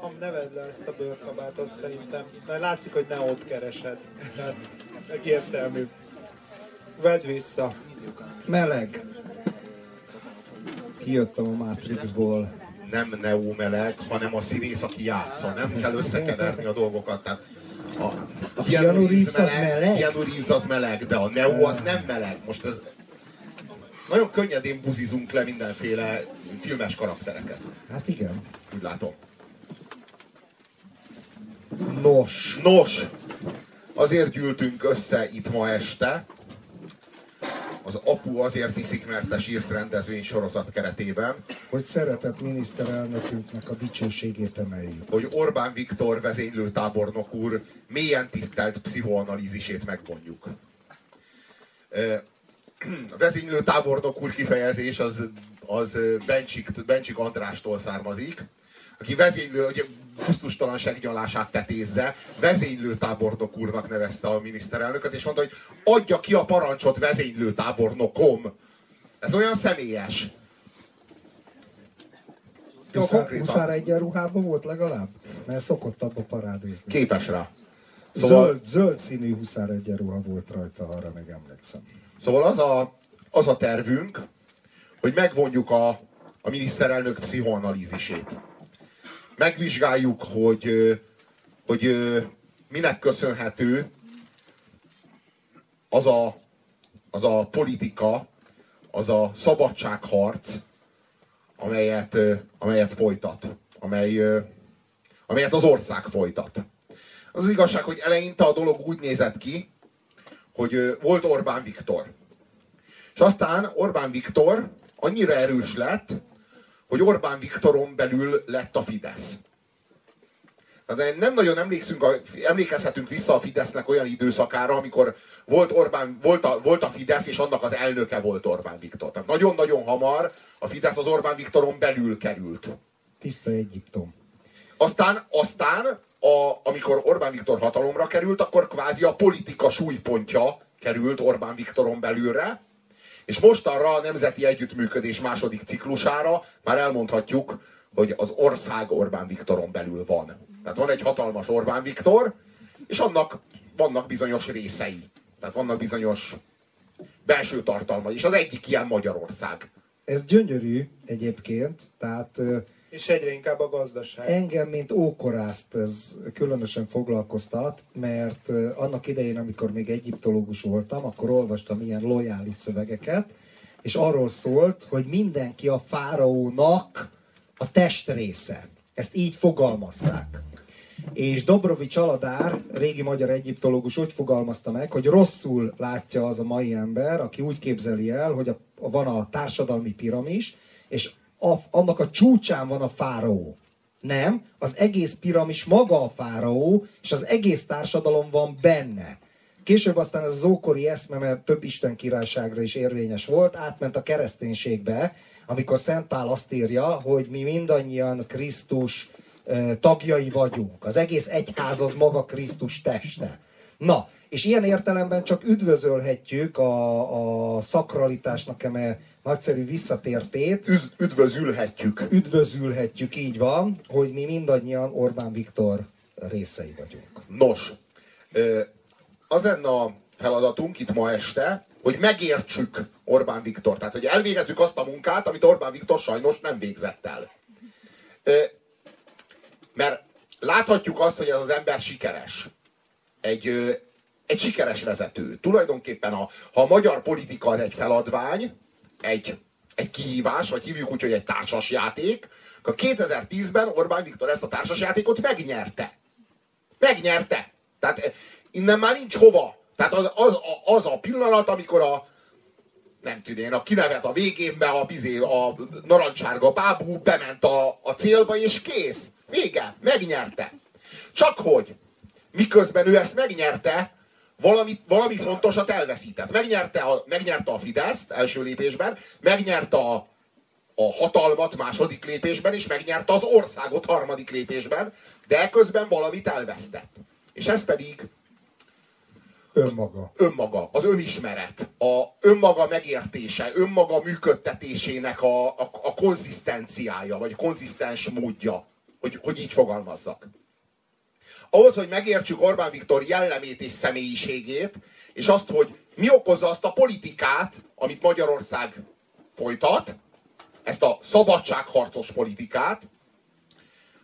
Ha neved le ezt a bőrkabátot szerintem, mert látszik, hogy ne ott keresed. Tehát egyértelmű. Vedd vissza. Meleg. Kijöttem a Matrixból. Nem Neo meleg, hanem a színész, aki játsza. Nem kell összekeverni a dolgokat. Tehát a, a Keanu Reeves az meleg? Keanu Reeves az meleg, de a Neo az nem meleg. Most ez, nagyon könnyedén buzizunk le mindenféle filmes karaktereket. Hát igen. Úgy látom. Nos. Nos, azért gyűltünk össze itt ma este, az Apu azért iszik, mert te sírsz rendezvény sorozat keretében. Hogy szeretett miniszterelnökünknek a dicsőségét emeljük. Hogy Orbán Viktor vezénylő tábornok úr mélyen tisztelt pszichoanalízisét megvonjuk. A vezénylő tábornok úr kifejezés az, az Bencsik, Bencsik Andrástól származik, aki vezénylő, ugye gusztustalanság gyalását tetézze, vezénylő tábornok úrnak nevezte a miniszterelnököt, és mondta, hogy adja ki a parancsot vezénylő tábornokom. Ez olyan személyes. Huszár egyenruhában volt legalább? Mert szokott abba parádézni. Képes rá. Szóval... Zöld, zöld színű huszár egyenruha volt rajta, arra meg emlékszem. Szóval az a, az a tervünk, hogy megvonjuk a, a miniszterelnök pszichoanalízisét megvizsgáljuk, hogy, hogy minek köszönhető az a, az a politika, az a szabadságharc, amelyet, amelyet folytat, amely, amelyet az ország folytat. Az, az igazság, hogy eleinte a dolog úgy nézett ki, hogy volt Orbán Viktor. És aztán Orbán Viktor annyira erős lett, hogy Orbán Viktoron belül lett a Fidesz. Tehát nem nagyon emlékszünk, a, emlékezhetünk vissza a Fidesznek olyan időszakára, amikor volt, Orbán, volt, a, volt a Fidesz, és annak az elnöke volt Orbán Viktor. Tehát nagyon-nagyon hamar a Fidesz az Orbán Viktoron belül került. Tiszta Egyiptom. Aztán, aztán a, amikor Orbán Viktor hatalomra került, akkor kvázi a politika súlypontja került Orbán Viktoron belülre, és mostanra a Nemzeti Együttműködés második ciklusára már elmondhatjuk, hogy az ország Orbán Viktoron belül van. Tehát van egy hatalmas Orbán Viktor, és annak vannak bizonyos részei. Tehát vannak bizonyos belső tartalma, és az egyik ilyen Magyarország. Ez gyönyörű egyébként, tehát és egyre inkább a gazdaság. Engem, mint ókorászt ez különösen foglalkoztat, mert annak idején, amikor még egyiptológus voltam, akkor olvastam ilyen lojális szövegeket, és arról szólt, hogy mindenki a fáraónak a testrésze. Ezt így fogalmazták. És Dobrovics Aladár, régi magyar egyiptológus úgy fogalmazta meg, hogy rosszul látja az a mai ember, aki úgy képzeli el, hogy a, van a társadalmi piramis, és a, annak a csúcsán van a fáraó. Nem, az egész piramis maga a fáraó, és az egész társadalom van benne. Később aztán ez az ókori eszme, mert több Isten királyságra is érvényes volt, átment a kereszténységbe, amikor Szent Pál azt írja, hogy mi mindannyian Krisztus tagjai vagyunk. Az egész egyház az maga Krisztus teste. Na, és ilyen értelemben csak üdvözölhetjük a, a szakralitásnak eme nagyszerű visszatértét. Üz, üdvözülhetjük. Üdvözülhetjük, így van, hogy mi mindannyian Orbán Viktor részei vagyunk. Nos, az lenne a feladatunk itt ma este, hogy megértsük Orbán Viktor. Tehát, hogy elvégezzük azt a munkát, amit Orbán Viktor sajnos nem végzett el. Mert láthatjuk azt, hogy ez az ember sikeres. Egy, egy sikeres vezető. Tulajdonképpen, a, ha a magyar politika az egy feladvány, egy, egy kihívás, vagy hívjuk úgy, hogy egy társasjáték, akkor 2010-ben Orbán Viktor ezt a társasjátékot megnyerte. Megnyerte. Tehát eh, innen már nincs hova. Tehát az, az, az a pillanat, amikor a nem tudom a kinevet a végén be a, bizé, a narancsárga bábú bement a, a célba, és kész. Vége. Megnyerte. Csak hogy miközben ő ezt megnyerte, valami, valami fontosat elveszített. Megnyerte a, megnyerte a Fideszt első lépésben, megnyerte a, a hatalmat második lépésben, és megnyerte az országot harmadik lépésben, de közben valamit elvesztett. És ez pedig önmaga. Önmaga, az önismeret, a önmaga megértése, önmaga működtetésének a, a, a konzisztenciája, vagy konzisztens módja. hogy, hogy így fogalmazzak. Ahhoz, hogy megértsük Orbán Viktor jellemét és személyiségét, és azt, hogy mi okozza azt a politikát, amit Magyarország folytat, ezt a szabadságharcos politikát,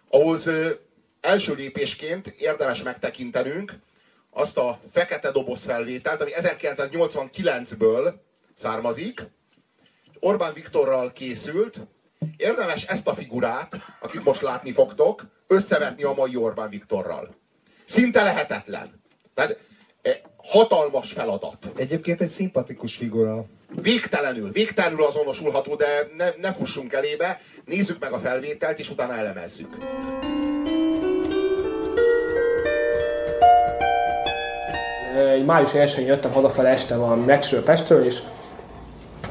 ahhoz első lépésként érdemes megtekintenünk azt a fekete doboz felvételt, ami 1989-ből származik, Orbán Viktorral készült. Érdemes ezt a figurát, akit most látni fogtok, összevetni a mai Orbán Viktorral. Szinte lehetetlen. Tehát eh, hatalmas feladat. Egyébként egy szimpatikus figura. Végtelenül, végtelenül azonosulható, de ne, ne fussunk elébe. Nézzük meg a felvételt, és utána elemezzük. Egy május 1-én jöttem hazafele este van meccsről Pestről, és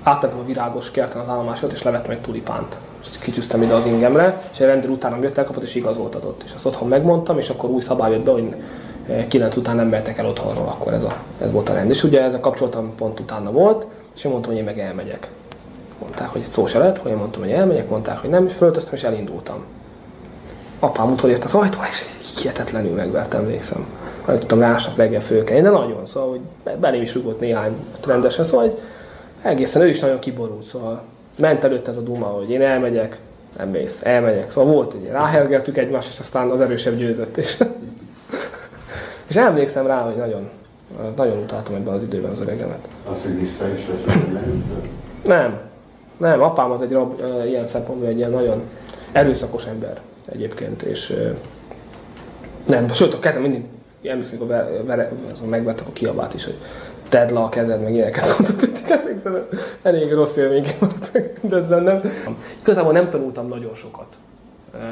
átmentem a virágos kerten az állomásot, és levettem egy tulipánt. És kicsúsztam ide az ingemre, és egy rendőr utánam jött, elkapott, és igazoltatott. És azt otthon megmondtam, és akkor új szabály jött be, hogy 9 után nem mehetek el otthonról, akkor ez, a, ez volt a rend. És ugye ez a kapcsolatom pont utána volt, és én mondtam, hogy én meg elmegyek. Mondták, hogy szó se lett, hogy én mondtam, hogy elmegyek, mondták, hogy nem, és fölöltöztem, és elindultam. Apám utolért az ajtó, és hihetetlenül megvertem, emlékszem. Nem tudtam másnap reggel fölkelni, de nagyon, szóval, hogy be- belém is rúgott néhány rendesen, szóval, hogy egészen ő is nagyon kiborult, szóval ment előtt ez a duma, hogy én elmegyek, nem mész, elmegyek. Szóval volt egy, ráhergeltük egymást, és aztán az erősebb győzött. És, és emlékszem rá, hogy nagyon, nagyon utáltam ebben az időben az öregemet. Az, hogy vissza is lesz? Nem, nem, apám az egy rab, ilyen szempontból egy ilyen nagyon erőszakos ember egyébként, és nem, sőt a kezem mindig, emlékszem, amikor ver, ver, a kiabát is, hogy tedd le a kezed, meg ilyeneket mondott, hogy emlékszem, elég rossz élmények meg mindez bennem. Igazából nem tanultam nagyon sokat,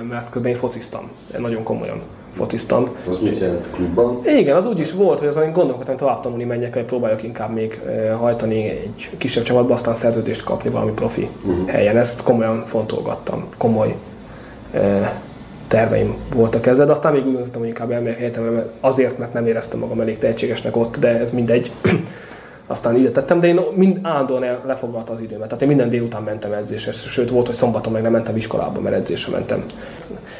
mert közben én fociztam, nagyon komolyan fociztam. Az mit jelent klubban? Igen, az úgy is volt, hogy azon gondolkodtam, hogy tovább tanulni menjek, hogy próbáljak inkább még hajtani egy kisebb csapatba, aztán szerződést kapni valami profi uh-huh. helyen. Ezt komolyan fontolgattam, komoly terveim voltak ezzel, de aztán még úgy gondoltam, hogy inkább elmegyek egyetemre, azért, mert nem éreztem magam elég tehetségesnek ott, de ez mindegy. Aztán ide tettem, de én mind állandóan lefoglalta az időmet. Tehát én minden délután mentem edzésre, sőt volt, hogy szombaton meg nem mentem iskolába, mert edzésre mentem.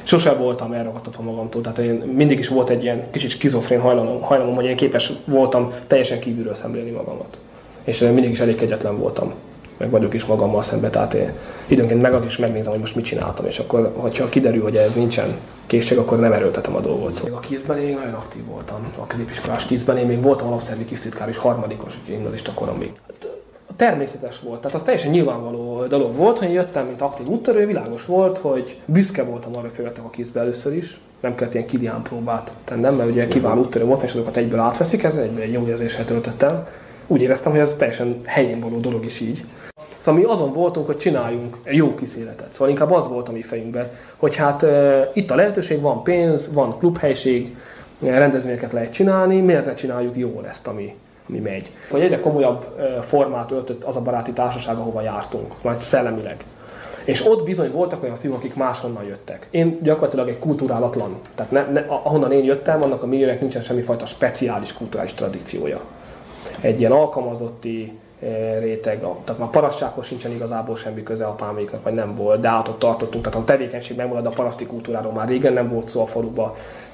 Sose voltam elragadtatva magamtól, tehát én mindig is volt egy ilyen kicsit skizofrén hajlamom, hajlamom hogy én képes voltam teljesen kívülről szemlélni magamat. És mindig is elég kegyetlen voltam meg vagyok is magammal szemben, tehát én időnként meg is megnézem, hogy most mit csináltam, és akkor, hogyha kiderül, hogy ez nincsen készség, akkor nem erőltetem a dolgot. Szóval. A kizben én nagyon aktív voltam, a középiskolás kizben, én még voltam alapszervi kisztitkár és harmadikos gimnazista koromig. Természetes volt, tehát az teljesen nyilvánvaló dolog volt, hogy jöttem, mint aktív úttörő, világos volt, hogy büszke voltam arra, hogy a kizbe először is, nem kellett ilyen kilián próbát tennem, mert ugye kiváló úttörő voltam, és azokat egyből átveszik, ez egyből egy jó érzéssel töltött el. Úgy éreztem, hogy ez teljesen helyén való dolog is így. Szóval mi azon voltunk, hogy csináljunk jó kísérletet. Szóval inkább az volt a mi fejünkben, hogy hát e, itt a lehetőség, van pénz, van klubhelység, rendezvényeket lehet csinálni, miért ne csináljuk jól ezt, ami, ami megy. Hogy egyre komolyabb formát öltött az a baráti társaság, ahova jártunk, majd szellemileg. És ott bizony voltak olyan fiúk, akik máshonnan jöttek. Én gyakorlatilag egy kulturálatlan, tehát ne, ne, ahonnan én jöttem, annak a milliónek nincsen semmifajta speciális kulturális tradíciója egy ilyen alkalmazotti réteg, a- tehát már parasztsághoz sincsen igazából semmi köze apáméknak, vagy nem volt, de ott tartottunk, tehát a tevékenység megmarad, a paraszti kultúráról már régen nem volt szó a faluba,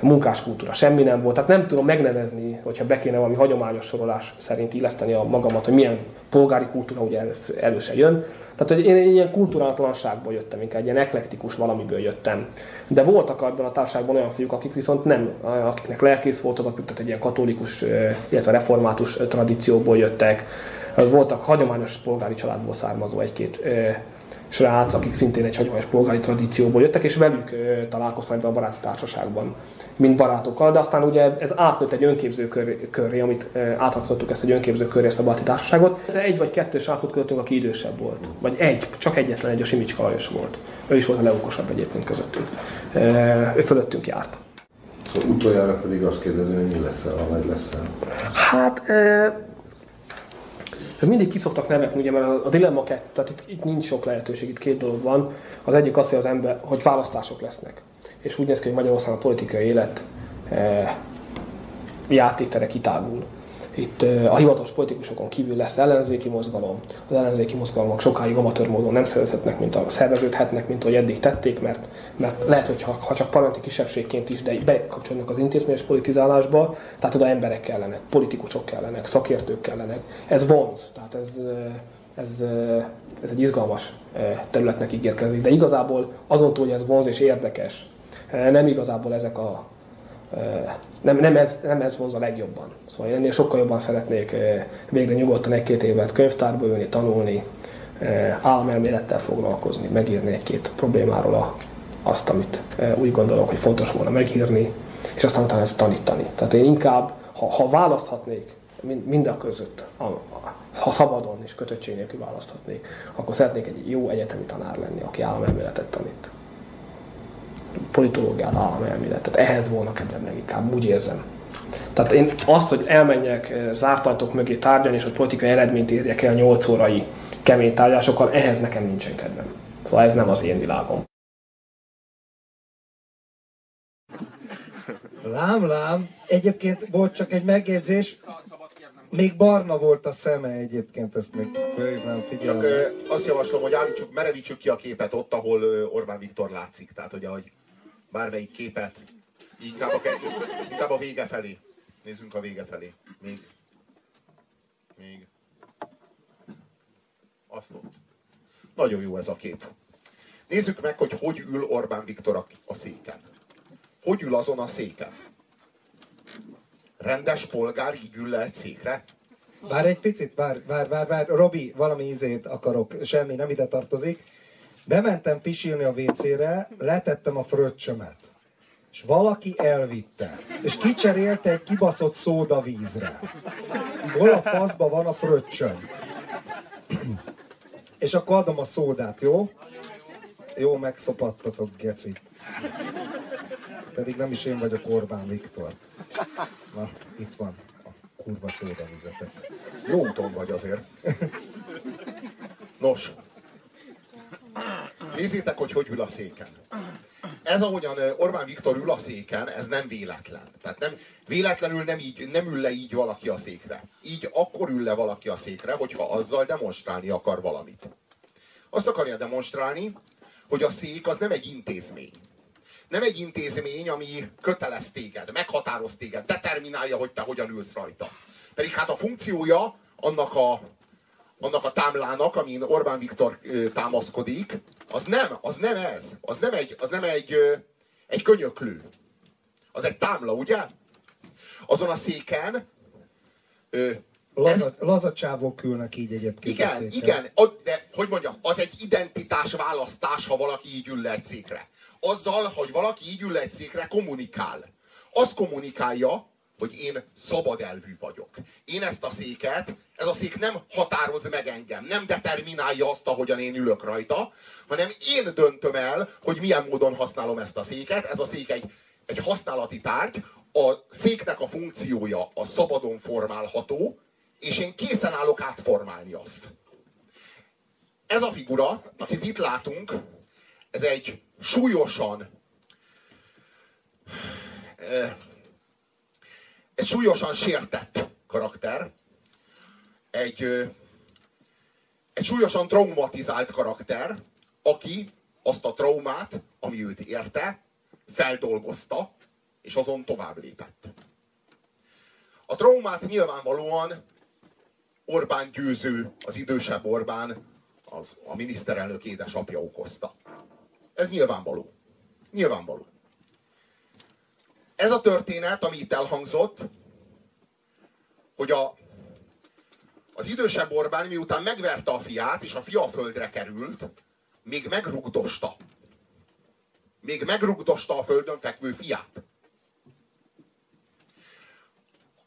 a munkás kultúra semmi nem volt, tehát nem tudom megnevezni, hogyha be kéne valami hagyományos sorolás szerint illeszteni a magamat, hogy milyen polgári kultúra ugye elő, se jön. Tehát, hogy én egy ilyen kulturálatlanságból jöttem, inkább egy ilyen eklektikus valamiből jöttem. De voltak ebben a társaságban olyan fiúk, akik viszont nem, akiknek lelkész volt az apjuk, tehát egy ilyen katolikus, illetve református tradícióból jöttek. Voltak hagyományos polgári családból származó egy-két srác, akik szintén egy hagyományos polgári tradícióból jöttek, és velük találkoztam ebben a baráti társaságban, mint barátokkal, de aztán ugye ez átnőtt egy önképző kör, köré, amit átalakítottuk ezt egy önképző köré, ezt a baráti társaságot. Ez egy vagy kettő srácot költünk, aki idősebb volt, vagy egy, csak egyetlen egy, a Simicska Lajos volt. Ő is volt a leokosabb egyébként közöttünk. Ő fölöttünk járt. Szóval utoljára pedig azt kérdezem, hogy mi lesz ha nagy leszel. Hát, e, mindig kiszoktak nevetni, ugye, mert a dilemma kettő, tehát itt, itt nincs sok lehetőség, itt két dolog van. Az egyik az, hogy az ember, hogy választások lesznek. És úgy néz ki, hogy Magyarországon a politikai élet e, játéktere kitágul. Itt a hivatalos politikusokon kívül lesz ellenzéki mozgalom. Az ellenzéki mozgalmak sokáig amatőr módon nem szervezhetnek, mint a szerveződhetnek, mint ahogy eddig tették, mert, mert lehet, hogy ha, ha csak parlamenti kisebbségként is, de bekapcsolnak az intézményes politizálásba, tehát oda emberek kellenek, politikusok kellenek, szakértők kellenek. Ez vonz, tehát ez, ez, ez egy izgalmas területnek ígérkezik, de igazából azon túl, hogy ez vonz és érdekes, nem igazából ezek a nem, nem, ez, nem ez vonz a legjobban. Szóval én ennél sokkal jobban szeretnék végre nyugodtan egy-két évet könyvtárba ülni, tanulni, államelmélettel foglalkozni, megírni egy-két problémáról a, azt, amit úgy gondolok, hogy fontos volna megírni, és aztán utána ezt tanítani. Tehát én inkább, ha, ha választhatnék mind a között, ha szabadon és kötöttség nélkül választhatnék, akkor szeretnék egy jó egyetemi tanár lenni, aki államelméletet tanít politológiát, államelméletet. Ehhez volna kedvem leginkább, úgy érzem. Tehát én azt, hogy elmenjek eh, zárt ajtók mögé tárgyalni, és hogy politikai eredményt érjek el 8 órai kemény tárgyásokkal, ehhez nekem nincsen kedvem. Szóval ez nem az én világom. Lám, lám. Egyébként volt csak egy megjegyzés. Még barna volt a szeme egyébként, ezt még főben figyelem. Csak ö, azt javaslom, hogy állítsuk, merevítsük ki a képet ott, ahol ö, Orbán Viktor látszik. Tehát, hogy ahogy bármelyik képet, inkább a, inkább a vége felé. Nézzünk a vége felé. Még. Még. Azt ott. Nagyon jó ez a kép. Nézzük meg, hogy hogy ül Orbán Viktor a, széken. Hogy ül azon a széken? Rendes polgár így ül le egy székre? Vár egy picit, vár, vár, vár, vár. Robi, valami ízét akarok, semmi, nem ide tartozik. Bementem pisilni a WC-re, letettem a fröccsömet. És valaki elvitte. És kicserélte egy kibaszott szódavízre. Hol a faszba van a fröccsöm? És akkor adom a szódát, jó? Jó, megszopattatok, geci. Pedig nem is én vagyok Orbán Viktor. Na, itt van a kurva szódavizetek. Jó úton vagy azért. Nos, nézzétek, hogy hogy ül a széken. Ez, ahogyan Orbán Viktor ül a széken, ez nem véletlen. Tehát nem, véletlenül nem, így, nem ül le így valaki a székre. Így akkor ül le valaki a székre, hogyha azzal demonstrálni akar valamit. Azt akarja demonstrálni, hogy a szék az nem egy intézmény. Nem egy intézmény, ami kötelez téged, meghatároz téged, determinálja, hogy te hogyan ülsz rajta. Pedig hát a funkciója annak a, annak a támlának, amin Orbán Viktor támaszkodik, az nem, az nem ez. Az nem egy, az nem egy, egy könyöklő. Az egy támla, ugye? Azon a széken Laza, lazacsávok ülnek így egyébként. Igen, igen, de hogy mondjam, az egy identitás választás, ha valaki így ül le egy székre. Azzal, hogy valaki így ül le egy székre, kommunikál. Az kommunikálja, hogy én szabad elvű vagyok. Én ezt a széket, ez a szék nem határoz meg engem, nem determinálja azt, ahogyan én ülök rajta, hanem én döntöm el, hogy milyen módon használom ezt a széket. Ez a szék egy, egy használati tárgy, a széknek a funkciója a szabadon formálható, és én készen állok átformálni azt. Ez a figura, akit itt látunk, ez egy súlyosan egy súlyosan sértett karakter, egy, egy súlyosan traumatizált karakter, aki azt a traumát, ami őt érte, feldolgozta, és azon tovább lépett. A traumát nyilvánvalóan Orbán győző, az idősebb Orbán, az, a miniszterelnök édesapja okozta. Ez nyilvánvaló. Nyilvánvaló. Ez a történet, ami itt elhangzott, hogy a, az idősebb Orbán miután megverte a fiát, és a fia a földre került, még megrugdosta. Még megrugdosta a földön fekvő fiát.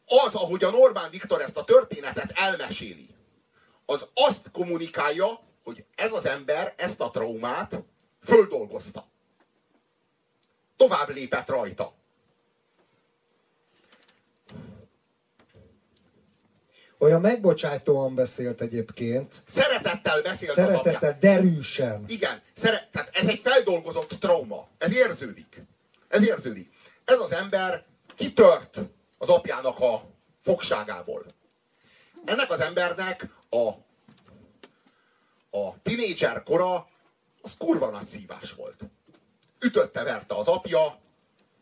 Az, ahogyan Orbán Viktor ezt a történetet elmeséli, az azt kommunikálja, hogy ez az ember ezt a traumát földolgozta. Tovább lépett rajta. Olyan megbocsájtóan beszélt egyébként. Szeretettel beszélt Szeretettel, derűsen. Igen, szere- tehát ez egy feldolgozott trauma. Ez érződik. Ez érződik. Ez az ember kitört az apjának a fogságából. ennek az embernek a, a tinédzser kora az kurva nagy szívás volt. Ütötte, verte az apja,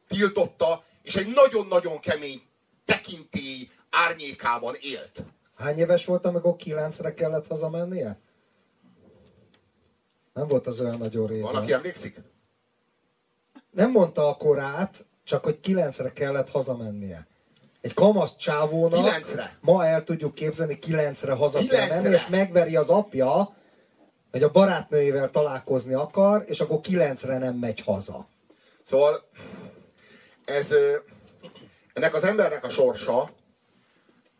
tiltotta, és egy nagyon-nagyon kemény tekintély árnyékában élt. Hány éves volt, amikor kilencre kellett hazamennie? Nem volt az olyan nagyon régen. Van, aki emlékszik? Nem mondta a korát, csak hogy kilencre kellett hazamennie. Egy kamasz csávónak Kilencre? ma el tudjuk képzelni, kilencre haza kell Kilencre? menni, és megveri az apja, hogy a barátnőjével találkozni akar, és akkor kilencre nem megy haza. Szóval ez, ennek az embernek a sorsa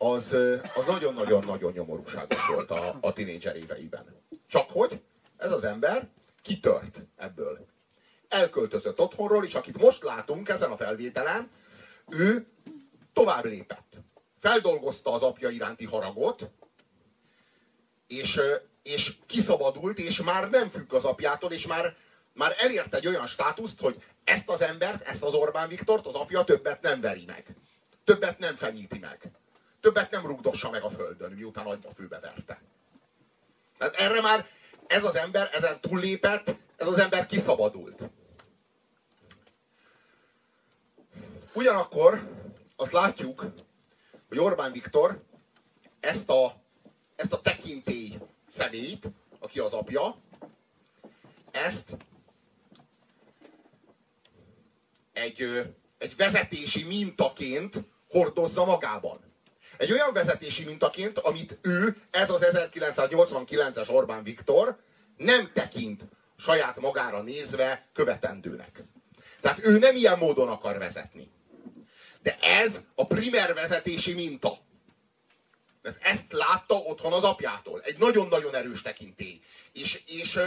az, az nagyon-nagyon-nagyon nyomorúságos volt a, a tinédzser éveiben. Csak hogy ez az ember kitört ebből. Elköltözött otthonról, és akit most látunk ezen a felvételen, ő tovább lépett. Feldolgozta az apja iránti haragot, és, és kiszabadult, és már nem függ az apjától, és már, már elért egy olyan státuszt, hogy ezt az embert, ezt az Orbán Viktort az apja többet nem veri meg. Többet nem fenyíti meg. Többet nem rugdossa meg a földön, miután agyba főbe verte. Tehát erre már ez az ember, ezen túllépett, ez az ember kiszabadult. Ugyanakkor azt látjuk, hogy Orbán Viktor ezt a, ezt a tekintély személyt, aki az apja, ezt egy, egy vezetési mintaként hordozza magában. Egy olyan vezetési mintaként, amit ő, ez az 1989-es Orbán Viktor nem tekint saját magára nézve követendőnek. Tehát ő nem ilyen módon akar vezetni. De ez a primer vezetési minta. Tehát ezt látta otthon az apjától. Egy nagyon-nagyon erős tekintély. És, és,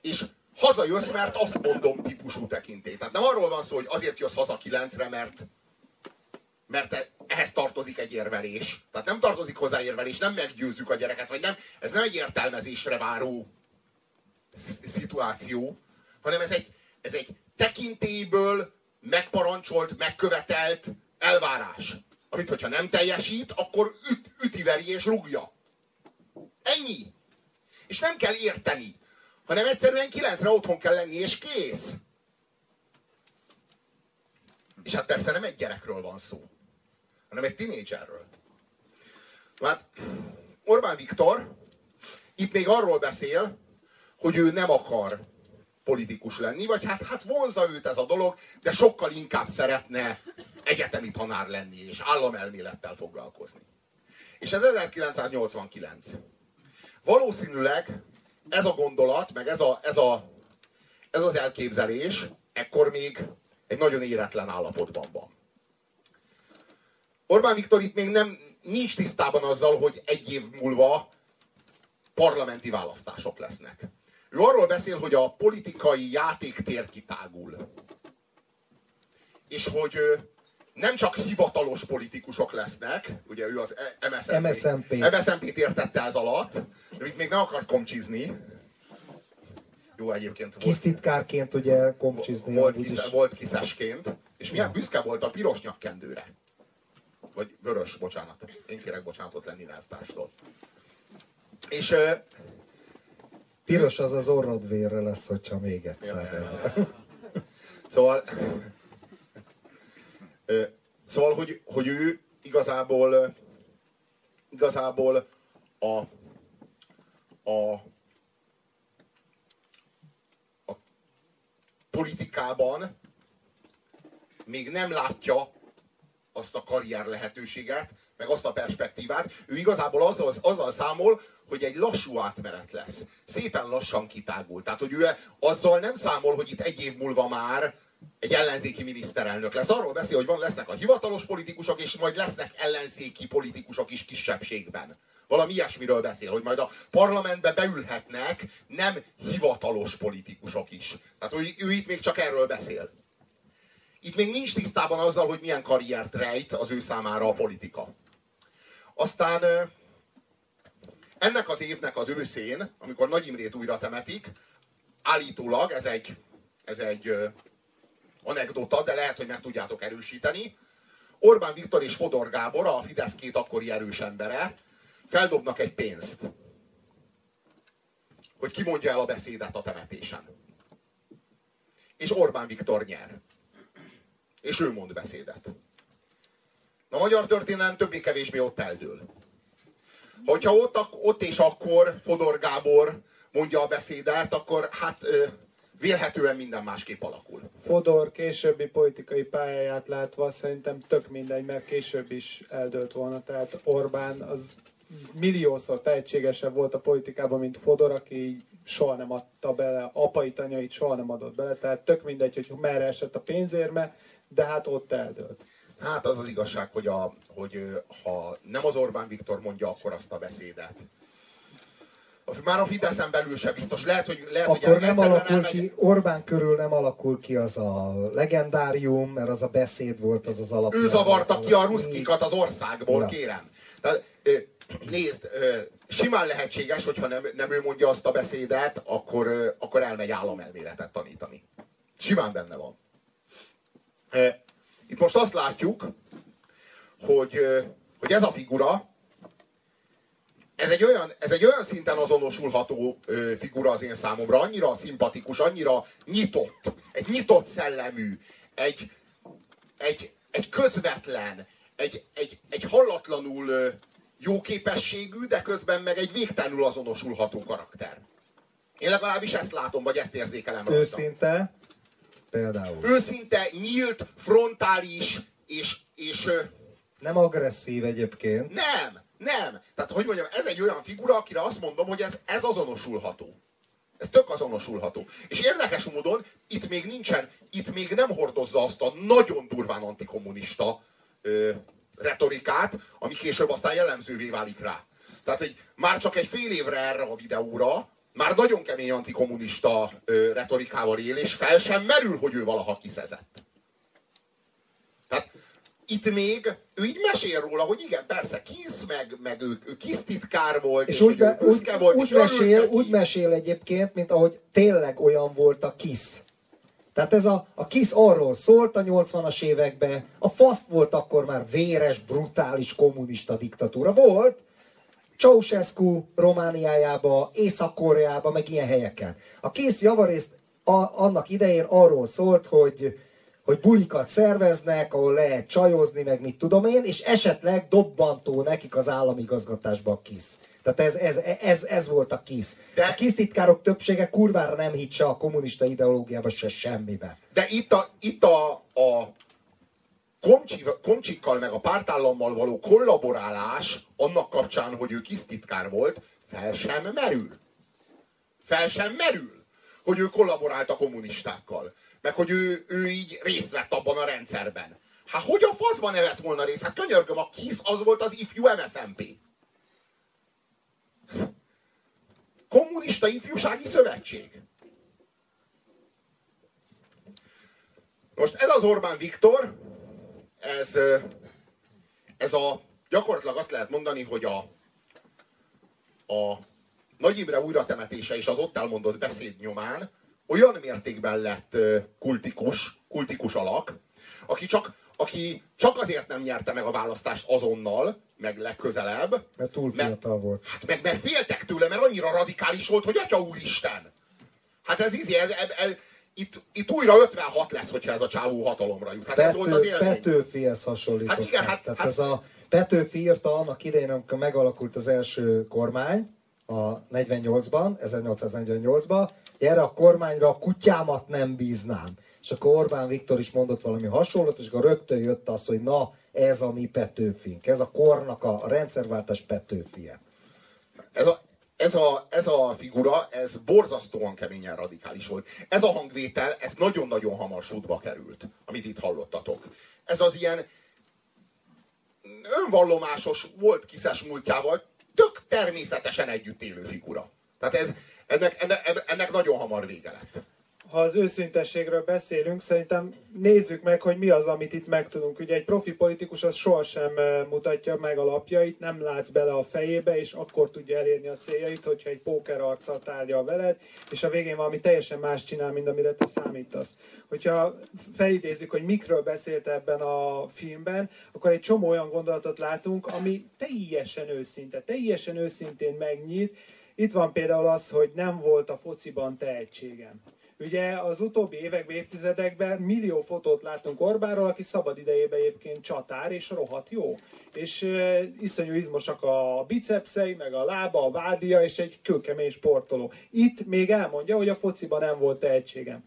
és hazajössz, mert azt mondom típusú tekintély. Tehát nem arról van szó, hogy azért jössz haza kilencre, mert, mert ehhez tartozik egy érvelés. Tehát nem tartozik hozzá érvelés, nem meggyőzzük a gyereket, vagy nem, ez nem egy értelmezésre váró sz- szituáció, hanem ez egy, ez egy tekintélyből megparancsolt, megkövetelt elvárás. Amit, hogyha nem teljesít, akkor üt, ütiveri és rúgja. Ennyi. És nem kell érteni, hanem egyszerűen kilencre otthon kell lenni, és kész. És hát persze nem egy gyerekről van szó, hanem egy tinédzserről. Hát Orbán Viktor itt még arról beszél, hogy ő nem akar politikus lenni, vagy hát, hát vonza őt ez a dolog, de sokkal inkább szeretne egyetemi tanár lenni, és államelmélettel foglalkozni. És ez 1989. Valószínűleg ez a gondolat, meg ez, a, ez, a, ez az elképzelés ekkor még egy nagyon éretlen állapotban van. Orbán Viktor itt még nem, nincs tisztában azzal, hogy egy év múlva parlamenti választások lesznek. Ő arról beszél, hogy a politikai játéktér kitágul. És hogy nem csak hivatalos politikusok lesznek, ugye ő az MSZNP, MSZNP. MSZNP-t értette ez alatt, de itt még nem akart komcsizni. Jó, egyébként volt, Kisztitkárként ugye komcsizni. volt, kisz, is. volt kiszesként, és milyen büszke volt a piros nyakkendőre. Vagy vörös, bocsánat. Én kérek bocsánatot lenni Náztástól. És ö, Piros az az orrod vérre lesz, hogyha még egyszer. Szóval, ö, szóval hogy, hogy ő igazából, igazából a, a, a politikában még nem látja azt a karrier lehetőséget, meg azt a perspektívát. Ő igazából azzal, azzal számol, hogy egy lassú átmenet lesz. Szépen lassan kitágul. Tehát, hogy ő azzal nem számol, hogy itt egy év múlva már egy ellenzéki miniszterelnök lesz. Arról beszél, hogy van lesznek a hivatalos politikusok, és majd lesznek ellenzéki politikusok is kisebbségben. Valami ilyesmiről beszél, hogy majd a parlamentbe beülhetnek nem hivatalos politikusok is. Tehát, hogy ő itt még csak erről beszél. Itt még nincs tisztában azzal, hogy milyen karriert rejt az ő számára a politika. Aztán ennek az évnek az őszén, amikor Nagy Imrét újra temetik, állítólag, ez egy, ez egy anekdota, de lehet, hogy meg tudjátok erősíteni, Orbán Viktor és Fodor Gábor, a Fidesz két akkori erős embere, feldobnak egy pénzt, hogy ki mondja el a beszédet a temetésen. És Orbán Viktor nyer. És ő mond beszédet. A magyar történelem többé-kevésbé ott eldől. Hogyha ott, ott és akkor Fodor Gábor mondja a beszédet, akkor hát vélhetően minden másképp alakul. Fodor későbbi politikai pályáját látva szerintem tök mindegy, mert később is eldőlt volna. Tehát Orbán az milliószor tehetségesebb volt a politikában, mint Fodor, aki soha nem adta bele, apai tanyait soha nem adott bele, tehát tök mindegy, hogy merre esett a pénzérme, de hát ott eldőlt. Hát az az igazság, hogy, a, hogy ha nem az Orbán Viktor mondja akkor azt a beszédet, már a Fideszen belül sem biztos. Lehet, hogy, lehet, Akkor hogy nem alakul elmegy... ki, Orbán körül nem alakul ki az a legendárium, mert az a beszéd volt, az az alap. Ő zavarta ki a ruszkikat az országból, ja. kérem. Tehát, nézd, simán lehetséges, hogyha nem, nem ő mondja azt a beszédet, akkor, akkor elmegy államelméletet tanítani. Simán benne van. Itt most azt látjuk, hogy, hogy ez a figura, ez egy olyan, ez egy olyan szinten azonosulható figura az én számomra, annyira szimpatikus, annyira nyitott, egy nyitott szellemű, egy, egy, egy közvetlen, egy, egy, egy hallatlanul jó képességű, de közben meg egy végtelenül azonosulható karakter. Én legalábbis ezt látom, vagy ezt érzékelem Őszinte, például. Őszinte, nyílt, frontális, és, és... Nem agresszív egyébként. Nem, nem. Tehát, hogy mondjam, ez egy olyan figura, akire azt mondom, hogy ez, ez azonosulható. Ez tök azonosulható. És érdekes módon itt még nincsen, itt még nem hordozza azt a nagyon durván antikommunista ö, retorikát, ami később aztán jellemzővé válik rá. Tehát, hogy már csak egy fél évre erre a videóra, már nagyon kemény antikommunista ö, retorikával él, és fel sem merül, hogy ő valaha kiszezett. Tehát itt még ő így mesél róla, hogy igen, persze Kiss, meg, meg ő, ő Kiss titkár volt, és, és úgy, be, úgy, volt, úgy, mesél, úgy mesél egyébként, mint ahogy tényleg olyan volt a Kiss. Tehát ez a, a Kiss arról szólt a 80-as években, a faszt volt akkor már véres, brutális kommunista diktatúra. Volt, Ceausescu Romániájába, Észak-Koreába, meg ilyen helyeken. A Kiss javarészt a, annak idején arról szólt, hogy hogy bulikat szerveznek, ahol lehet csajozni, meg mit tudom én, és esetleg dobbantó nekik az államigazgatásba a KISZ. Tehát ez, ez, ez, ez volt a KISZ. De... A KISZ titkárok többsége kurvára nem hitt se a kommunista ideológiába, se semmibe. De itt a, itt a, a komcsi, komcsikkal meg a pártállammal való kollaborálás annak kapcsán, hogy ő titkár volt, fel sem merül. Fel sem merül hogy ő kollaborált a kommunistákkal. Meg hogy ő, ő így részt vett abban a rendszerben. Hát hogy a faszban nevet volna részt? Hát könyörgöm, a KISZ az volt az ifjú MSZMP. Kommunista Ifjúsági Szövetség. Most ez az Orbán Viktor, ez, ez a, gyakorlatilag azt lehet mondani, hogy a, a nagy Imre újratemetése és az ott elmondott beszéd nyomán olyan mértékben lett kultikus, kultikus alak, aki csak, aki csak azért nem nyerte meg a választást azonnal, meg legközelebb. Mert túl fiatal mert, volt. Hát meg mert féltek tőle, mert annyira radikális volt, hogy atya úristen! Hát ez izé, ez, ez, ez, itt, itt újra 56 lesz, hogyha ez a csávó hatalomra jut. Hát Pető, ez volt az élmény. Petőfihez hasonlított. Hát igen, hát, Tehát hát, ez a Petőfi írta annak idején, amikor megalakult az első kormány, a 48-ban, 1848-ban, erre a kormányra a kutyámat nem bíznám. És akkor Orbán Viktor is mondott valami hasonlót, és akkor rögtön jött az, hogy na, ez a mi Petőfink, ez a kornak a, a rendszerváltás Petőfie. Ez a, ez a, ez a figura, ez borzasztóan keményen radikális volt. Ez a hangvétel, ez nagyon-nagyon hamar sútba került, amit itt hallottatok. Ez az ilyen önvallomásos volt kiszes múltjával, tök természetesen együtt élő figura. Tehát ez, ennek, ennek, ennek nagyon hamar vége lett. Ha az őszintességről beszélünk, szerintem nézzük meg, hogy mi az, amit itt megtudunk. Ugye egy profi politikus az sohasem mutatja meg a lapjait, nem látsz bele a fejébe, és akkor tudja elérni a céljait, hogyha egy póker arccal tárgyal veled, és a végén valami teljesen más csinál, mint amire te számítasz. Hogyha felidézzük, hogy mikről beszélt ebben a filmben, akkor egy csomó olyan gondolatot látunk, ami teljesen őszinte, teljesen őszintén megnyit. Itt van például az, hogy nem volt a fociban tehetségem. Ugye az utóbbi években, évtizedekben millió fotót látunk Orbánról, aki szabad idejében egyébként csatár, és rohadt jó. És uh, iszonyú izmosak a bicepszei, meg a lába, a vádia, és egy kőkemény sportoló. Itt még elmondja, hogy a fociban nem volt tehetségem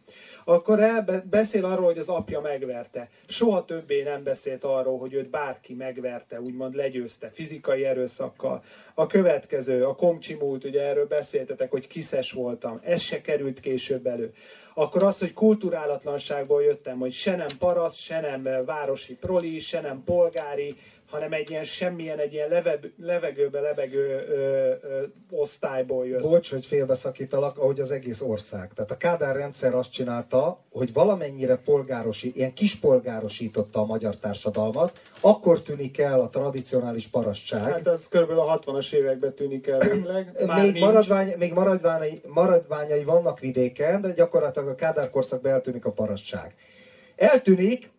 akkor el beszél arról, hogy az apja megverte. Soha többé nem beszélt arról, hogy őt bárki megverte, úgymond legyőzte, fizikai erőszakkal. A következő, a komcsi múlt, ugye erről beszéltetek, hogy kiszes voltam. Ez se került később elő. Akkor az, hogy kulturálatlanságból jöttem, hogy se nem parasz, se nem városi proli, se nem polgári, hanem egy ilyen semmilyen, egy ilyen leve, levegőbe lebegő ö, ö, osztályból jött. Bocs, hogy félbeszakítalak, ahogy az egész ország. Tehát a Kádár rendszer azt csinálta, hogy valamennyire polgárosi, ilyen kispolgárosította a magyar társadalmat, akkor tűnik el a tradicionális parasztság. Hát az kb. a 60-as években tűnik el végleg. még, maradvány, még maradványai, maradványai vannak vidéken, de gyakorlatilag a Kádár korszakban eltűnik a parasztság. Eltűnik,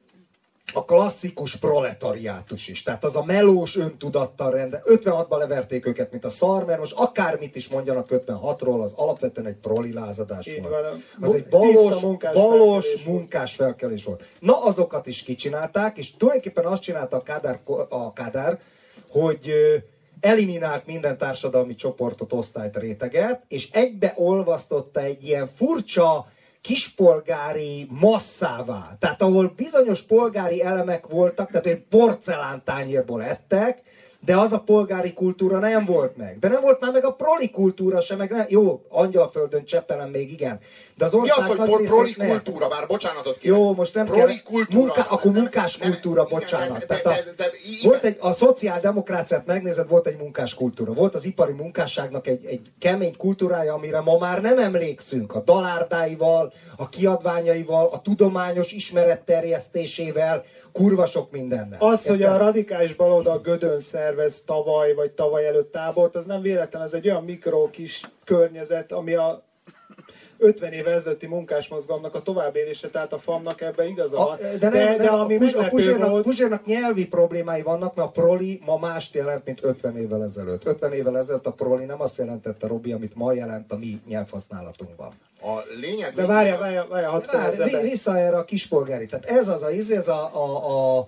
a klasszikus proletariátus is. Tehát az a melós öntudattal rende. 56-ban leverték őket, mint a szar, mert most akármit is mondjanak 56-ról, az alapvetően egy prolilázadás Így volt. Van. Az egy balos, munkás, balos felkelés munkás felkelés volt. Na, azokat is kicsinálták, és tulajdonképpen azt csinálta a Kádár, a Kádár hogy eliminált minden társadalmi csoportot, osztályt, réteget, és egybe olvasztotta egy ilyen furcsa, kispolgári masszává. Tehát ahol bizonyos polgári elemek voltak, tehát egy porcelántányérból ettek, de az a polgári kultúra nem volt meg. De nem volt már meg a proli kultúra sem, meg nem, jó, Angyalföldön Csepelen még igen. De az ország Mi az, hogy proli kultúra, bár bocsánatot kérek. Jó, most nem proli kell, kultúra. Munká, akkor munkás nem, kultúra, nem, bocsánat. De, de, de, de, de, volt egy, a szociáldemokráciát megnézed, volt egy munkás kultúra. Volt az ipari munkásságnak egy, egy kemény kultúrája, amire ma már nem emlékszünk. A dalárdáival, a kiadványaival, a tudományos ismeret terjesztésével, kurva sok mindennel. Az, hogy a radikális baloldal Gödön szervez tavaly vagy tavaly előtt tábort, az nem véletlen, ez egy olyan mikro kis környezet, ami a 50 éve ezelőtti munkásmozgalomnak a továbbélése, tehát a FAM-nak ebbe igaza van. De, nem, de, de, de ami a, a Puzsérnak, volt... Puzsérnak nyelvi problémái vannak, mert a proli ma mást jelent, mint 50 évvel ezelőtt. 50 évvel ezelőtt a proli nem azt jelentette, Robi, amit ma jelent a mi nyelvhasználatunkban. A lényeg... De várja, várja, várja, hadd Várj, Vissza erre a kispolgári. Tehát ez az a, ez a, a,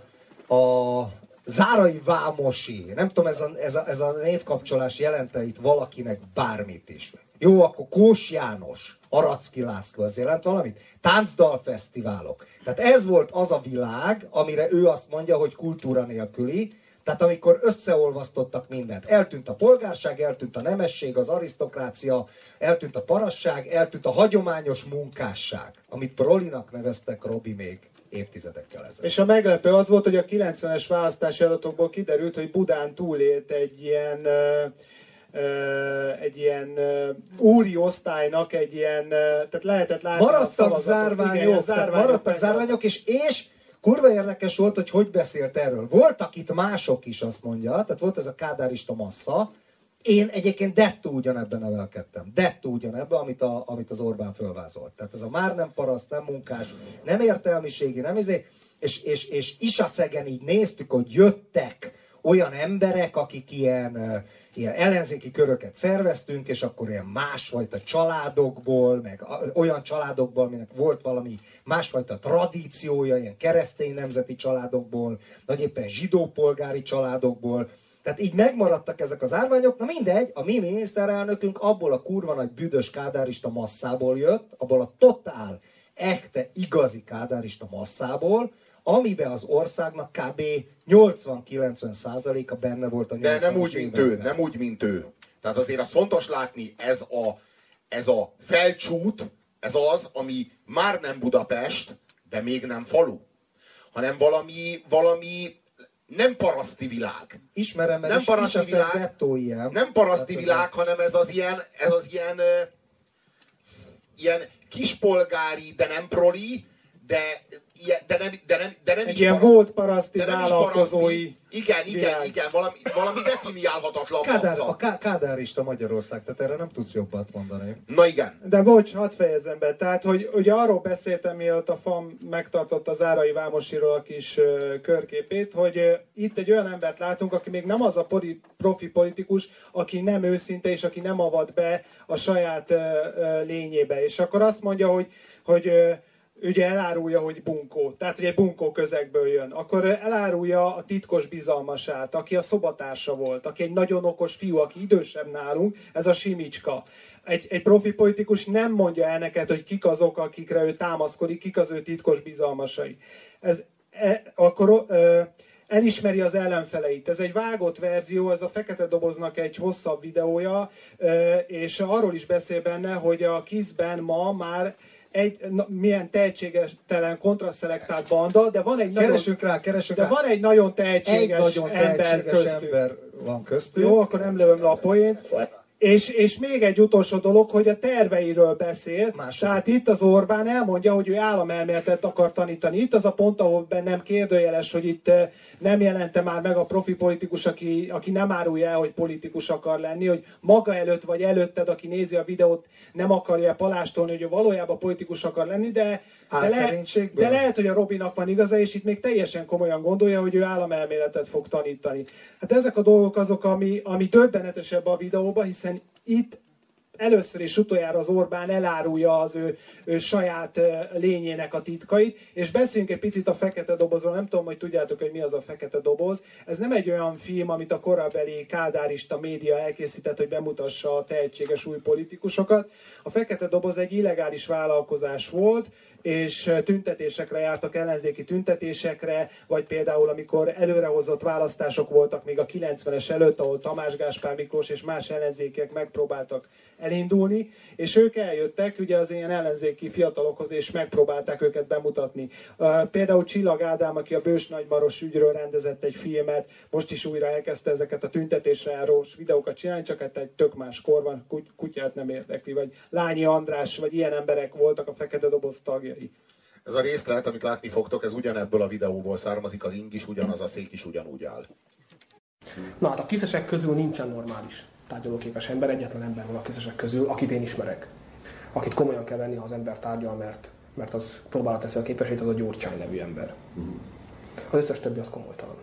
a, a Zárai Vámosi, nem tudom, ez a, ez a, ez a névkapcsolás jelente itt valakinek bármit is. Jó, akkor Kós János, Aracki László, ez jelent valamit? Táncdalfesztiválok. Tehát ez volt az a világ, amire ő azt mondja, hogy kultúra nélküli, tehát amikor összeolvasztottak mindent, eltűnt a polgárság, eltűnt a nemesség, az arisztokrácia, eltűnt a parasság, eltűnt a hagyományos munkásság, amit Prolinak neveztek Robi még évtizedekkel ezelőtt. És a meglepő az volt, hogy a 90-es választási adatokból kiderült, hogy Budán túlélt egy ilyen uh, egy ilyen úri osztálynak egy ilyen, tehát lehetett látni maradtak a zárványok, igen, zárványok maradtak zárványok, és, és kurva érdekes volt, hogy hogy beszélt erről. Voltak itt mások is, azt mondja, tehát volt ez a kádárista massza, én egyébként dettó ugyanebben nevelkedtem. Dettó ugyanebben, amit, a, amit az Orbán fölvázolt. Tehát ez a már nem paraszt, nem munkás, nem értelmiségi, nem izé, és, és, és Isaszegen így néztük, hogy jöttek olyan emberek, akik ilyen ilyen ellenzéki köröket szerveztünk, és akkor ilyen másfajta családokból, meg olyan családokból, aminek volt valami másfajta tradíciója, ilyen keresztény nemzeti családokból, vagy éppen zsidó polgári családokból, tehát így megmaradtak ezek az árványok, na mindegy, a mi miniszterelnökünk abból a kurva nagy büdös kádárista masszából jött, abból a totál, ekte, igazi kádárista masszából, amiben az országnak kb. 80-90 százaléka benne volt a De nem úgy, mint ő, nem úgy, mint ő. Tehát azért az fontos látni, ez a, ez a felcsút, ez az, ami már nem Budapest, de még nem falu, hanem valami, valami nem paraszti világ. Ismerem, mert nem paraszti világ, ilyen. Nem paraszti világ, hanem ez az ilyen, ez az ilyen ilyen kispolgári, de nem proli, de, de nem, de nem, de nem Egy is ilyen para- volt paraszti de nem is paraszti. Igen, igen, világ. igen, valami, valami definiálhatatlan Kádár, massza. a ká- kádárista Magyarország, tehát erre nem tudsz jobbat mondani. Na igen. De bocs, hadd fejezzem be. Tehát, hogy ugye arról beszéltem, mielőtt a FAM megtartott az Árai Vámosiról a kis körképét, hogy itt egy olyan embert látunk, aki még nem az a poli, profi politikus, aki nem őszinte, és aki nem avat be a saját lényébe. És akkor azt mondja, hogy, hogy ö, ugye elárulja, hogy bunkó, tehát hogy egy bunkó közegből jön, akkor elárulja a titkos bizalmasát, aki a szobatársa volt, aki egy nagyon okos fiú, aki idősebb nálunk, ez a Simicska. Egy, egy profi politikus nem mondja el neked, hogy kik azok, akikre ő támaszkodik, kik az ő titkos bizalmasai. Ez, e, akkor ö, elismeri az ellenfeleit. Ez egy vágott verzió, ez a Fekete Doboznak egy hosszabb videója, ö, és arról is beszél benne, hogy a kizben ma már egy na, milyen tehetségtelen kontraszelektált banda, de van egy nagyon, Keresünk rá, keresünk de rá. van egy nagyon Egy tehetséges nagyon ember tehetséges köztük. ember van köztük. Jó, akkor nem lövöm le a poént. És, és még egy utolsó dolog, hogy a terveiről beszél. Második. Tehát itt az Orbán elmondja, hogy ő államelméletet akar tanítani. Itt az a pont, ahol bennem kérdőjeles, hogy itt eh, nem jelente már meg a profi politikus, aki, aki nem árulja el, hogy politikus akar lenni, hogy maga előtt vagy előtted, aki nézi a videót, nem akarja palástolni, hogy ő valójában politikus akar lenni, de, de, le, Álszerénységből? de lehet, hogy a Robinak van igaza, és itt még teljesen komolyan gondolja, hogy ő államelméletet fog tanítani. Hát ezek a dolgok azok, ami, ami döbbenetesebb a videóban, hiszen itt először és utoljára az Orbán elárulja az ő, ő saját lényének a titkait, és beszéljünk egy picit a Fekete Dobozról, nem tudom, hogy tudjátok, hogy mi az a Fekete Doboz. Ez nem egy olyan film, amit a korabeli kádárista média elkészített, hogy bemutassa a tehetséges új politikusokat. A Fekete Doboz egy illegális vállalkozás volt, és tüntetésekre jártak, ellenzéki tüntetésekre, vagy például amikor előrehozott választások voltak még a 90-es előtt, ahol Tamás Gáspár Miklós és más ellenzékiek megpróbáltak elindulni, és ők eljöttek ugye az ilyen ellenzéki fiatalokhoz, és megpróbálták őket bemutatni. Uh, Például Csillag Ádám, aki a Bős Nagymaros ügyről rendezett egy filmet, most is újra elkezdte ezeket a tüntetésre járós videókat csinálni, csak hát egy tök más korban, kuty- kutyát nem érdekli, vagy Lányi András, vagy ilyen emberek voltak a Fekete Doboz tagjai. Ez a részlet, amit látni fogtok, ez ugyanebből a videóból származik, az ing is ugyanaz, a szék is ugyanúgy áll. Na hát a kiszesek közül nincsen normális tárgyalóképes ember, egyetlen ember van a kiszesek közül, akit én ismerek. Akit komolyan kell venni, ha az ember tárgyal, mert, mert az próbálat teszi a képesét, az a Gyurcsány nevű ember. Az összes többi az komolytalan.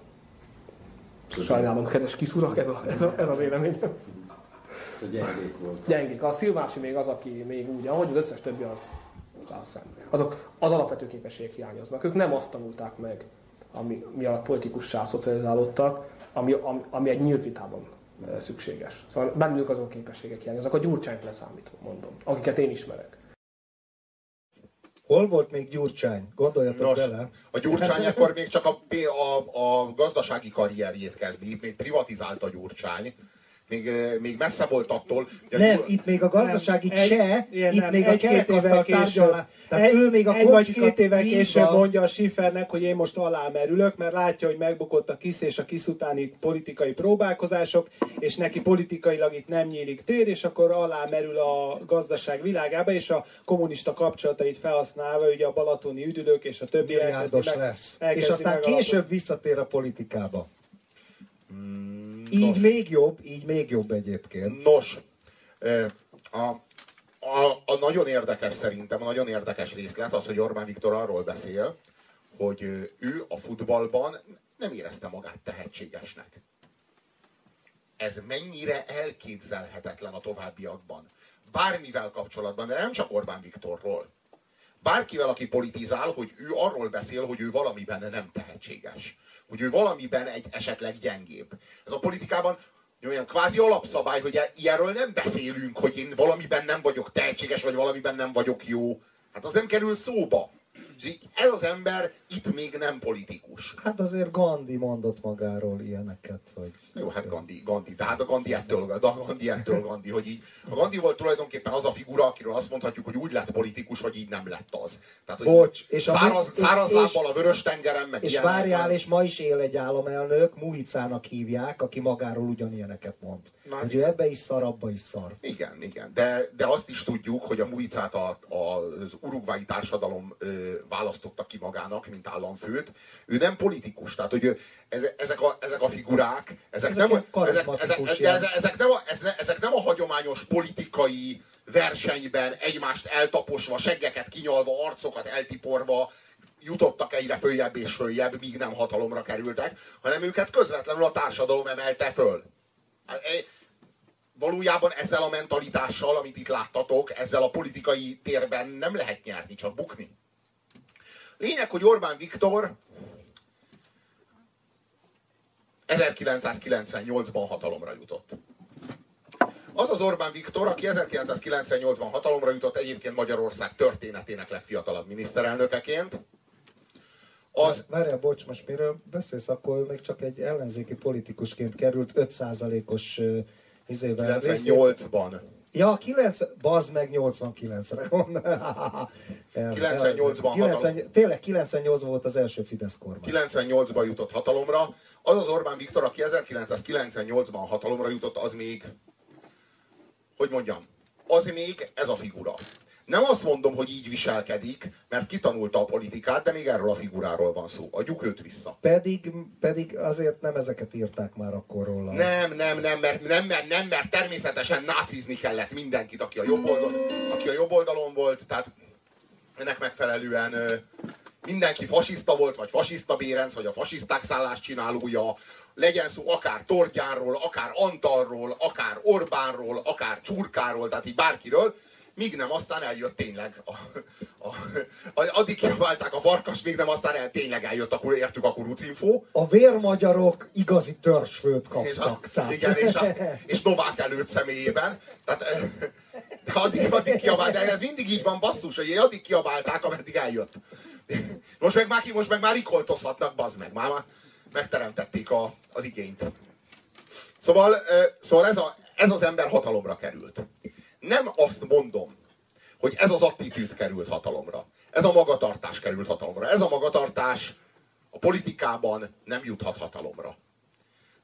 Sajnálom, kedves kiszurak, ez a, ez a, ez a véleményem. A gyengék volt. Gyengék. A Szilvási még az, aki még úgy, ahogy az összes többi az, az szemben. Azok az alapvető képességek hiányoznak. Ők nem azt tanulták meg, ami, mi alatt politikussá szocializálódtak, ami, ami, ami egy nyílt vitában szükséges. Szóval bennük azok a képességek hiányoznak. A Gyurcsányt leszámítva, mondom. Akiket én ismerek. Hol volt még Gyurcsány? Gondoljatok Nos, bele. a Gyurcsány akkor még csak a, a, a gazdasági karrierjét kezdi, még privatizált a Gyurcsány. Még, még messze volt attól. hogy a Nem, Gyur- itt még a gazdasági Nem, egy- se, ilyen itt nem, még a egy-két kerekasztal tárgyalás. Tehát egy, ő még a egy vagy két évvel később mondja a Schiffernek, hogy én most alámerülök, mert látja, hogy megbukott a KISZ és a KISZ utáni politikai próbálkozások, és neki politikailag itt nem nyílik tér, és akkor alámerül a gazdaság világába, és a kommunista kapcsolatait felhasználva, ugye a balatoni üdülők és a többi milliárdos elkezdi meg- lesz. elkezdi És aztán később visszatér a politikába. Mm, Így még jobb, így még jobb egyébként. Nos, a, a, a nagyon érdekes szerintem, a nagyon érdekes részlet az, hogy Orbán Viktor arról beszél, hogy ő a futballban nem érezte magát tehetségesnek. Ez mennyire elképzelhetetlen a továbbiakban. Bármivel kapcsolatban, de nem csak Orbán Viktorról. Bárkivel, aki politizál, hogy ő arról beszél, hogy ő valamiben nem tehetséges. Hogy ő valamiben egy esetleg gyengébb. Ez a politikában olyan kvázi alapszabály, hogy e- ilyenről nem beszélünk, hogy én valamiben nem vagyok tehetséges, vagy valamiben nem vagyok jó. Hát az nem kerül szóba. És ez az ember itt még nem politikus. Hát azért Gandhi mondott magáról ilyeneket, hogy... Jó, hát Gandhi, Gandhi, de hát a Gandhi ettől, a Gandhi ettől Gandhi, hogy így, a Gandhi volt tulajdonképpen az a figura, akiről azt mondhatjuk, hogy úgy lett politikus, hogy így nem lett az. Tehát, hogy Bocs, és a- száraz, és- száraz és- lábbal a vörös tengeren, meg És ilyenek, várjál, és ma is él egy államelnök, Muhicának hívják, aki magáról ugyanilyeneket mond. Na, hogy ő ebbe is szar, abba is szar. Igen, igen. De, de azt is tudjuk, hogy a Muicát a, a, az urugvái társadalom ö, választotta ki magának, mint államfőt. Ő nem politikus, tehát hogy ez, ezek, a, ezek a figurák, ezek, Ezek nem, ezek, ezek, ezek, ezek, nem a, ez ezek nem a hagyományos politikai versenyben egymást eltaposva, seggeket kinyalva, arcokat eltiporva jutottak egyre följebb és följebb, míg nem hatalomra kerültek, hanem őket közvetlenül a társadalom emelte föl. Hát, e- valójában ezzel a mentalitással, amit itt láttatok, ezzel a politikai térben nem lehet nyerni, csak bukni. Lényeg, hogy Orbán Viktor 1998-ban hatalomra jutott. Az az Orbán Viktor, aki 1998-ban hatalomra jutott egyébként Magyarország történetének legfiatalabb miniszterelnökeként, az Várjál, bocs, most miről beszélsz, akkor még csak egy ellenzéki politikusként került 5%-os uh, izével. részét- 98-ban Ja, 9, bazd meg 89-re. 98-ban 90, Tényleg 98 volt az első Fidesz kormány. 98-ban jutott hatalomra. Az az Orbán Viktor, aki 1998-ban hatalomra jutott, az még, hogy mondjam, az még ez a figura. Nem azt mondom, hogy így viselkedik, mert kitanulta a politikát, de még erről a figuráról van szó. Adjuk őt vissza. Pedig, pedig azért nem ezeket írták már akkor róla. Nem, nem, nem, mert, nem, mert, nem, mert természetesen nácizni kellett mindenkit, aki a jobb oldalon, aki a jobb oldalon volt, tehát ennek megfelelően mindenki fasiszta volt, vagy fasiszta bérenc, vagy a fasiszták szállás csinálója, legyen szó akár Tordjánról, akár Antalról, akár Orbánról, akár Csurkáról, tehát így bárkiről, míg nem aztán eljött tényleg. A, a, a, addig kiabálták a farkas, még nem aztán el, tényleg eljött, akkor értük a kurucinfó. A vérmagyarok igazi törzsfőt És a, kaptak. tehát- igen, és, a, és Novák előtt személyében. Tehát, eh, de addig, addig kiabált, de ez mindig így van basszus, hogy addig kiabálták, ameddig eljött. Most meg már, most meg már rikoltozhatnak, bazd meg, már, már megteremtették a, az igényt. Szóval, szóval ez, a, ez az ember hatalomra került. Nem azt mondom, hogy ez az attitűd került hatalomra. Ez a magatartás került hatalomra. Ez a magatartás a politikában nem juthat hatalomra.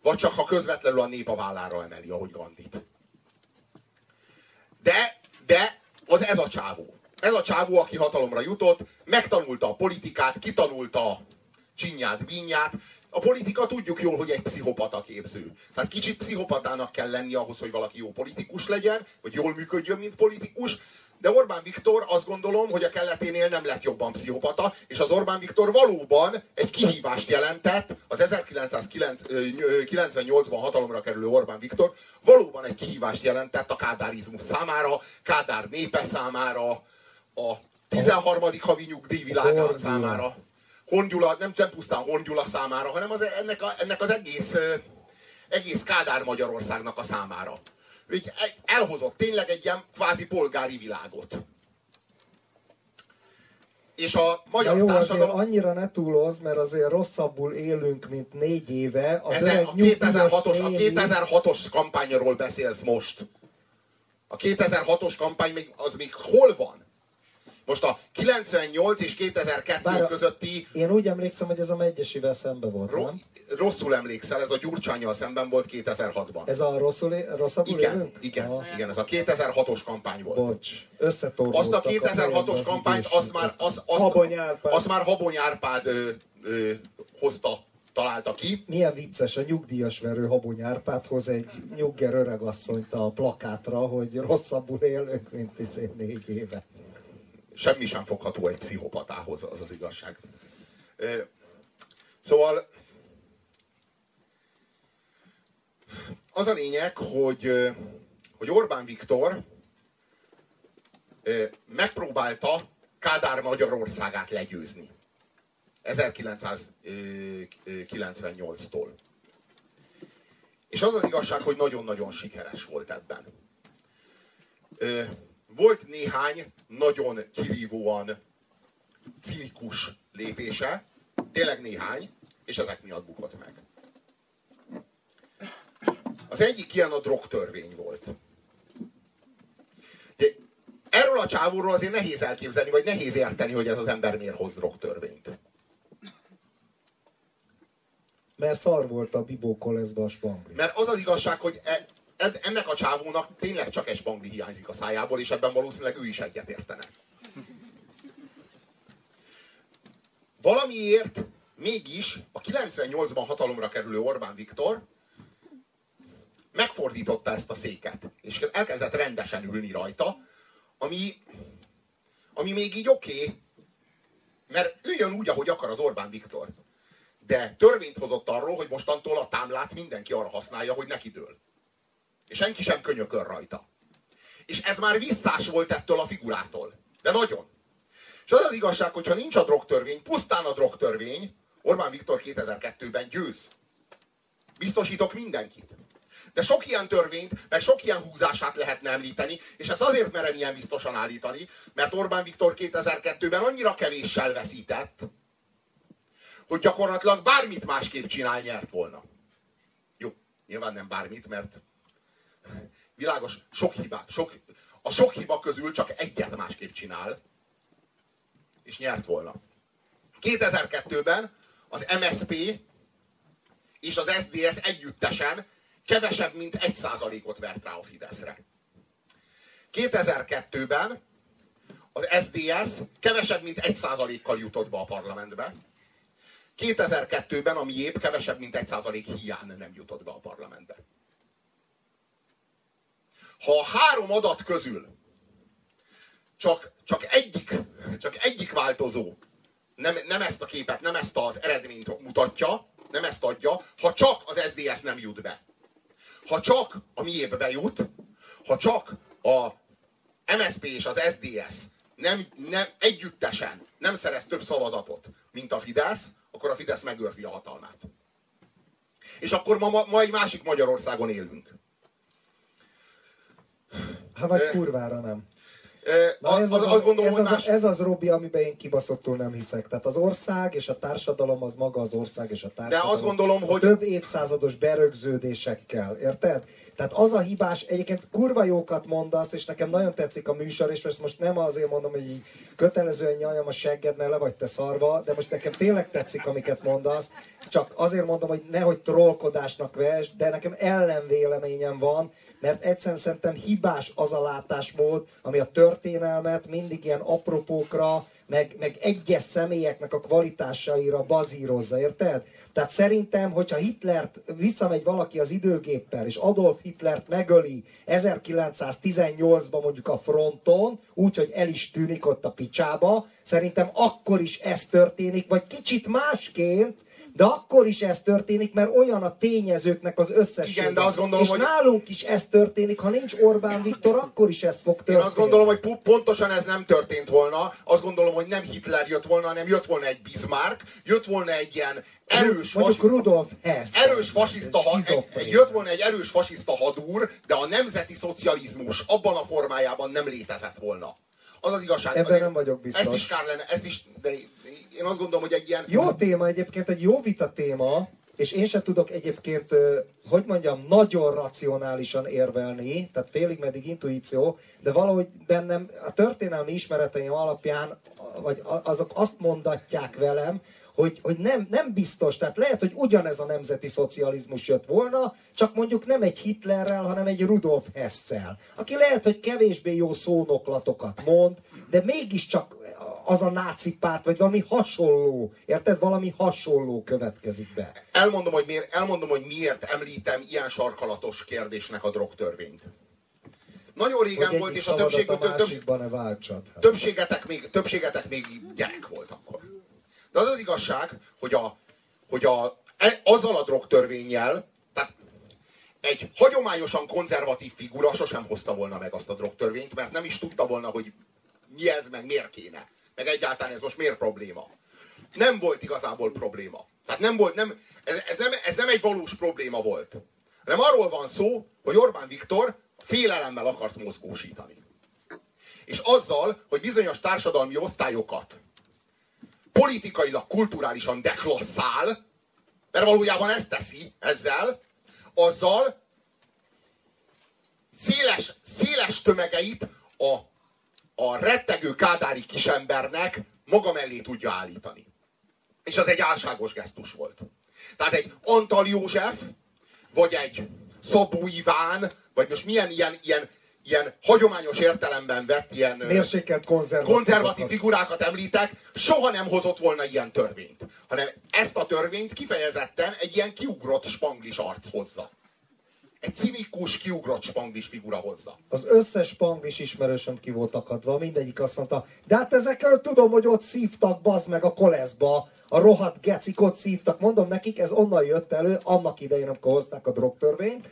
Vagy csak ha közvetlenül a nép a vállára emeli, ahogy Gandit. De, de az ez a csávó. Ez a csávó, aki hatalomra jutott, megtanulta a politikát, kitanulta csinyát, bínyát. A politika tudjuk jól, hogy egy pszichopata képző. Tehát kicsit pszichopatának kell lenni ahhoz, hogy valaki jó politikus legyen, vagy jól működjön, mint politikus. De Orbán Viktor azt gondolom, hogy a kelleténél nem lett jobban pszichopata, és az Orbán Viktor valóban egy kihívást jelentett, az 1998-ban hatalomra kerülő Orbán Viktor valóban egy kihívást jelentett a kádárizmus számára, Kádár népe számára, a 13. havi Gyula. számára. Hongyula, nem, nem pusztán Hongyula számára, hanem az, ennek, a, ennek az egész, egész Kádár Magyarországnak a számára. Úgy elhozott tényleg egy ilyen kvázi polgári világot. És a magyar jó, azért társadalom... annyira ne túloz, mert azért rosszabbul élünk, mint négy éve. Az a nyugdíjas 2006-os, a néni- 2006-os kampányról beszélsz most. A 2006-os kampány még, az még hol van? Most a 98 és 2002 Bár közötti Én úgy emlékszem, hogy ez a Megyesivel szembe volt, ro- nem? rosszul emlékszel, ez a Gyurcsányjal szemben volt 2006-ban. Ez a rosszul, rosszabbul Igen, élünk? igen, Aha. igen, ez a 2006-os kampány volt. Bocs, Azt a 2006-os fejembe kampányt, az azt már, az, azt, Habony Árpád. azt már Habony Árpád ö, ö, hozta, találta ki. Milyen vicces, a nyugdíjas verő Habony Árpád hoz egy nyugger öregasszonyt a plakátra, hogy rosszabbul élünk, mint izé négy éve. Semmi sem fogható egy pszichopatához, az az igazság. Szóval az a lényeg, hogy, hogy Orbán Viktor megpróbálta Kádár Magyarországát legyőzni. 1998-tól. És az az igazság, hogy nagyon-nagyon sikeres volt ebben. Volt néhány nagyon kirívóan cinikus lépése, tényleg néhány, és ezek miatt bukott meg. Az egyik ilyen a drogtörvény volt. Ugye, erről a csávóról azért nehéz elképzelni, vagy nehéz érteni, hogy ez az ember miért hoz drogtörvényt. Mert szar volt a Bibó koleszbe a spangli. Mert az az igazság, hogy e, ennek a csávónak tényleg csak egy spangli hiányzik a szájából, és ebben valószínűleg ő is egyet értene. Valamiért mégis a 98-ban hatalomra kerülő Orbán Viktor megfordította ezt a széket, és elkezdett rendesen ülni rajta, ami, ami még így oké, okay, mert üljön úgy, ahogy akar az Orbán Viktor. De törvényt hozott arról, hogy mostantól a támlát mindenki arra használja, hogy neki dől. És senki sem könyökön rajta. És ez már visszás volt ettől a figurától. De nagyon. És az az igazság, hogyha nincs a drogtörvény, pusztán a drogtörvény, Orbán Viktor 2002-ben győz. Biztosítok mindenkit. De sok ilyen törvényt, meg sok ilyen húzását lehetne említeni, és ezt azért merem ilyen biztosan állítani, mert Orbán Viktor 2002-ben annyira kevéssel veszített, hogy gyakorlatilag bármit másképp csinál, nyert volna. Jó, nyilván nem bármit, mert világos, sok hiba, sok, a sok hiba közül csak egyet másképp csinál, és nyert volna. 2002-ben az MSP és az SDS együttesen kevesebb, mint egy százalékot vert rá a Fideszre. 2002-ben az SDS kevesebb, mint egy százalékkal jutott be a parlamentbe. 2002-ben a miép kevesebb, mint egy százalék hiány nem jutott be a parlamentbe. Ha a három adat közül csak, csak, egyik, csak egyik változó nem, nem ezt a képet, nem ezt az eredményt mutatja, nem ezt adja, ha csak az SDS nem jut be. Ha csak a miébb bejut, ha csak a MSP és az SDS nem, nem, együttesen nem szerez több szavazatot, mint a Fidesz, akkor a Fidesz megőrzi a hatalmát. És akkor ma, ma, egy másik Magyarországon élünk. Hát vagy kurvára nem. Na ez az, az, gondolom, ez, az, más... ez az, Robi, amiben én kibaszottul nem hiszek. Tehát az ország és a társadalom az maga az ország és a társadalom. De azt gondolom, hogy... Több évszázados berögződésekkel, érted? Tehát az a hibás, egyébként kurva jókat mondasz, és nekem nagyon tetszik a műsor, és most, most nem azért mondom, hogy így kötelezően nyaljam a segged, mert le vagy te szarva, de most nekem tényleg tetszik, amiket mondasz, csak azért mondom, hogy nehogy trollkodásnak ves, de nekem ellenvéleményem van, mert egyszerűen szerintem hibás az a látásmód, ami a történelmet mindig ilyen apropókra, meg, meg egyes személyeknek a kvalitásaira bazírozza, érted? Tehát szerintem, hogyha Hitlert visszamegy valaki az időgéppel, és Adolf Hitlert megöli 1918-ban mondjuk a fronton, úgyhogy el is tűnik ott a picsába, szerintem akkor is ez történik, vagy kicsit másként, de akkor is ez történik, mert olyan a tényezőknek az összessége. Igen, de azt gondolom, és hogy... nálunk is ez történik, ha nincs Orbán Viktor, akkor is ez fog történni. Én azt gondolom, hogy pontosan ez nem történt volna. Azt gondolom, hogy nem Hitler jött volna, hanem jött volna egy Bismarck, jött volna egy ilyen erős... Mondjuk vas... Rudolf Hess. Erős fasiszta, egy, jött volna egy erős fasiszta hadúr, de a nemzeti szocializmus abban a formájában nem létezett volna. Az az igazság. Ebben nem vagyok biztos. Ezt is kár lenne, ezt is, de én azt gondolom, hogy egy ilyen... Jó téma egyébként, egy jó vita téma, és én sem tudok egyébként, hogy mondjam, nagyon racionálisan érvelni, tehát félig meddig intuíció, de valahogy bennem a történelmi ismereteim alapján, vagy azok azt mondatják velem, hogy, hogy nem, nem biztos, tehát lehet, hogy ugyanez a nemzeti szocializmus jött volna, csak mondjuk nem egy Hitlerrel, hanem egy Rudolf Hessel, aki lehet, hogy kevésbé jó szónoklatokat mond, de mégiscsak az a náci párt, vagy valami hasonló, érted? Valami hasonló következik be. Elmondom, hogy miért, elmondom, hogy miért említem ilyen sarkalatos kérdésnek a drogtörvényt. Nagyon régen volt, és a többség, a több, hát. többségetek, még, többségetek még gyerek volt akkor. De az az igazság, hogy, a, hogy a, e, azzal a drogtörvényjel, tehát egy hagyományosan konzervatív figura sosem hozta volna meg azt a drogtörvényt, mert nem is tudta volna, hogy mi ez, meg miért kéne. Meg egyáltalán ez most miért probléma. Nem volt igazából probléma. Tehát nem volt, nem, ez, ez, nem, ez nem egy valós probléma volt. Nem arról van szó, hogy Orbán Viktor félelemmel akart mozgósítani. És azzal, hogy bizonyos társadalmi osztályokat politikailag, kulturálisan deklasszál, mert valójában ezt teszi ezzel, azzal széles, széles tömegeit a, a rettegő kádári kisembernek maga mellé tudja állítani. És az egy álságos gesztus volt. Tehát egy Antal József, vagy egy Szabó Iván, vagy most milyen ilyen, ilyen, ilyen hagyományos értelemben vett ilyen Mérsékelt konzervatív, konzervatív figurákat említek, soha nem hozott volna ilyen törvényt. Hanem ezt a törvényt kifejezetten egy ilyen kiugrott spanglis arc hozza. Egy cinikus, kiugrott spanglis figura hozza. Az összes spanglis ismerősöm ki volt akadva, mindegyik azt mondta, de hát ezekről tudom, hogy ott szívtak, bazd meg a koleszba, a rohadt gecik ott szívtak, mondom nekik, ez onnan jött elő, annak idején, amikor hozták a drogtörvényt,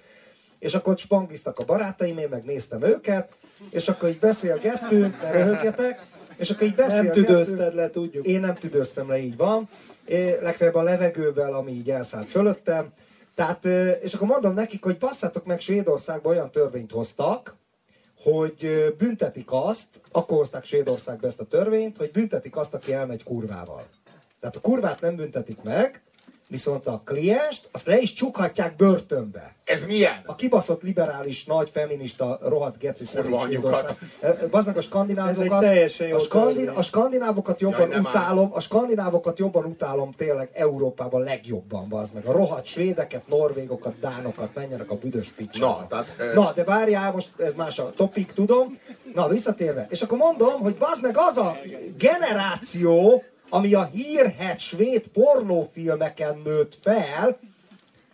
és akkor spangiztak a barátaim, én megnéztem őket, és akkor így beszélgettünk, mert röhögjetek, és akkor így Nem beszélgettünk. tüdőzted le, tudjuk. Én nem tüdőztem le, így van. É, legfeljebb a levegővel, ami így elszállt fölöttem. Tehát, és akkor mondom nekik, hogy basszátok meg, Svédországban olyan törvényt hoztak, hogy büntetik azt, akkor hozták Svédországba ezt a törvényt, hogy büntetik azt, aki elmegy kurvával. Tehát a kurvát nem büntetik meg, viszont a klienst, azt le is csukhatják börtönbe. Ez milyen? A kibaszott liberális, nagy feminista, rohadt geci. Bazd meg a skandinávokat. Ez egy teljesen jó a, skandin, a skandinávokat jobban Jaj, utálom, a skandinávokat jobban utálom tényleg Európában legjobban, bazd meg. A rohadt svédeket, norvégokat, dánokat, menjenek a büdös picsába. Na, tehát, ö- Na, de várjál, most ez más a topik, tudom. Na, visszatérve. És akkor mondom, hogy bazd meg az a generáció, ami a hírhet svéd pornófilmeken nőtt fel,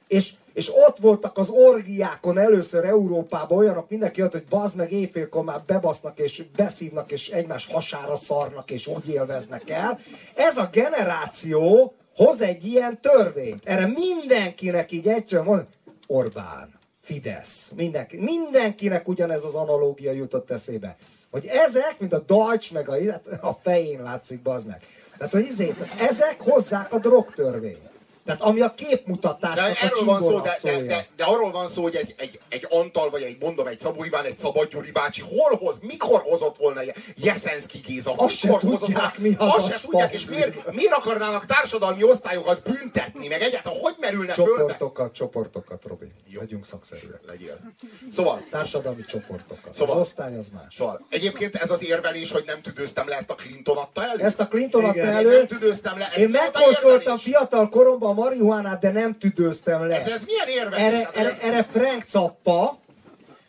és, és ott voltak az orgiákon először Európában olyanok, mindenki jött, hogy bazd meg éjfélkor már bebasznak és beszívnak és egymás hasára szarnak és úgy élveznek el. Ez a generáció hoz egy ilyen törvényt. Erre mindenkinek így egyszerűen mond, Orbán, Fidesz, mindenki, mindenkinek ugyanez az analógia jutott eszébe. Hogy ezek, mint a Deutsch, meg a, hát a fején látszik, bazd meg. Tehát, hogy izét, ezek hozzák a drogtörvényt. Tehát ami a De képmutatásnak a erről van szó, de, de, de, de, arról van szó, hogy egy, egy, egy Antal, vagy egy mondom, egy Szabó Iván, egy Szabad Gyuri bácsi hol hoz, mikor hozott volna Jeszenszki Géza, Azt se tudják, volna, mi az azt a se tudják, és miért, miért akarnának társadalmi osztályokat büntetni, meg egyáltalán hogy merülne fölbe? Csoportokat, csoportokat, Robi. Legyünk szakszerűek. Legyél. Szóval, Társadalmi csoportokat. Szóval- Az osztály az más. szóval, egyébként ez az érvelés, hogy nem tüdőztem le, ezt a Clinton adta elő? Ezt a Clinton adta Igen. Én elő. nem tüdőztem le, ez Én megkóstoltam fiatal koromban a marihuánát, de nem tüdőztem le. Ez, ez milyen érvelés? Erre, Hát erre, erre Frank Zappa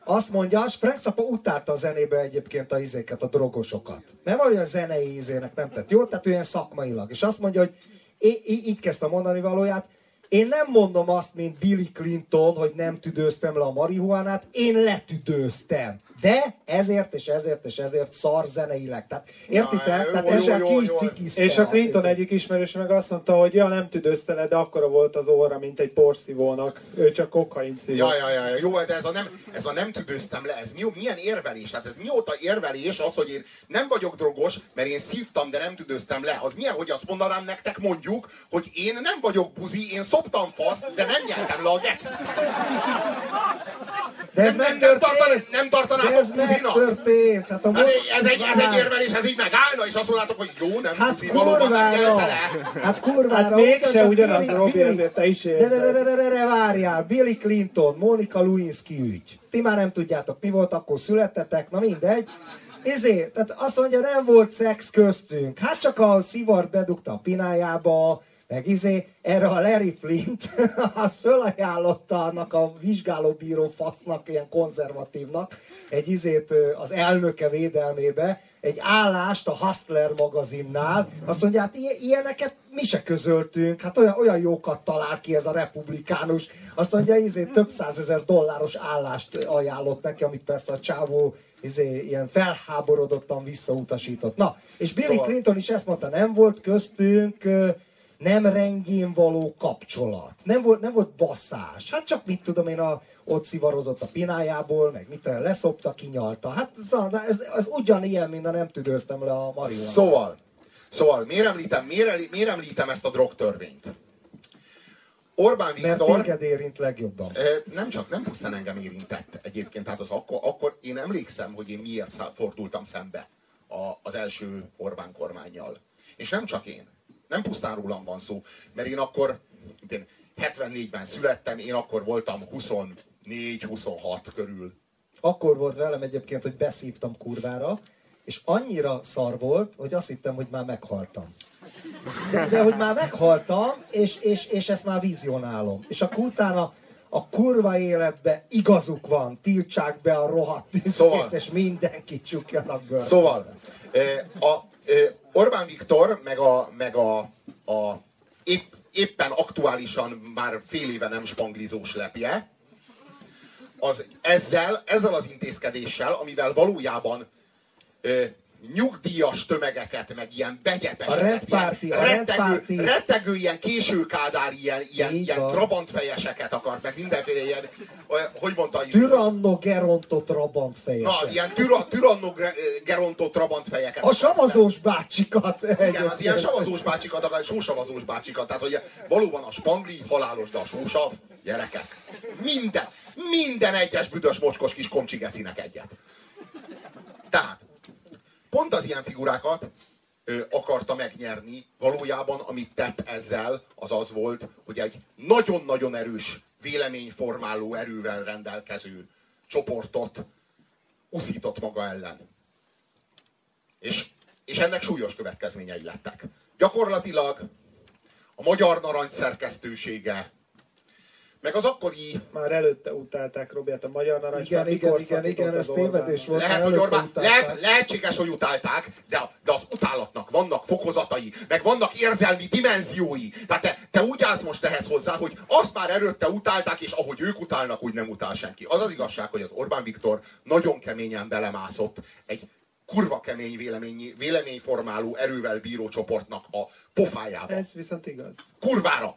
azt mondja, és Frank Zappa utálta a zenébe egyébként a izéket, a drogosokat. Valahogy a zenei izének nem tett jó, tehát olyan szakmailag. És azt mondja, hogy í- í- így kezdte mondani valóját, én nem mondom azt, mint Billy Clinton, hogy nem tüdőztem le a marihuánát, én letüdőztem. De ezért és ezért és ezért szar zeneileg. Tehát értitek? Tehát ezzel ki is cikizte. És a Clinton egyik ismerős meg azt mondta, hogy ja, nem tüdőzte le, de akkora volt az óra, mint egy porszívónak. Ő csak kokain szívott. Ja, ja, ja, ja, jó, de ez a nem, ez a nem tüdőztem le, ez mi, milyen érvelés? Hát ez mióta érvelés az, hogy én nem vagyok drogos, mert én szívtam, de nem tüdőztem le. Az milyen, hogy azt mondanám nektek mondjuk, hogy én nem vagyok buzi, én szoptam faszt, de nem nyeltem le a gecit. De ez Nem, nem, nem, tartan, nem De ez megtörtént. Tehát a Hát ez egy, ez egy érvelés, ez így megállna, és azt mondátok, hogy jó, nem Hát buzi, valóban. Hát kurvára! Hát mégse ugyanaz, Billy- Robi, ezért te is De, de, de, érzed. de, de, de, de, várjál! Billy Clinton, Monica Lewinsky ügy. Ti már nem tudjátok, mi volt, akkor születtetek, na mindegy. Izé, tehát azt mondja, nem volt szex köztünk. Hát csak a szivart bedugta a pinájába, meg izé, erre a Larry Flint, az fölajánlotta annak a vizsgálóbíró fasznak, ilyen konzervatívnak, egy izét az elnöke védelmébe, egy állást a Hustler magazinnál, azt mondja, hát ilyeneket mi se közöltünk, hát olyan, olyan jókat talál ki ez a republikánus. Azt mondja, izé, több százezer dolláros állást ajánlott neki, amit persze a csávó izé, ilyen felháborodottan visszautasított. Na, és Billy Szóval- Clinton is ezt mondta, nem volt köztünk nem rendjén való kapcsolat. Nem volt, nem volt basszás. Hát csak mit tudom én, a, ott szivarozott a pinájából, meg mit tudom, leszopta, kinyalta. Hát ez, ez, ugyanilyen, mint a nem tüdőztem le a marihuana. Szóval, szóval miért említem, miért, miért említem ezt a drogtörvényt? Orbán Mert Viktor... téged érint legjobban. Nem csak, nem pusztán engem érintett egyébként, tehát az akkor, akkor én emlékszem, hogy én miért fordultam szembe a, az első Orbán kormányjal. És nem csak én. Nem pusztán rólam van szó, mert én akkor, én 74-ben születtem, én akkor voltam 24-26 körül. Akkor volt velem egyébként, hogy beszívtam kurvára, és annyira szar volt, hogy azt hittem, hogy már meghaltam. De, de hogy már meghaltam, és, és, és ezt már vizionálom. És akkor utána a kurva életbe igazuk van, tiltsák be a rohadt Szóval- és mindenki csukjanak bőrbe. Szóval, eh, a, Orbán Viktor, meg a, meg a, a épp, éppen aktuálisan már fél éve nem spanglizós lepje, az ezzel, ezzel az intézkedéssel, amivel valójában nyugdíjas tömegeket, meg ilyen begyepeseket, A rendpárti- ilyen a rettegő, rendpárti- rettegő ilyen későkádár, ilyen, ilyen, Így ilyen trabantfejeseket akart, meg mindenféle ilyen, hogy mondta, Tyranno Geronto Trabant na, ilyen tyra, tyranno Gre- Geronto trabantfejeket. A savazós bácsikat. Igen, az ilyen savazós bácsikat, akár sósavazós bácsikat. Tehát, hogy valóban a spangli halálos, de a sósav, gyerekek. Minden, minden egyes büdös mocskos kis komcsigecinek egyet. Tehát, pont az ilyen figurákat ö, akarta megnyerni. Valójában, amit tett ezzel, az az volt, hogy egy nagyon-nagyon erős véleményformáló erővel rendelkező csoportot uszított maga ellen. És, és ennek súlyos következményei lettek. Gyakorlatilag a Magyar Narancs szerkesztősége, meg az akkori Már előtte utálták Robiát a Magyar Narancs. Igen, igen, igen, igen, ez tévedés volt. lehet, hogy Orbán, lehet, lehetséges, hogy utálták, de, a- de az utálatnak vannak fokozatai, meg vannak érzelmi dimenziói. Tehát te, te úgy állsz most ehhez hozzá, hogy azt már előtte utálták, és ahogy ők utálnak, úgy nem utál senki. Az az igazság, hogy az Orbán Viktor nagyon keményen belemászott egy kurva kemény vélemény, véleményformáló erővel bíró csoportnak a pofájába. Ez viszont igaz. Kurvára!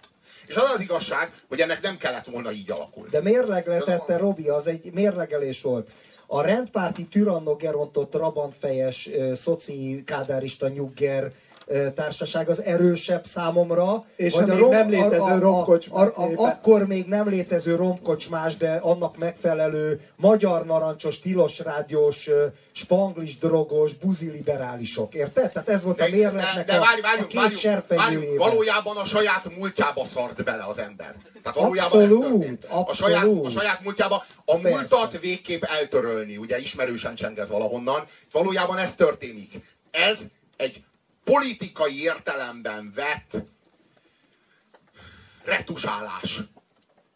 És az az igazság, hogy ennek nem kellett volna így alakulni. De mérlegletette Robi, az egy mérlegelés volt. A rendpárti Tyranno Geronto Trabantfejes ö, szoci kádárista nyugger társaság az erősebb számomra. És vagy a még nem létező romkocsmák a, a, a, éppen. Akkor még nem létező romkocsmás, de annak megfelelő magyar narancsos, tilos rádiós, spanglis drogos, buziliberálisok. Érted? Tehát ez volt a De, de, mérletnek de a, várj, a várjunk, két várjunk, várjunk, serpenyőjével. valójában a saját múltjába szart bele az ember. Tehát valójában Abszolút, ez történt. A abszolút. saját, a saját múltjába a Persze. múltat végképp eltörölni, ugye ismerősen csengez valahonnan. Valójában ez történik. Ez egy politikai értelemben vett retusálás.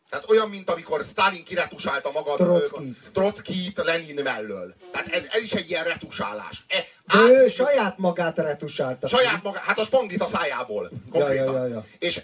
Tehát olyan, mint amikor Stalin kiretusálta maga Trockit. Trockit Lenin mellől. Tehát ez, ez is egy ilyen retusálás. E, De ő át- saját magát retusálta. Saját maga, hát a spanglit a szájából, konkrétan. Ja, ja, ja, ja. És,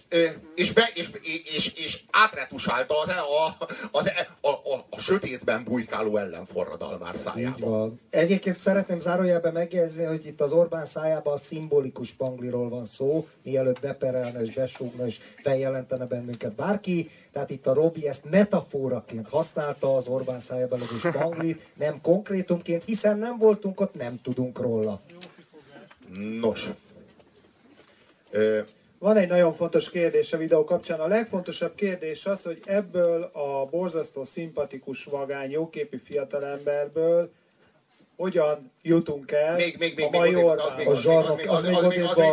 és, be, és, és, és átretusálta az, a, az, a, a, a, sötétben bujkáló ellenforradalmár szájába. Egyébként szeretném zárójelben megjegyezni, hogy itt az Orbán szájában a szimbolikus pangliról van szó, mielőtt beperelne és besúgna és feljelentene bennünket bárki. Tehát itt a Robi ezt metaforaként használta az Orbán szájában levő spanglit, nem konkrétumként, hiszen nem voltunk ott, nem tudunk róla. Nos. Ö, Van egy nagyon fontos kérdés a videó kapcsán. A legfontosabb kérdés az, hogy ebből a borzasztó szimpatikus, vagány, jóképű fiatalemberből hogyan jutunk el még, még, még, a még, A az, még, zsarnok, az, még,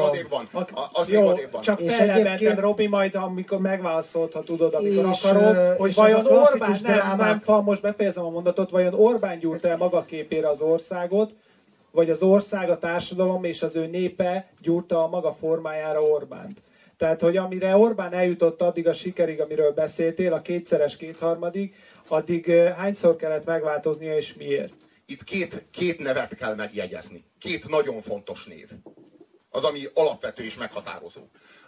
odébb van. Az még Jó, odébb van. csak egyébként- Robi, majd amikor megválaszolod, ha tudod, amikor És, akarod, ö, hogy és vajon Orbán, nem, nem, fa, most befejezem a mondatot, vajon Orbán gyúrt el maga képére az országot, vagy az ország, a társadalom és az ő népe gyúrta a maga formájára Orbánt. Tehát, hogy amire Orbán eljutott addig a sikerig, amiről beszéltél, a kétszeres kétharmadig, addig hányszor kellett megváltoznia és miért? Itt két, két nevet kell megjegyezni. Két nagyon fontos név. Az, ami alapvető és meghatározó.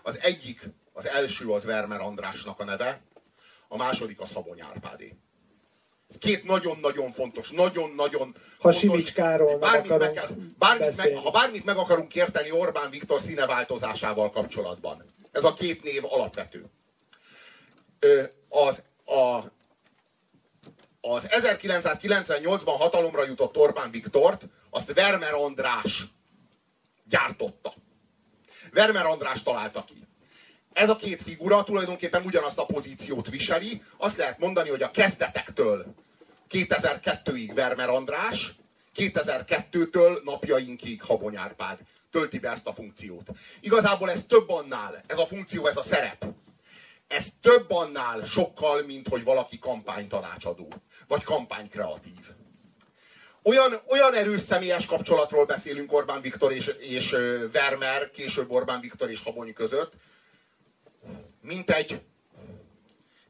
Az egyik, az első az Vermer Andrásnak a neve, a második az Habony Árpádé. Ez két nagyon-nagyon fontos, nagyon-nagyon Ha fontos- Simics Károlyról bármit meg akarunk kell, bármit meg. Ha bármit meg akarunk érteni Orbán Viktor színeváltozásával kapcsolatban, ez a két név alapvető. Az, a, az 1998-ban hatalomra jutott Orbán Viktort, azt Vermer András gyártotta. Vermer András találta ki. Ez a két figura tulajdonképpen ugyanazt a pozíciót viseli. Azt lehet mondani, hogy a kezdetektől 2002-ig Vermer András, 2002-től napjainkig Habony Árpád. tölti be ezt a funkciót. Igazából ez több annál, ez a funkció, ez a szerep. Ez több annál sokkal, mint hogy valaki kampánytanácsadó, vagy kampánykreatív. Olyan, olyan erős személyes kapcsolatról beszélünk Orbán Viktor és, és Vermeer, később Orbán Viktor és Habony között, mint egy,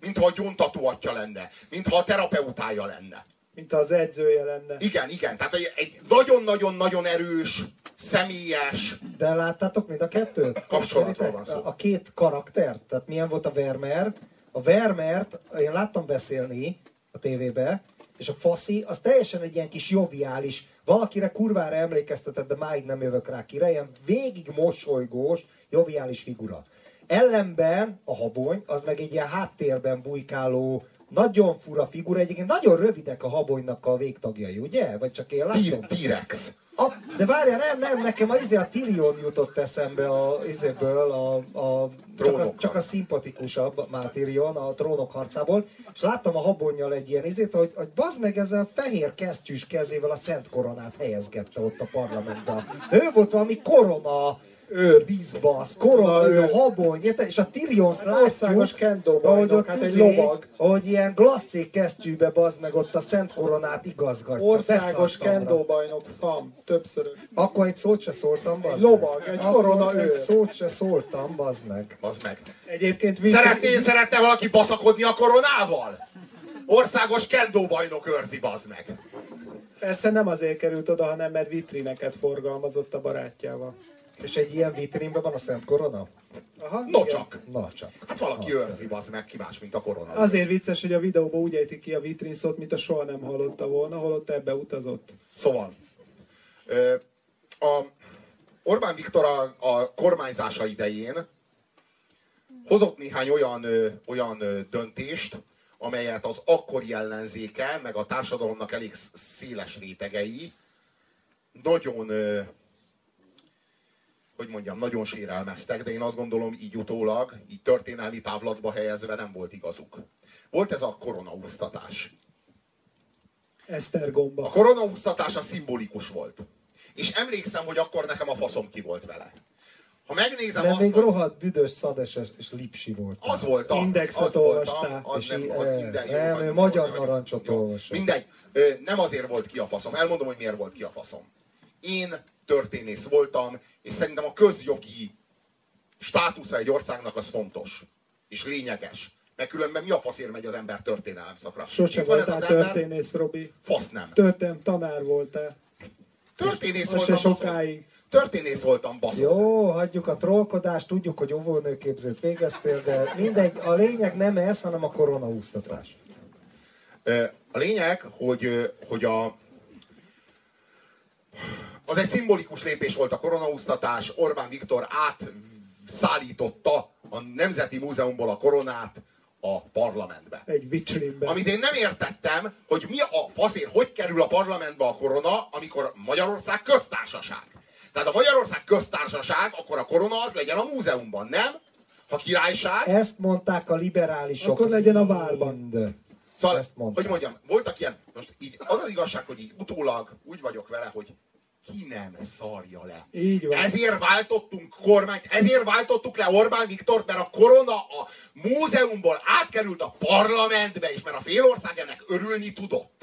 mintha a gyóntató atya lenne, mintha a terapeutája lenne. Mint az edzője lenne. Igen, igen. Tehát egy- nagyon-nagyon-nagyon erős, személyes, De láttátok mind a kettőt? Kapcsolatról van szó. A, két karakter, tehát milyen volt a Vermeer. A Vermeert én láttam beszélni a tévébe, és a Faszi az teljesen egy ilyen kis joviális, valakire kurvára emlékeztetett, de máig nem jövök rá kire, ilyen végig mosolygós, joviális figura. Ellenben a habony, az meg egy ilyen háttérben bujkáló, nagyon fura figura, egyébként nagyon rövidek a habonynak a végtagjai, ugye? Vagy csak én látom? T-rex. A, de várjál, nem, nem, nekem a, izé, a Tyrion jutott eszembe a, izéből, a, a, csak, a, csak a szimpatikusabb már Tyrion a trónok harcából, és láttam a habonnyal egy ilyen izét, hogy, hogy bazd meg ezzel a fehér kesztyűs kezével a Szent Koronát helyezgette ott a parlamentben. Ő volt valami korona őr, bizbasz, korona őr, habony, érted? és a Tyrion látjuk, országos kendo ahogy ott hát egy izé, lovag. ahogy ilyen glasszék kesztyűbe bazd meg ott a Szent Koronát igazgatja. Országos Beszartam rá. kendo bajnok fam, többször. Akkor egy szót se szóltam, bazd Egy lovag, egy Akkor korona egy szót se szóltam, bazd meg. Az meg. Egyébként Szeretné, szeretne valaki baszakodni a koronával? Országos kendo bajnok őrzi, bazd meg. Persze nem azért került oda, hanem mert vitrineket forgalmazott a barátjával. És egy ilyen vitrínben van a Szent Korona? Aha, No igen. csak. Na csak. Hát valaki Nagyszerű. őrzi, bazd meg, ki más, mint a korona. Azért vicces, hogy a videóban úgy ejti ki a vitrin szót, mint a soha nem hallotta volna, holott ebbe utazott. Szóval, a Orbán Viktor a, a kormányzása idején hozott néhány olyan, olyan döntést, amelyet az akkori ellenzéke, meg a társadalomnak elég sz- széles rétegei nagyon, hogy mondjam, nagyon sérelmeztek, de én azt gondolom így utólag, így történelmi távlatba helyezve nem volt igazuk. Volt ez a koronaúztatás. Esztergomba. A koronaúztatás a szimbolikus volt. És emlékszem, hogy akkor nekem a faszom ki volt vele. Ha megnézem De azt, még rohadt büdös, szades és- lipsi volt. az voltam, Indexet az voltam, olvastál. az És nem, az inde, jó, nem, ő magyar narancsot olvasott. Mindegy, nem azért volt ki a faszom, elmondom, hogy miért volt ki a faszom. Én történész voltam, és szerintem a közjogi státusza egy országnak az fontos, és lényeges. Mert különben mi a faszért megy az ember történelem szakra? Sose van ez voltál az ember, történész, Robi. fasz nem. Történelem tanár voltál. Történész se voltam, sokáig. Történész voltam, baszod. Jó, hagyjuk a trollkodást, tudjuk, hogy óvónőképzőt végeztél, de mindegy, a lényeg nem ez, hanem a koronaúztatás. A lényeg, hogy, hogy a, az egy szimbolikus lépés volt a koronaúztatás. Orbán Viktor átszállította a Nemzeti Múzeumból a koronát a parlamentbe. Egy vitrinben. Amit én nem értettem, hogy mi a faszért, hogy kerül a parlamentbe a korona, amikor Magyarország köztársaság. Tehát a Magyarország köztársaság, akkor a korona az legyen a múzeumban, nem? Ha királyság, Ezt mondták a liberálisok. Akkor legyen a várban. Mind. Szóval, Ezt mondták. hogy mondjam, voltak ilyen, most így az az igazság, hogy így utólag úgy vagyok vele, hogy ki nem szarja le. Így van. Ezért váltottunk kormányt, ezért váltottuk le Orbán Viktort, mert a korona a múzeumból átkerült a parlamentbe, és mert a félország ennek örülni tudott.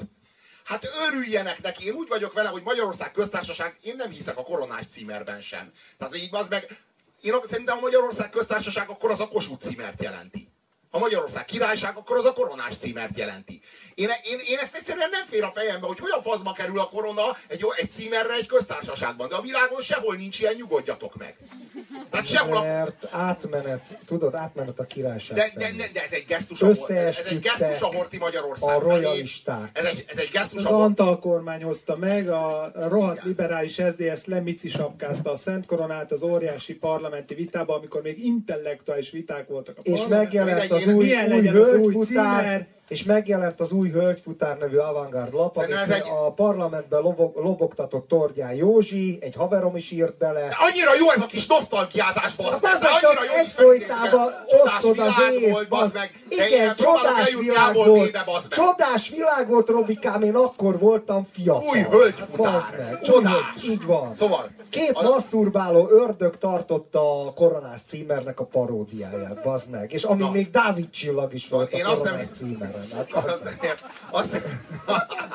Hát örüljenek neki, én úgy vagyok vele, hogy Magyarország köztársaság, én nem hiszek a koronás címerben sem. Tehát így az meg, én szerintem a Magyarország köztársaság akkor az a Kossuth címert jelenti. Ha Magyarország királyság, akkor az a koronás címert jelenti. Én, én, én ezt egyszerűen nem fér a fejembe, hogy hogyan fazma kerül a korona egy, egy címerre egy köztársaságban. De a világon sehol nincs ilyen, nyugodjatok meg. Tehát sehol a... Mert átmenet, tudod, átmenet a királyság De, de, de, de ez egy gesztus a, ez egy gesztus a Horti Magyarország a royalisták. Ez egy, ez egy gesztus Az a Antal kormány hozta meg, a rohadt Igen. liberális SZDSZ lemici sapkázta a Szent Koronát az óriási parlamenti vitába, amikor még intellektuális viták voltak a És megjelent Mindegy, az új, új legyen az új címer? És megjelent az új Hölgyfutár nevű avantgárd lap, amit egy- a parlamentben lobog, lobogtatott Tordján Józsi, egy haverom is írt bele. De annyira jó ez a kis nosztalgiázás, bazd Hát meg! annyira jó így egyfolytában osztod az ész, bazd meg! Igen, csodás világ volt. Csodás világ volt, Robikám, én akkor voltam fiatal. Új hölgyfutár. Bazd meg, Csodás. Így van. Szóval, Két az- maszturbáló ördög tartotta a koronás címernek a paródiáját, bazd meg. És ami Na. még Dávid csillag is volt én a azt nem- koronás címeren. Hát, azt,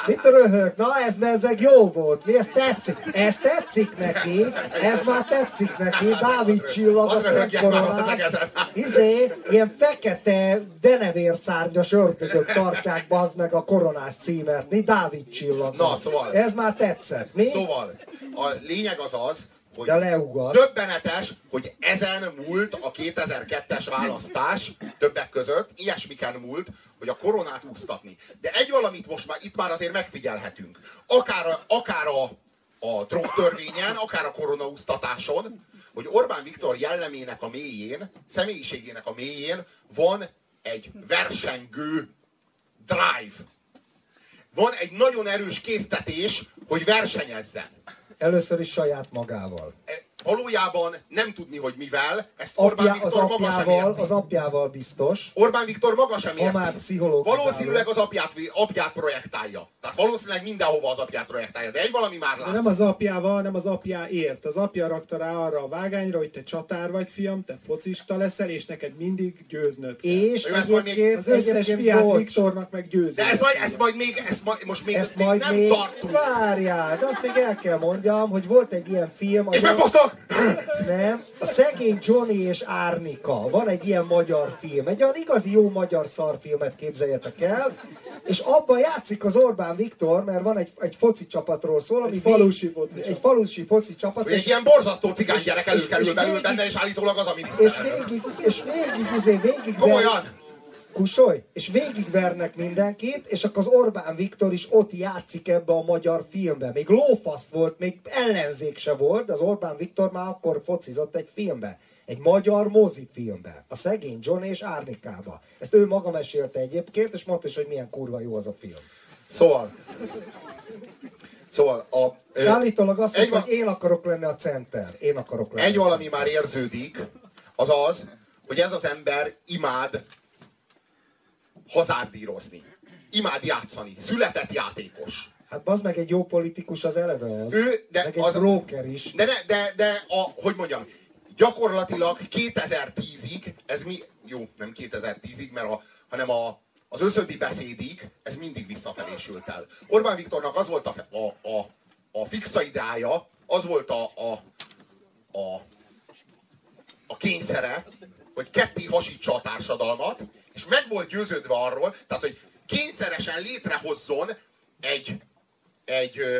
Mit röhög? Na ez ezek jó volt. Mi ez tetszik? Ez tetszik neki. Ez már tetszik neki. Dávid csillag a Hadd szent röhögjen már az koronás. egezen. Izé, ilyen fekete denevérszárnyas ördögök tartsák bazd meg a koronás címert. Mi Dávid csillag. Na, szóval- Ez már tetszett. Mi? Szóval, a lényeg az az, hogy De leugat. döbbenetes, hogy ezen múlt a 2002-es választás többek között, ilyesmiken múlt, hogy a koronát úsztatni. De egy valamit most már itt már azért megfigyelhetünk. Akár a, akár a, a drogtörvényen, akár a koronaúsztatáson, hogy Orbán Viktor jellemének a mélyén, személyiségének a mélyén van egy versengő drive. Van egy nagyon erős késztetés, hogy versenyezzen. Először is saját magával. Valójában nem tudni, hogy mivel, ezt Orbán Apja, az Viktor maga sem érti. az apjával biztos. Orbán Viktor maga sem már érti. pszichológizáló. Valószínűleg az apját, apját projektálja. Tehát valószínűleg mindenhova az apját projektálja. De egy valami már De látszik. nem az apjával, nem az apjáért. Az apja rakta rá arra a vágányra, hogy te csatár vagy, fiam, te focista leszel, és neked mindig győznöd kell. És ez majd még- egyébként, Az összes egyébként fiát bocs, Viktornak meg győzni. De ez majd, ez majd még, ez majd, most még, Ezt még majd nem még, tartunk. várjál, de azt még el kell mondjam, hogy volt egy ilyen film, És az a! Nem, a szegény Johnny és Árnika, van egy ilyen magyar film, egy olyan igazi jó magyar szarfilmet képzeljetek el, és abban játszik az Orbán Viktor, mert van egy, egy foci csapatról szól, ami Egy falusi foci Egy csapat. falusi foci csapat, egy és, ilyen borzasztó cigány és- gyerek és- előkerül és belül végig- benne, és állítólag az a és miniszterelnök. végig, és végig, izé, végig, Komolyan! Kusolj, és végigvernek mindenkit, és akkor az Orbán Viktor is ott játszik ebbe a magyar filmbe. Még lófaszt volt, még ellenzék se volt, de az Orbán Viktor már akkor focizott egy filmbe. Egy magyar mozifilmbe. A szegény John és Árnikába. Ezt ő maga mesélte egyébként, és mondta is, hogy milyen kurva jó az a film. Szóval, szóval a, És állítólag azt mondta, hogy én akarok lenni a center. Én akarok lenni. egy valami már érződik, az az, hogy ez az ember imád hazárdírozni. Imád játszani. Született játékos. Hát az meg egy jó politikus az eleve az. Ő, de meg egy az, broker is. De, ne, de, de a, hogy mondjam, gyakorlatilag 2010-ig, ez mi, jó, nem 2010-ig, mert a, hanem a, az összödi beszédig, ez mindig visszafelé sült el. Orbán Viktornak az volt a, a, a, a fixa ideája, az volt a, a, a, a kényszere, hogy ketté hasítsa a társadalmat, és meg volt győződve arról, tehát, hogy kényszeresen létrehozzon egy, egy ö,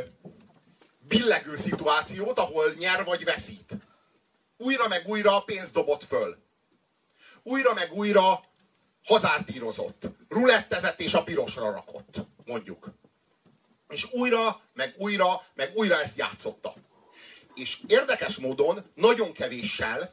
billegő szituációt, ahol nyer vagy veszít. Újra meg újra pénzt dobott föl. Újra meg újra hazárdírozott. Rulettezett és a pirosra rakott, mondjuk. És újra, meg újra, meg újra ezt játszotta. És érdekes módon, nagyon kevéssel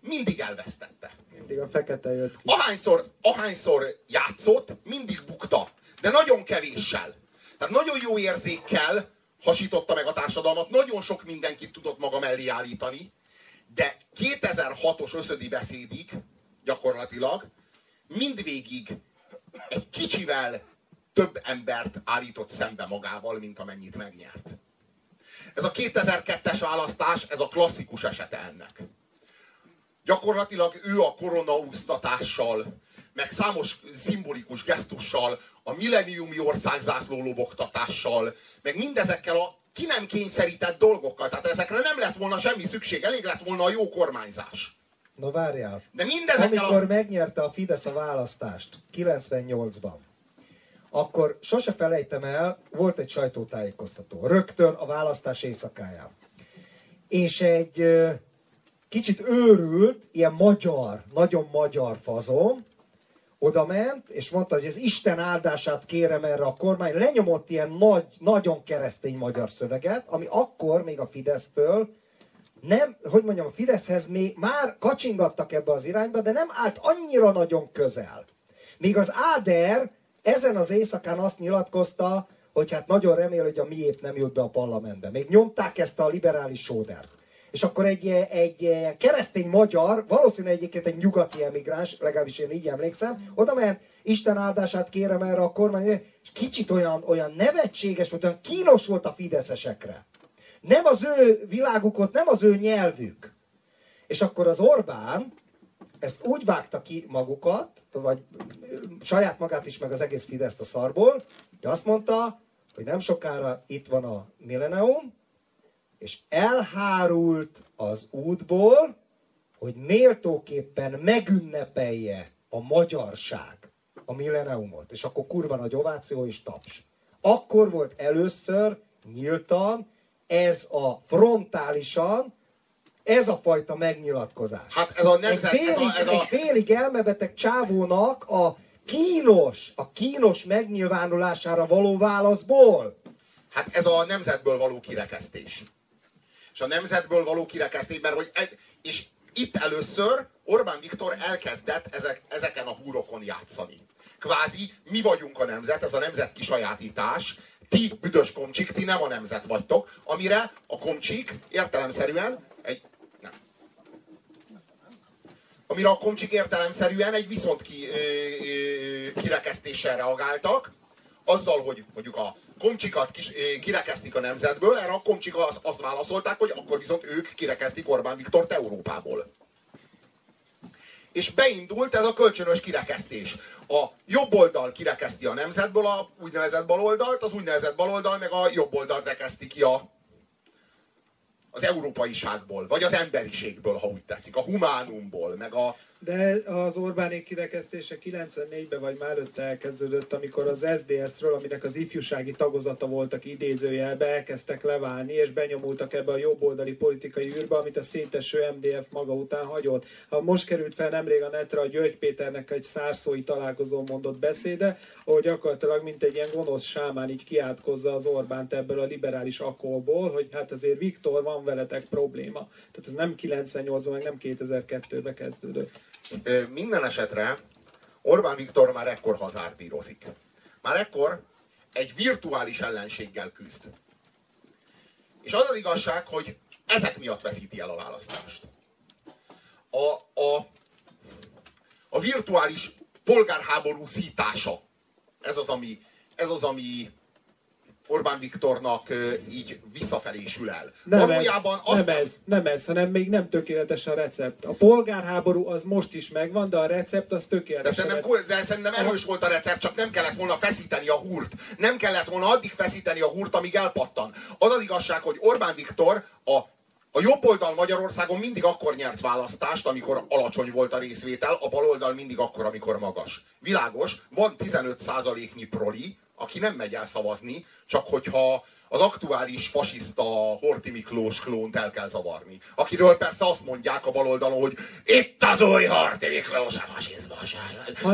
mindig elvesztette. Mindig a fekete jött ki. Ahányszor, ahányszor játszott, mindig bukta. De nagyon kevéssel. Tehát nagyon jó érzékkel hasította meg a társadalmat, nagyon sok mindenkit tudott maga mellé állítani, de 2006-os összödi beszédig gyakorlatilag mindvégig egy kicsivel több embert állított szembe magával, mint amennyit megnyert. Ez a 2002-es választás, ez a klasszikus esete ennek gyakorlatilag ő a koronaúsztatással, meg számos szimbolikus gesztussal, a milleniumi országzászló lobogtatással, meg mindezekkel a ki nem kényszerített dolgokkal. Tehát ezekre nem lett volna semmi szükség, elég lett volna a jó kormányzás. Na várjál. De mindezekkel Amikor a... megnyerte a Fidesz a választást 98-ban, akkor sose felejtem el, volt egy sajtótájékoztató, rögtön a választás éjszakáján. És egy kicsit őrült, ilyen magyar, nagyon magyar fazon, oda ment, és mondta, hogy az Isten áldását kérem erre a kormány, lenyomott ilyen nagy, nagyon keresztény magyar szöveget, ami akkor még a Fidesztől nem, hogy mondjam, a Fideszhez még már kacsingattak ebbe az irányba, de nem állt annyira nagyon közel. Míg az Áder ezen az éjszakán azt nyilatkozta, hogy hát nagyon remél, hogy a miép nem jut be a parlamentbe. Még nyomták ezt a liberális sódert. És akkor egy, egy keresztény magyar, valószínűleg egyébként egy nyugati emigráns, legalábbis én így emlékszem, oda ment, Isten áldását kérem erre a kormány, és kicsit olyan, olyan nevetséges olyan kínos volt a fideszesekre. Nem az ő világuk nem az ő nyelvük. És akkor az Orbán ezt úgy vágta ki magukat, vagy saját magát is, meg az egész Fideszt a szarból, hogy azt mondta, hogy nem sokára itt van a millenium, és elhárult az útból, hogy méltóképpen megünnepelje a magyarság a milleniumot. És akkor kurva nagy ováció és taps. Akkor volt először nyíltan ez a frontálisan, ez a fajta megnyilatkozás. Hát ez a nemzet, egy félig, ez a, ez a... Egy félig elmebeteg csávónak a kínos, a kínos megnyilvánulására való válaszból. Hát ez a nemzetből való kirekesztés. És a nemzetből való kirekesztés, hogy egy, és itt először Orbán Viktor elkezdett ezek, ezeken a húrokon játszani. Kvázi mi vagyunk a nemzet, ez a nemzet kisajátítás, ti büdös komcsik, ti nem a nemzet vagytok, amire a komcsik értelemszerűen egy nem. Amire a komcsik értelemszerűen egy viszont ki, ö, ö, kirekesztéssel reagáltak, azzal, hogy mondjuk a komcsikat kis, kirekesztik a nemzetből, erre a komcsik az, azt válaszolták, hogy akkor viszont ők kirekesztik Orbán Viktort Európából. És beindult ez a kölcsönös kirekesztés. A jobb oldal kirekeszti a nemzetből a úgynevezett baloldalt, az úgynevezett baloldal meg a jobb oldalt rekeszti ki a, az európaiságból, vagy az emberiségből, ha úgy tetszik, a humánumból, meg a, de az Orbánék kirekesztése 94-ben vagy már előtte elkezdődött, amikor az SDS-ről, aminek az ifjúsági tagozata voltak idézőjelbe, elkezdtek leválni, és benyomultak ebbe a jobboldali politikai űrbe, amit a széteső MDF maga után hagyott. Ha most került fel nemrég a netre a György Péternek egy szárszói találkozón mondott beszéde, ahol gyakorlatilag mint egy ilyen gonosz sámán így kiátkozza az Orbánt ebből a liberális akolból, hogy hát azért Viktor, van veletek probléma. Tehát ez nem 98-ban, meg nem 2002-ben kezdődött. Minden esetre Orbán Viktor már ekkor hazárdírozik. Már ekkor egy virtuális ellenséggel küzd. És az az igazság, hogy ezek miatt veszíti el a választást. A, a, a virtuális polgárháború szítása. Ez az, ami, ez az, ami Orbán Viktornak így visszafelé sül el. Nem Valójában ez, azt nem, ez, nem ez, hanem még nem tökéletes a recept. A polgárháború az most is megvan, de a recept az tökéletes. De szerintem, de szerintem erős volt a recept, csak nem kellett volna feszíteni a húrt. Nem kellett volna addig feszíteni a húrt, amíg elpattan. Az az igazság, hogy Orbán Viktor a a jobb oldal Magyarországon mindig akkor nyert választást, amikor alacsony volt a részvétel, a bal oldal mindig akkor, amikor magas. Világos, van 15%-nyi proli, aki nem megy el szavazni, csak hogyha az aktuális fasiszta Horti Miklós klónt el kell zavarni. Akiről persze azt mondják a baloldalon, hogy itt az új Horti Miklós a fasizmus.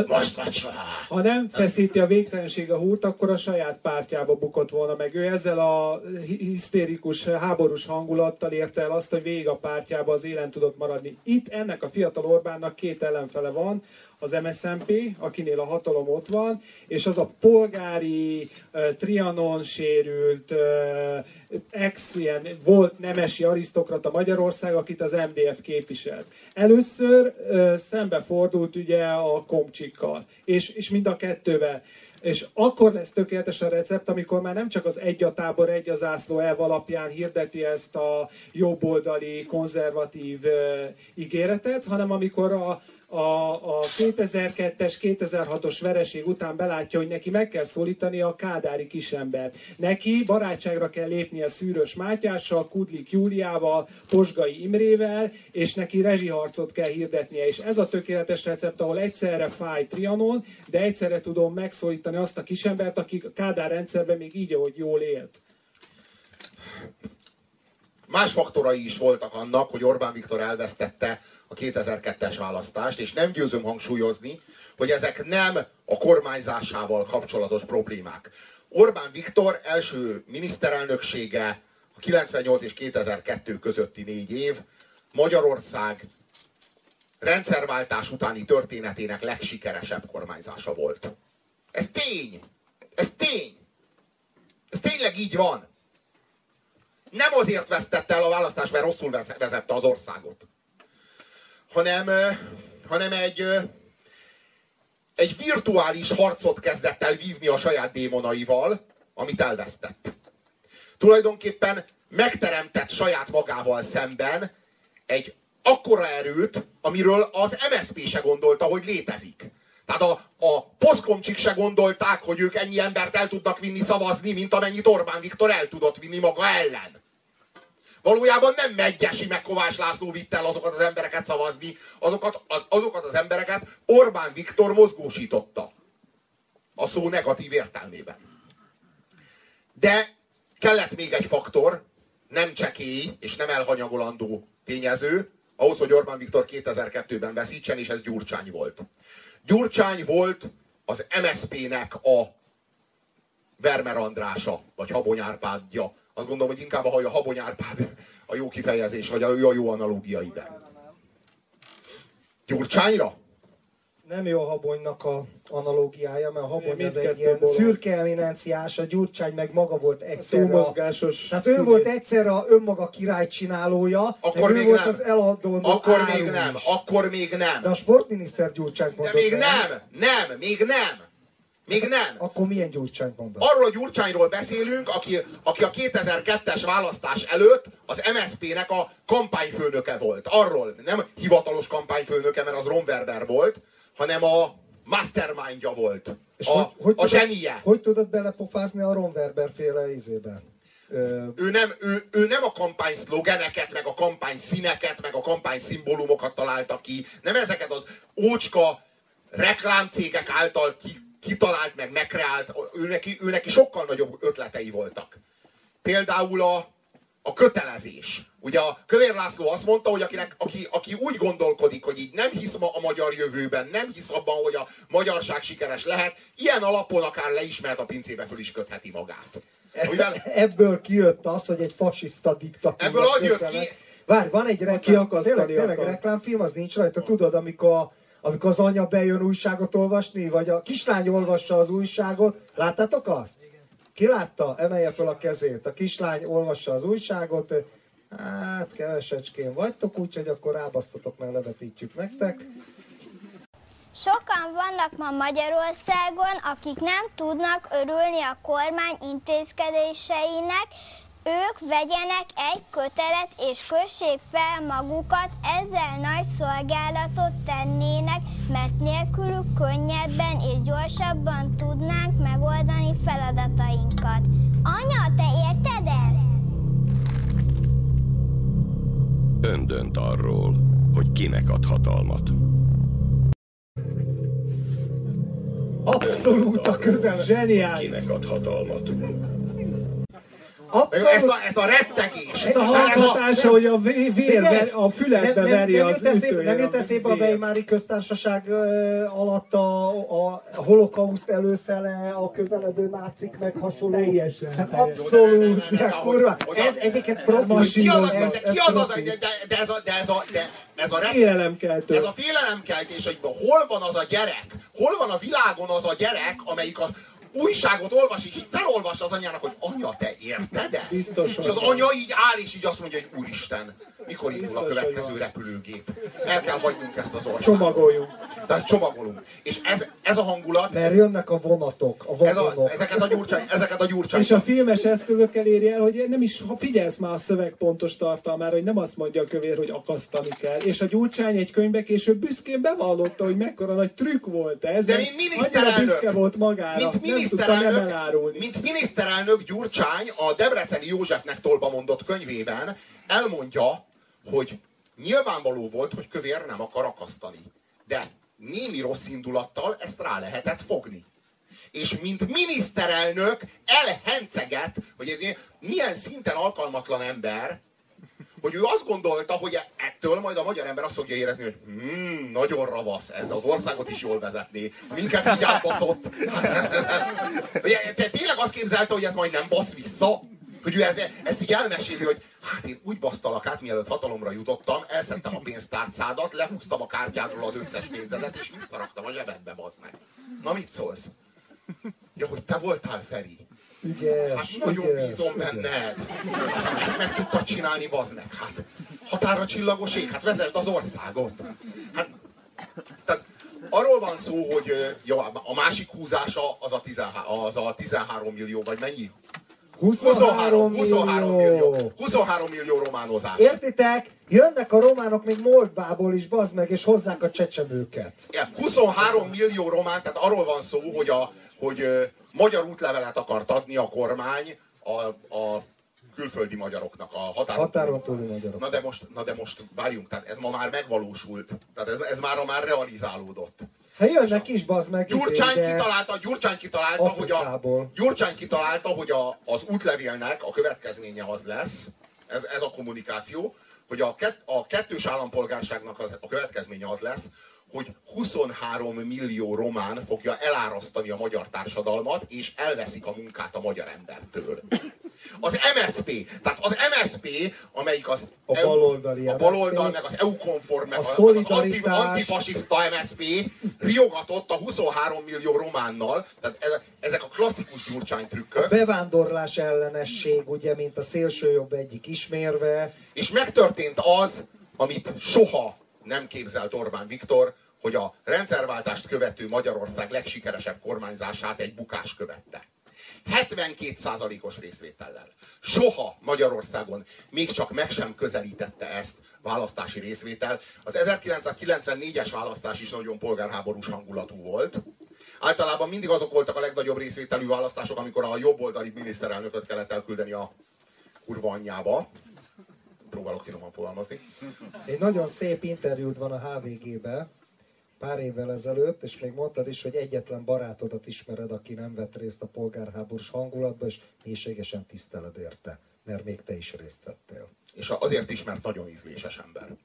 Most vagy soha. Ha nem feszíti a végtelenség a húrt, akkor a saját pártjába bukott volna meg. Ő ezzel a hisztérikus, háborús hangulattal érte el azt, hogy végig a pártjába az élen tudott maradni. Itt ennek a fiatal Orbánnak két ellenfele van, az MSZMP, akinél a hatalom ott van, és az a polgári, trianon sérült, ex ilyen volt nemesi arisztokrata Magyarország, akit az MDF képviselt. Először szembefordult ugye a komcsikkal, és, és mind a kettővel. És akkor lesz tökéletes a recept, amikor már nem csak az egy a tábor, egy az ászló elv alapján hirdeti ezt a jobboldali, konzervatív ígéretet, hanem amikor a, a, a 2002-es, 2006-os vereség után belátja, hogy neki meg kell szólítani a kádári kisembert. Neki barátságra kell lépni a Szűrös Mátyással, Kudlik Júliával, Posgai Imrével, és neki rezsiharcot kell hirdetnie. És ez a tökéletes recept, ahol egyszerre fáj Trianon, de egyszerre tudom megszólítani azt a kisembert, aki a Kádár rendszerben még így, ahogy jól élt. Más faktorai is voltak annak, hogy Orbán Viktor elvesztette a 2002-es választást, és nem győzöm hangsúlyozni, hogy ezek nem a kormányzásával kapcsolatos problémák. Orbán Viktor első miniszterelnöksége a 98 és 2002 közötti négy év Magyarország rendszerváltás utáni történetének legsikeresebb kormányzása volt. Ez tény. Ez tény. Ez tényleg így van. Nem azért vesztette el a választást, mert rosszul vezette az országot. Hanem, hanem egy, egy virtuális harcot kezdett el vívni a saját démonaival, amit elvesztett. Tulajdonképpen megteremtett saját magával szemben egy akkora erőt, amiről az MSZP se gondolta, hogy létezik. Tehát a, a poszkomcsik se gondolták, hogy ők ennyi embert el tudnak vinni szavazni, mint amennyit Orbán Viktor el tudott vinni maga ellen. Valójában nem Megyesi meg Kovács László vitte el azokat az embereket szavazni, azokat az, azokat az embereket Orbán Viktor mozgósította. A szó negatív értelmében. De kellett még egy faktor, nem csekély és nem elhanyagolandó tényező, ahhoz, hogy Orbán Viktor 2002-ben veszítsen, és ez Gyurcsány volt. Gyurcsány volt az MSZP-nek a Vermer Andrása, vagy Habony Árpádja. Azt gondolom, hogy inkább a Habony Árpád a jó kifejezés, vagy a jó analógia ide. Gyurcsányra? Nem jó a habonynak a analógiája, mert a habony az egy ilyen szürke eminenciás, a Gyurcsány meg maga volt egyszer a... Tehát ő volt egyszer a önmaga király csinálója, akkor még ő volt nem. az eladó Akkor még nem, is. akkor még nem. De a sportminiszter Gyurcsány mondott. De még nem, nem, még nem. Még nem. Akkor milyen Gyurcsányt mondod? Arról a Gyurcsányról beszélünk, aki, aki a 2002-es választás előtt az MSZP-nek a kampányfőnöke volt. Arról, nem hivatalos kampányfőnöke, mert az Ron Werber volt, hanem a mastermindja volt. És a, hogy, hogy a tudod, zsenie. Hogy tudod belepofázni a Ron Werber féle izébe? Ő nem, ő, ő nem a kampány szlogeneket, meg a kampány színeket, meg a kampány szimbólumokat találta ki, nem ezeket az ócska reklámcégek által ki, kitalált, meg megkreált, ő neki, ő neki sokkal nagyobb ötletei voltak. Például a, a kötelezés. Ugye a Kövér László azt mondta, hogy akinek, aki, aki úgy gondolkodik, hogy így nem hisz ma a magyar jövőben, nem hisz abban, hogy a magyarság sikeres lehet, ilyen alapon akár le is mehet a pincébe, föl is kötheti magát. Mivel... Ebből kijött az, hogy egy fasiszta diktatúra. Ebből az jött ki... Várj, van egy reklám, tényleg, tényleg reklámfilm, az nincs rajta, tudod, amikor amikor az anya bejön újságot olvasni, vagy a kislány olvassa az újságot. Láttátok azt? Ki látta? Emelje fel a kezét. A kislány olvassa az újságot, hát kevesecskén vagytok, úgyhogy akkor rábasztatok, mert levetítjük nektek. Sokan vannak ma Magyarországon, akik nem tudnak örülni a kormány intézkedéseinek, ők vegyenek egy kötelet és kössék fel magukat, ezzel nagy szolgálatot tennének, mert nélkülük könnyebben és gyorsabban tudnánk megoldani feladatainkat. Anya, te érted ezt? Ön dönt arról, hogy kinek ad hatalmat. Abszolút a közel. Zseniális. Kinek ad hatalmat. Abszolút. Ez a, ez a rettegés. Ez a hallgatása, hogy a vér, ver, a fületbe nem, veri nem, az nem ütője. Nem jut eszébe a Weimári köztársaság uh, alatt a, a holokauszt előszele, a közeledő nácik meg hasonló. Teljesen. Hát abszolút. De, kurva. Ez egyébként profi. Ki az, ez, ki az, az, de, de ez a, de ez a, de ez a félelemkeltő. Ez a félelemkeltés, hogy hol van az a gyerek, hol van a világon az a gyerek, amelyik az, újságot olvas, és így felolvas az anyának, hogy anya, te érted ezt? Biztos, és az anya így áll, és így azt mondja, hogy úristen, mikor indul a következő repülőgép? El kell hagynunk ezt az országot. Csomagoljunk. Tehát csomagolunk. És ez, ez a hangulat... Mert jönnek a vonatok, a ez a, ezeket a gyurcsány, ezeket a gyurcsány. És a filmes eszközökkel éri el, hogy nem is ha figyelsz már a szöveg pontos tartalmára, hogy nem azt mondja a kövér, hogy akasztani kell. És a gyurcsány egy könyvbe később büszkén bevallotta, hogy mekkora nagy trükk volt ez. De mint miniszterelnök, büszke volt magára. Mint miniszterelnök, nem mint miniszterelnök Gyurcsány a Debreceni Józsefnek tolba mondott könyvében elmondja, hogy nyilvánvaló volt, hogy kövér nem akar akasztani. De némi rossz indulattal ezt rá lehetett fogni. És mint miniszterelnök elhenceget, hogy ez milyen szinten alkalmatlan ember, hogy ő azt gondolta, hogy ettől majd a magyar ember azt fogja érezni, hogy hmm, nagyon ravasz, ez az országot is jól vezetné. Minket így átbaszott. Te tényleg azt képzelte, hogy ez majd nem basz vissza? Hogy ő ezt, ezt így elmeséli, hogy hát én úgy basztalak át, mielőtt hatalomra jutottam, elszedtem a pénztárcádat, lehúztam a kártyádról az összes pénzedet, és visszaraktam a zsebedbe, bazd meg. Na mit szólsz? Ja, hogy te voltál, Feri. Ügyes, Hát nagyon ügyes, bízom ügyes. benned. Ezt meg tudtad csinálni, bazd meg. Hát határa csillagos ég, hát vezesd az országot. Hát, tehát arról van szó, hogy jó, a másik húzása az a, 13, az a 13 millió, vagy mennyi? 23 23 millió. millió. 23 millió románozás. Értitek? Jönnek a románok még Moldvából is, bazd meg, és hozzák a csecsemőket. Igen, 23 millió román, tehát arról van szó, hogy, a, hogy ö, magyar útlevelet akart adni a kormány a, a külföldi magyaroknak, a határon, Határon túli magyarok. Na de most, na de most várjunk, tehát ez ma már megvalósult. Tehát ez, ez már már realizálódott. Hát jönnek is, bazd meg. Gyurcsány izé, de- kitalálta, Gyurcsány kitalálta, hogy a. Gyurcsány kitalálta, hogy a, az útlevélnek a következménye az lesz, ez, ez a kommunikáció, hogy a, kett, a kettős állampolgárságnak az, a következménye az lesz, hogy 23 millió román fogja elárasztani a magyar társadalmat, és elveszik a munkát a magyar embertől. Az MSP, tehát az MSP, amelyik az A baloldali a baloldal, meg az EU-konform, meg a az, az szolidaritás. anti, antifasiszta MSP riogatott a 23 millió románnal, tehát ez, ezek a klasszikus gyurcsány trükkök, Bevándorlás ellenesség, ugye, mint a szélsőjobb egyik ismérve. és megtörtént az, amit soha nem képzelt Orbán Viktor, hogy a rendszerváltást követő Magyarország legsikeresebb kormányzását egy bukás követte. 72%-os részvétellel. Soha Magyarországon még csak meg sem közelítette ezt választási részvétel. Az 1994-es választás is nagyon polgárháborús hangulatú volt. Általában mindig azok voltak a legnagyobb részvételű választások, amikor a jobboldali miniszterelnököt kellett elküldeni a kurva anyjába. Próbálok finoman fogalmazni. Egy nagyon szép interjúd van a HVG-be, pár évvel ezelőtt, és még mondtad is, hogy egyetlen barátodat ismered, aki nem vett részt a polgárháborús hangulatba, és mélységesen tiszteled érte, mert még te is részt vettél. És azért is, mert nagyon ízléses ember.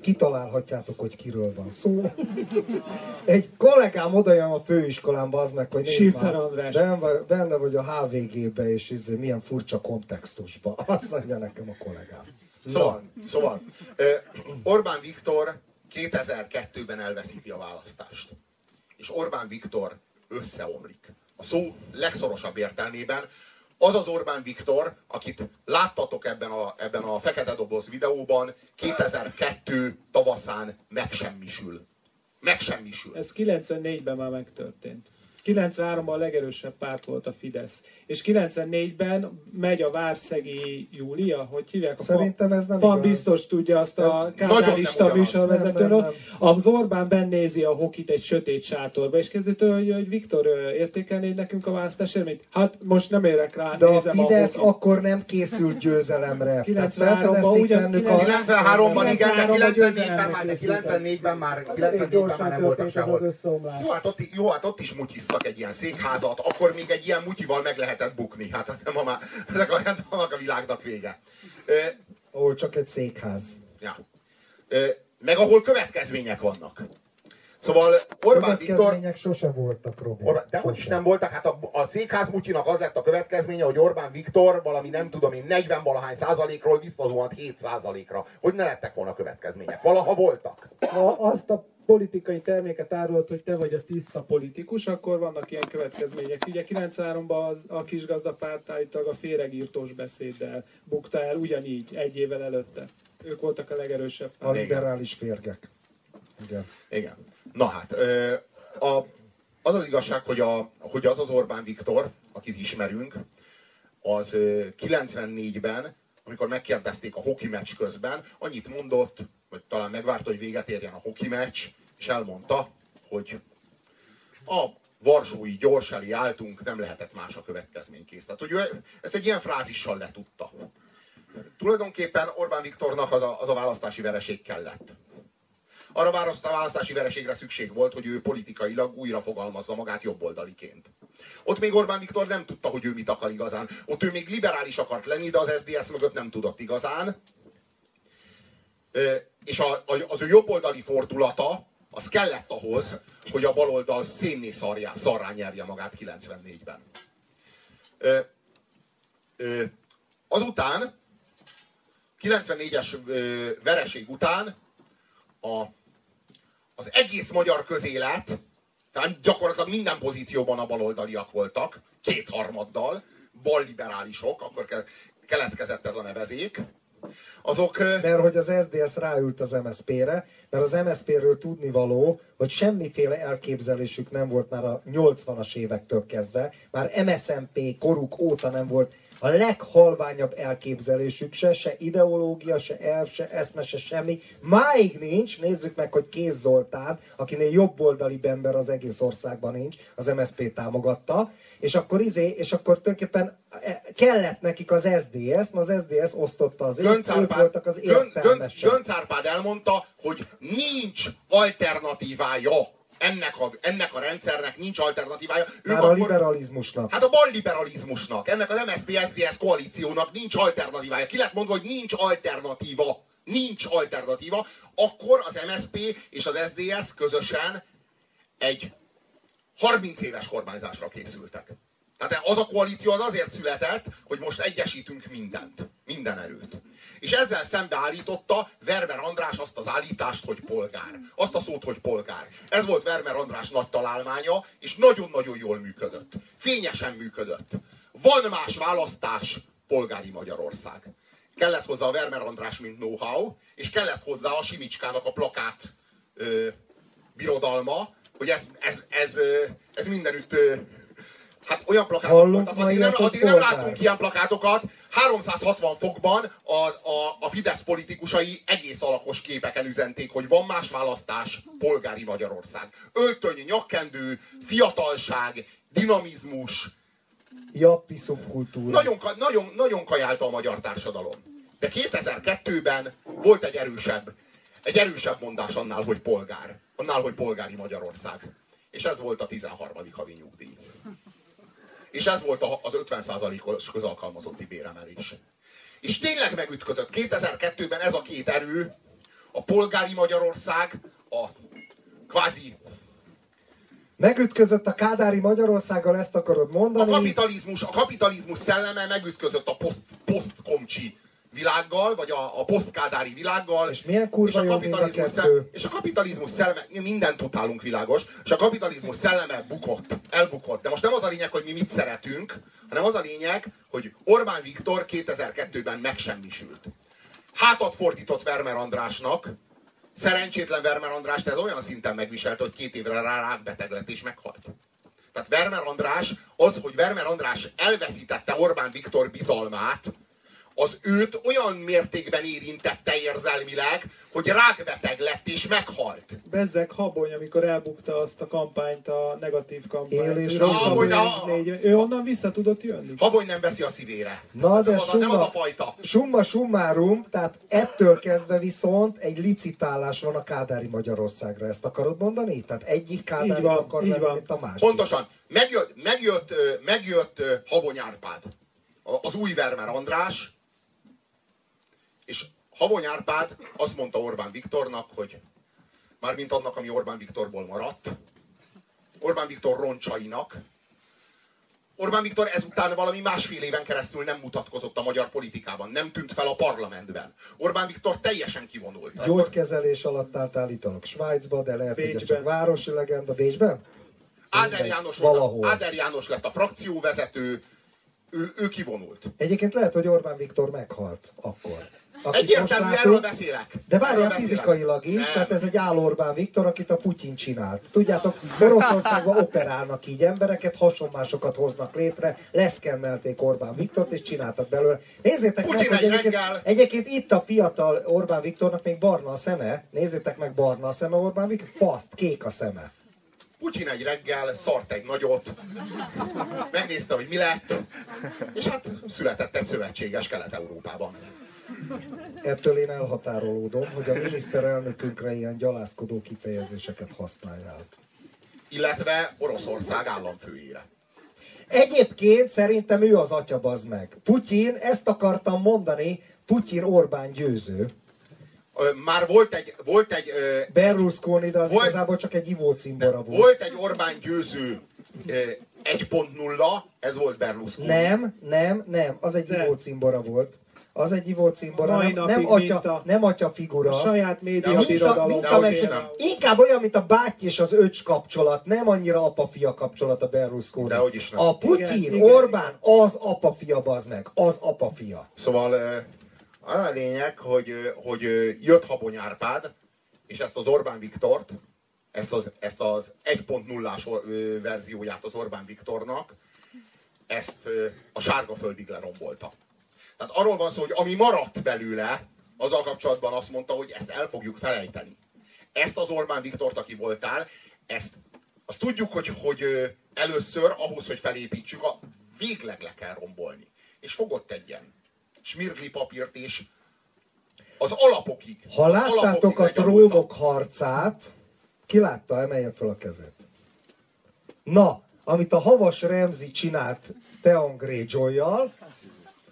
Kitalálhatjátok, hogy kiről van szó. Egy kollégám oda jön a főiskolámba, az meg, hogy nézd már, András. benne, benne vagy a HVG-be, és izé, milyen furcsa kontextusba. Azt mondja nekem a kollégám. Szóval, szóval ö, Orbán Viktor 2002-ben elveszíti a választást. És Orbán Viktor összeomlik. A szó legszorosabb értelmében az az Orbán Viktor, akit láttatok ebben a, ebben a fekete doboz videóban, 2002 tavaszán megsemmisül. Megsemmisül. Ez 94-ben már megtörtént. 93-ban a legerősebb párt volt a Fidesz. És 94-ben megy a Várszegi Júlia, hogy hívják a Szerintem ez nem Fan igaz. biztos tudja azt a műsorvezetőn Nem, nem, ott. Az Orbán bennézi a hokit egy sötét sátorba, és kezdett, hogy, hogy Viktor értékelné nekünk a választás eredményt. Hát most nem érek rá, De a Fidesz a akkor nem készült győzelemre. Tehát 93-ban felfedezték ugyan- bennük a... 93-ban igen, de 93-ban 94-ben már, de győzelemre 94-ben már, Elég 94-ben gyorsan már nem voltak ez sehol. Jó hát, ott, jó, hát ott is mutyiztak egy ilyen székházat, akkor még egy ilyen mutyival meg lehetett bukni. Hát az ma már, ezek olyan, annak a világnak vége. Ahol csak egy székház. ja. Meg ahol következmények vannak. Szóval Orbán Viktor... Sose voltak, Robi. Orbán, de hogy is nem voltak, hát a, a székház mutyinak az lett a következménye, hogy Orbán Viktor valami nem tudom én 40 valahány százalékról visszazuhant 7 százalékra. Hogy ne lettek volna következmények? Valaha voltak. ha azt a politikai terméket árulod, hogy te vagy a tiszta politikus, akkor vannak ilyen következmények. Ugye 93-ban az, a kisgazda párt állítólag a féregírtós beszéddel bukta el ugyanígy, egy évvel előtte. Ők voltak a legerősebb A liberális férgek. Igen. Igen. Na hát, a, az az igazság, hogy, a, hogy az az Orbán Viktor, akit ismerünk, az ö, 94-ben, amikor megkérdezték a hoki meccs közben, annyit mondott, vagy talán megvárta, hogy véget érjen a hoki meccs, és elmondta, hogy a Varsói gyorseli álltunk, nem lehetett más a következménykész. Tehát, hogy ő ezt egy ilyen frázissal letudta. Tulajdonképpen Orbán Viktornak az a, az a választási vereség kellett. Arra választ- a választási vereségre szükség volt, hogy ő politikailag újra fogalmazza magát jobboldaliként. Ott még Orbán Viktor nem tudta, hogy ő mit akar igazán. Ott ő még liberális akart lenni, de az SZDSZ mögött nem tudott igazán. És a, a, az ő jobboldali fordulata, az kellett ahhoz, hogy a baloldal szénné szarjá, szarrá nyerje magát 94-ben. Ö, ö, azután, 94-es ö, vereség után a, az egész magyar közélet Tehát gyakorlatilag minden pozícióban a baloldaliak voltak, kétharmaddal, balliberálisok, akkor ke- keletkezett ez a nevezék. Azok, Mert hogy az SDS ráült az MSZP-re, mert az MSZP-ről tudnivaló, hogy semmiféle elképzelésük nem volt már a 80-as évektől kezdve, már MSZMP koruk óta nem volt a leghalványabb elképzelésük se, se ideológia, se elv, se eszme, se semmi. Máig nincs, nézzük meg, hogy Kéz Zoltán, akinél jobboldali ember az egész országban nincs, az MSZP támogatta, és akkor izé, és akkor tulajdonképpen e, kellett nekik az SDS, mert az SDS osztotta az észt, Gönc ők Árpád, voltak az Gön, Gönc. Gönc Árpád elmondta, hogy nincs alternatívája ennek a, ennek a rendszernek nincs alternatívája. Ők Már a liberalizmusnak. Hát a balliberalizmusnak, ennek az MSZP-SZDSZ koalíciónak nincs alternatívája. Ki lett mondva, hogy nincs alternatíva. Nincs alternatíva. Akkor az MSZP és az SZDSZ közösen egy 30 éves kormányzásra készültek. Tehát az a koalíció az azért született, hogy most egyesítünk mindent, minden erőt. És ezzel szembeállította Vermer András azt az állítást, hogy polgár. Azt a szót, hogy polgár. Ez volt Vermer András nagy találmánya, és nagyon-nagyon jól működött. Fényesen működött. Van más választás, polgári Magyarország. Kellett hozzá a Vermer András, mint know-how, és kellett hozzá a Simicskának a plakát ö, birodalma, hogy ez, ez, ez, ez mindenütt Hát olyan plakátok Hallunk voltak, addig nem, addig nem láttunk ilyen plakátokat. 360 fokban a, a, a Fidesz politikusai egész alakos képeken üzenték, hogy van más választás, polgári Magyarország. Öltöny, nyakkendő, fiatalság, dinamizmus, Jappi szubkultúra. nagyon, nagyon, nagyon kajálta a magyar társadalom. De 2002-ben volt egy erősebb, egy erősebb mondás annál, hogy polgár. Annál, hogy polgári Magyarország. És ez volt a 13. havi nyugdíj. És ez volt a- az 50%-os közalkalmazotti béremelés. És tényleg megütközött. 2002-ben ez a két erő, a polgári Magyarország, a kvázi Megütközött a Kádári Magyarországgal, ezt akarod A mondani? kapitalizmus, a kapitalizmus szelleme megütközött a poszt, posztkomcsi világgal, vagy a, a posztkádári világgal. És milyen kurva és a mind a kapitalizmus, kettő? és a kapitalizmus szelleme, mi mindent utálunk világos, és a kapitalizmus szelleme bukott, elbukott. De most nem az a lényeg, hogy mi mit szeretünk, hanem az a lényeg, hogy Orbán Viktor 2002-ben megsemmisült. Hátat fordított Vermer Andrásnak, szerencsétlen Vermer Andrást ez olyan szinten megviselte, hogy két évre rá rákbeteg lett és meghalt. Tehát Vermer András, az, hogy Vermer András elveszítette Orbán Viktor bizalmát, az őt olyan mértékben érintette érzelmileg, hogy rákbeteg lett és meghalt. Bezzeg Habony, amikor elbukta azt a kampányt, a negatív kampányt. Él és rossz Habony Habony, egy- négy- ő onnan vissza tudott jönni. Habony nem veszi a szívére. Na de nem, az a, nem az summa, a fajta. summa summarum, tehát ettől kezdve viszont egy licitálás van a Kádári Magyarországra. Ezt akarod mondani? Tehát egyik Kádári van, akar lenni, van. mint a másik. Pontosan. Megjött, megjött, megjött Habony Árpád. A- Az új Vermer András. És Habony Árpád azt mondta Orbán Viktornak, hogy mármint annak, ami Orbán Viktorból maradt, Orbán Viktor roncsainak, Orbán Viktor ezután valami másfél éven keresztül nem mutatkozott a magyar politikában, nem tűnt fel a parlamentben. Orbán Viktor teljesen kivonult. Gyógykezelés alatt állt állítólag Svájcba, de lehet, hogy ez Bécsben. csak városi legenda. Bécsben? Áder János, valahol. Áder János lett a frakcióvezető, ő, ő kivonult. Egyébként lehet, hogy Orbán Viktor meghalt akkor. Egyértelmű, erről beszélek. De várjál fizikailag is, Nem. tehát ez egy áll Orbán Viktor, akit a Putyin csinált. Tudjátok, Oroszországban operálnak így embereket, hasonmásokat hoznak létre, leszkennelték Orbán Viktort, és csináltak belőle. Nézzétek Putyin meg, hogy egy egyébként, reggel- egyébként itt a fiatal Orbán Viktornak még barna a szeme. Nézzétek meg, barna a szeme Orbán Viktor, faszt, kék a szeme. Putyin egy reggel szart egy nagyot, megnézte, hogy mi lett, és hát született egy szövetséges Kelet-Európában. Ettől én elhatárolódom, hogy a miniszterelnökünkre ilyen gyalázkodó kifejezéseket használjál. Illetve Oroszország államfőjére. Egyébként szerintem ő az atya, bazd meg. Putyin, ezt akartam mondani, Putyin Orbán győző. Már volt egy, volt egy, Berlusconi, de az Volt- igazából csak egy ivócimbora volt. volt egy Orbán győző ö, 1.0, ez volt Berlusconi. Nem, nem, nem, az egy ivócimbora volt. Az egy ivó cimbora, Mai nem, nem, mint atya, a- nem atya figura. A saját De média mint a- birodalom. mint a meg, nem. inkább olyan, mint a báty és az öcs kapcsolat, nem annyira apa-fia kapcsolat a Berlusconi. Dehogy is nem. A Putyin, Igen, igen, Orbán, az apa-fia, bazd meg, az apa-fia. Szóval eh, az a lényeg, hogy, eh, hogy eh, jött Habony Árpád, és ezt az Orbán Viktort, ezt az, ezt az 1.0-ás or- ö, verzióját az Orbán Viktornak, ezt a sárga földig lerombolta. Tehát arról van szó, hogy ami maradt belőle, azzal kapcsolatban azt mondta, hogy ezt el fogjuk felejteni. Ezt az Orbán Viktort, aki voltál, ezt azt tudjuk, hogy, hogy először ahhoz, hogy felépítsük, a végleg le kell rombolni. És fogott egy ilyen smirgli papírt, és az alapokig. Ha az láttátok alapokig a trónok harcát, ki látta, emelje fel a kezét. Na, amit a Havas Remzi csinált Theon Greyjoy-jal,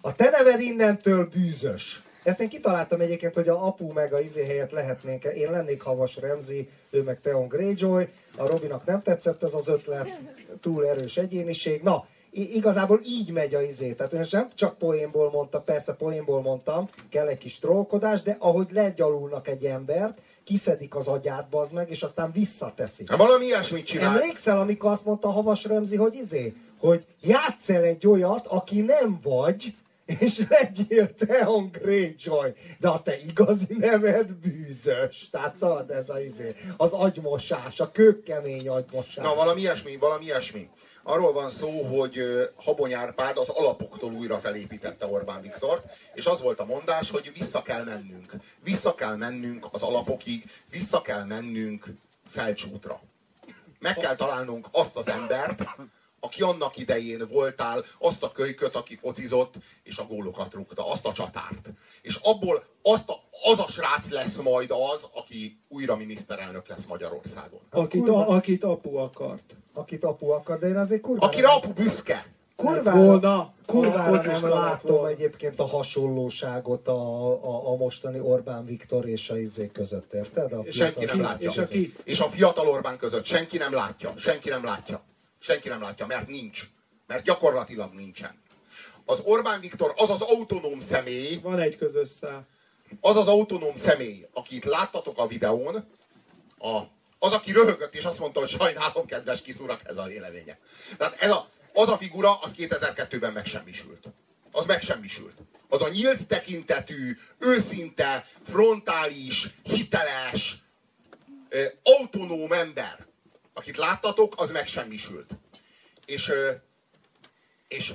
a te neved innentől bűzös. Ezt én kitaláltam egyébként, hogy a apu meg a izé helyett lehetnénk, én lennék Havas Remzi, ő meg Theon Greyjoy, a Robinak nem tetszett ez az ötlet, túl erős egyéniség. Na, igazából így megy a izé. Tehát én nem csak poénból mondtam, persze poénból mondtam, kell egy kis trollkodás, de ahogy legyalulnak egy embert, kiszedik az agyát, bazd meg, és aztán visszateszik. Hát valami ilyesmit csinál. Emlékszel, amikor azt mondta Havas Remzi, hogy izé, hogy játsz el egy olyat, aki nem vagy, és legyél Theon Greyjoy, de a te igazi neved bűzös. Tehát tudod, ez a izé, az agymosás, a kőkemény agymosás. Na, valami ilyesmi, valami ilyesmi. Arról van szó, hogy Habony Árpád az alapoktól újra felépítette Orbán Viktort, és az volt a mondás, hogy vissza kell mennünk. Vissza kell mennünk az alapokig, vissza kell mennünk felcsútra. Meg kell találnunk azt az embert, aki annak idején voltál, azt a kölyköt, aki focizott, és a gólokat rúgta, azt a csatárt. És abból azt a, az a srác lesz majd az, aki újra miniszterelnök lesz Magyarországon. Akit, kurva- a, akit apu akart. Akit apu akar, de én azért kurvára, Akire apu büszke. kurvára, volna, a kurvára focista nem látom volna. egyébként a hasonlóságot a, a, a mostani Orbán Viktor és a izé között, érted? A Senki nem látja. És aki- És a fiatal Orbán között senki nem látja. Senki nem látja. Senki nem látja, mert nincs. Mert gyakorlatilag nincsen. Az Orbán Viktor az az autonóm személy, Van egy közös szál. az az autonóm személy, akit láttatok a videón, a, az, aki röhögött és azt mondta, hogy sajnálom, kedves kiszúrak, ez a véleménye. Tehát ez a, az a figura, az 2002-ben megsemmisült. Az megsemmisült. Az a nyílt tekintetű, őszinte, frontális, hiteles, autonóm ember, akit láttatok, az megsemmisült. És, és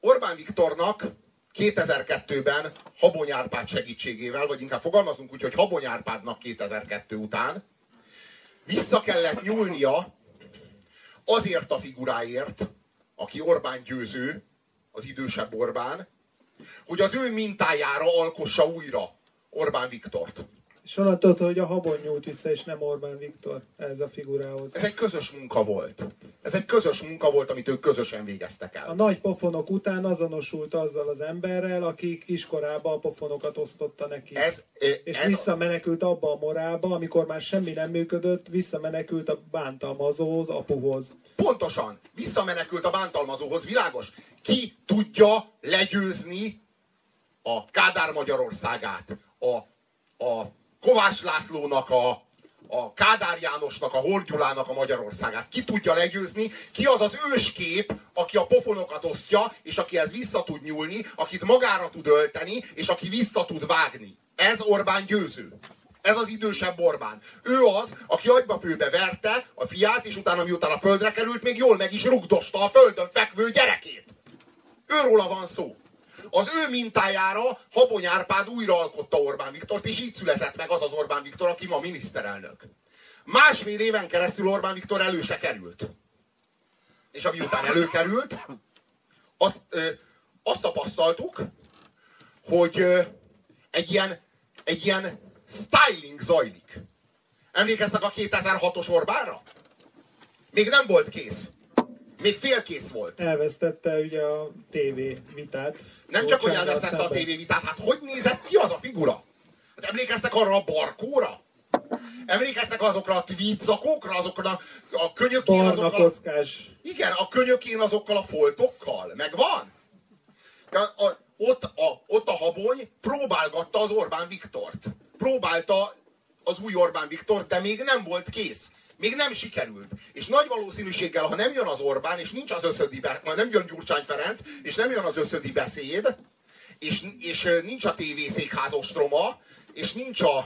Orbán Viktornak 2002-ben Habony Árpád segítségével, vagy inkább fogalmazunk úgy, hogy Habony Árpádnak 2002 után vissza kellett nyúlnia azért a figuráért, aki Orbán győző, az idősebb Orbán, hogy az ő mintájára alkossa újra Orbán Viktort. És onnan tudod, hogy a habon nyúlt vissza, és nem Orbán Viktor ez a figurához. Ez egy közös munka volt. Ez egy közös munka volt, amit ők közösen végeztek A el. nagy pofonok után azonosult azzal az emberrel, aki kiskorában a pofonokat osztotta neki. Ez, és ez, visszamenekült abba a morálba, amikor már semmi nem működött, visszamenekült a bántalmazóhoz, apuhoz. Pontosan, visszamenekült a bántalmazóhoz, világos. Ki tudja legyőzni a Kádár Magyarországát, a, a Kovács Lászlónak, a, a Kádár Jánosnak, a Horgyulának a Magyarországát. Ki tudja legyőzni, ki az az őskép, aki a pofonokat osztja, és akihez vissza tud nyúlni, akit magára tud ölteni, és aki vissza tud vágni. Ez Orbán győző. Ez az idősebb Orbán. Ő az, aki agyba főbe verte a fiát, és utána miután a földre került, még jól meg is rugdosta a földön fekvő gyerekét. Őróla van szó. Az ő mintájára Habony Árpád újraalkotta Orbán Viktort, és így született meg az az Orbán Viktor, aki ma miniszterelnök. Másfél éven keresztül Orbán Viktor elő se került. És ami után előkerült, azt, ö, azt tapasztaltuk, hogy ö, egy ilyen, egy ilyen styling zajlik. Emlékeztek a 2006-os Orbánra? Még nem volt kész. Még félkész volt. Elvesztette ugye a TV vitát. Nem csak, hogy elvesztette a szemben. tévévitát, hát hogy nézett ki az a figura? Hát emlékeztek arra a barkóra? Emlékeztek azokra a tweet zakókra, azokra a, a könyökén, azokkal a, kockás. igen, a könyökén azokkal a foltokkal? Megvan? A, a, ott a, ott a habony próbálgatta az Orbán Viktort. Próbálta az új Orbán Viktor, de még nem volt kész. Még nem sikerült. És nagy valószínűséggel, ha nem jön az Orbán, és nincs az összödi, ha nem jön Gyurcsány Ferenc, és nem jön az összödi beszéd, és, és nincs a tévészékház ostroma, és nincs a,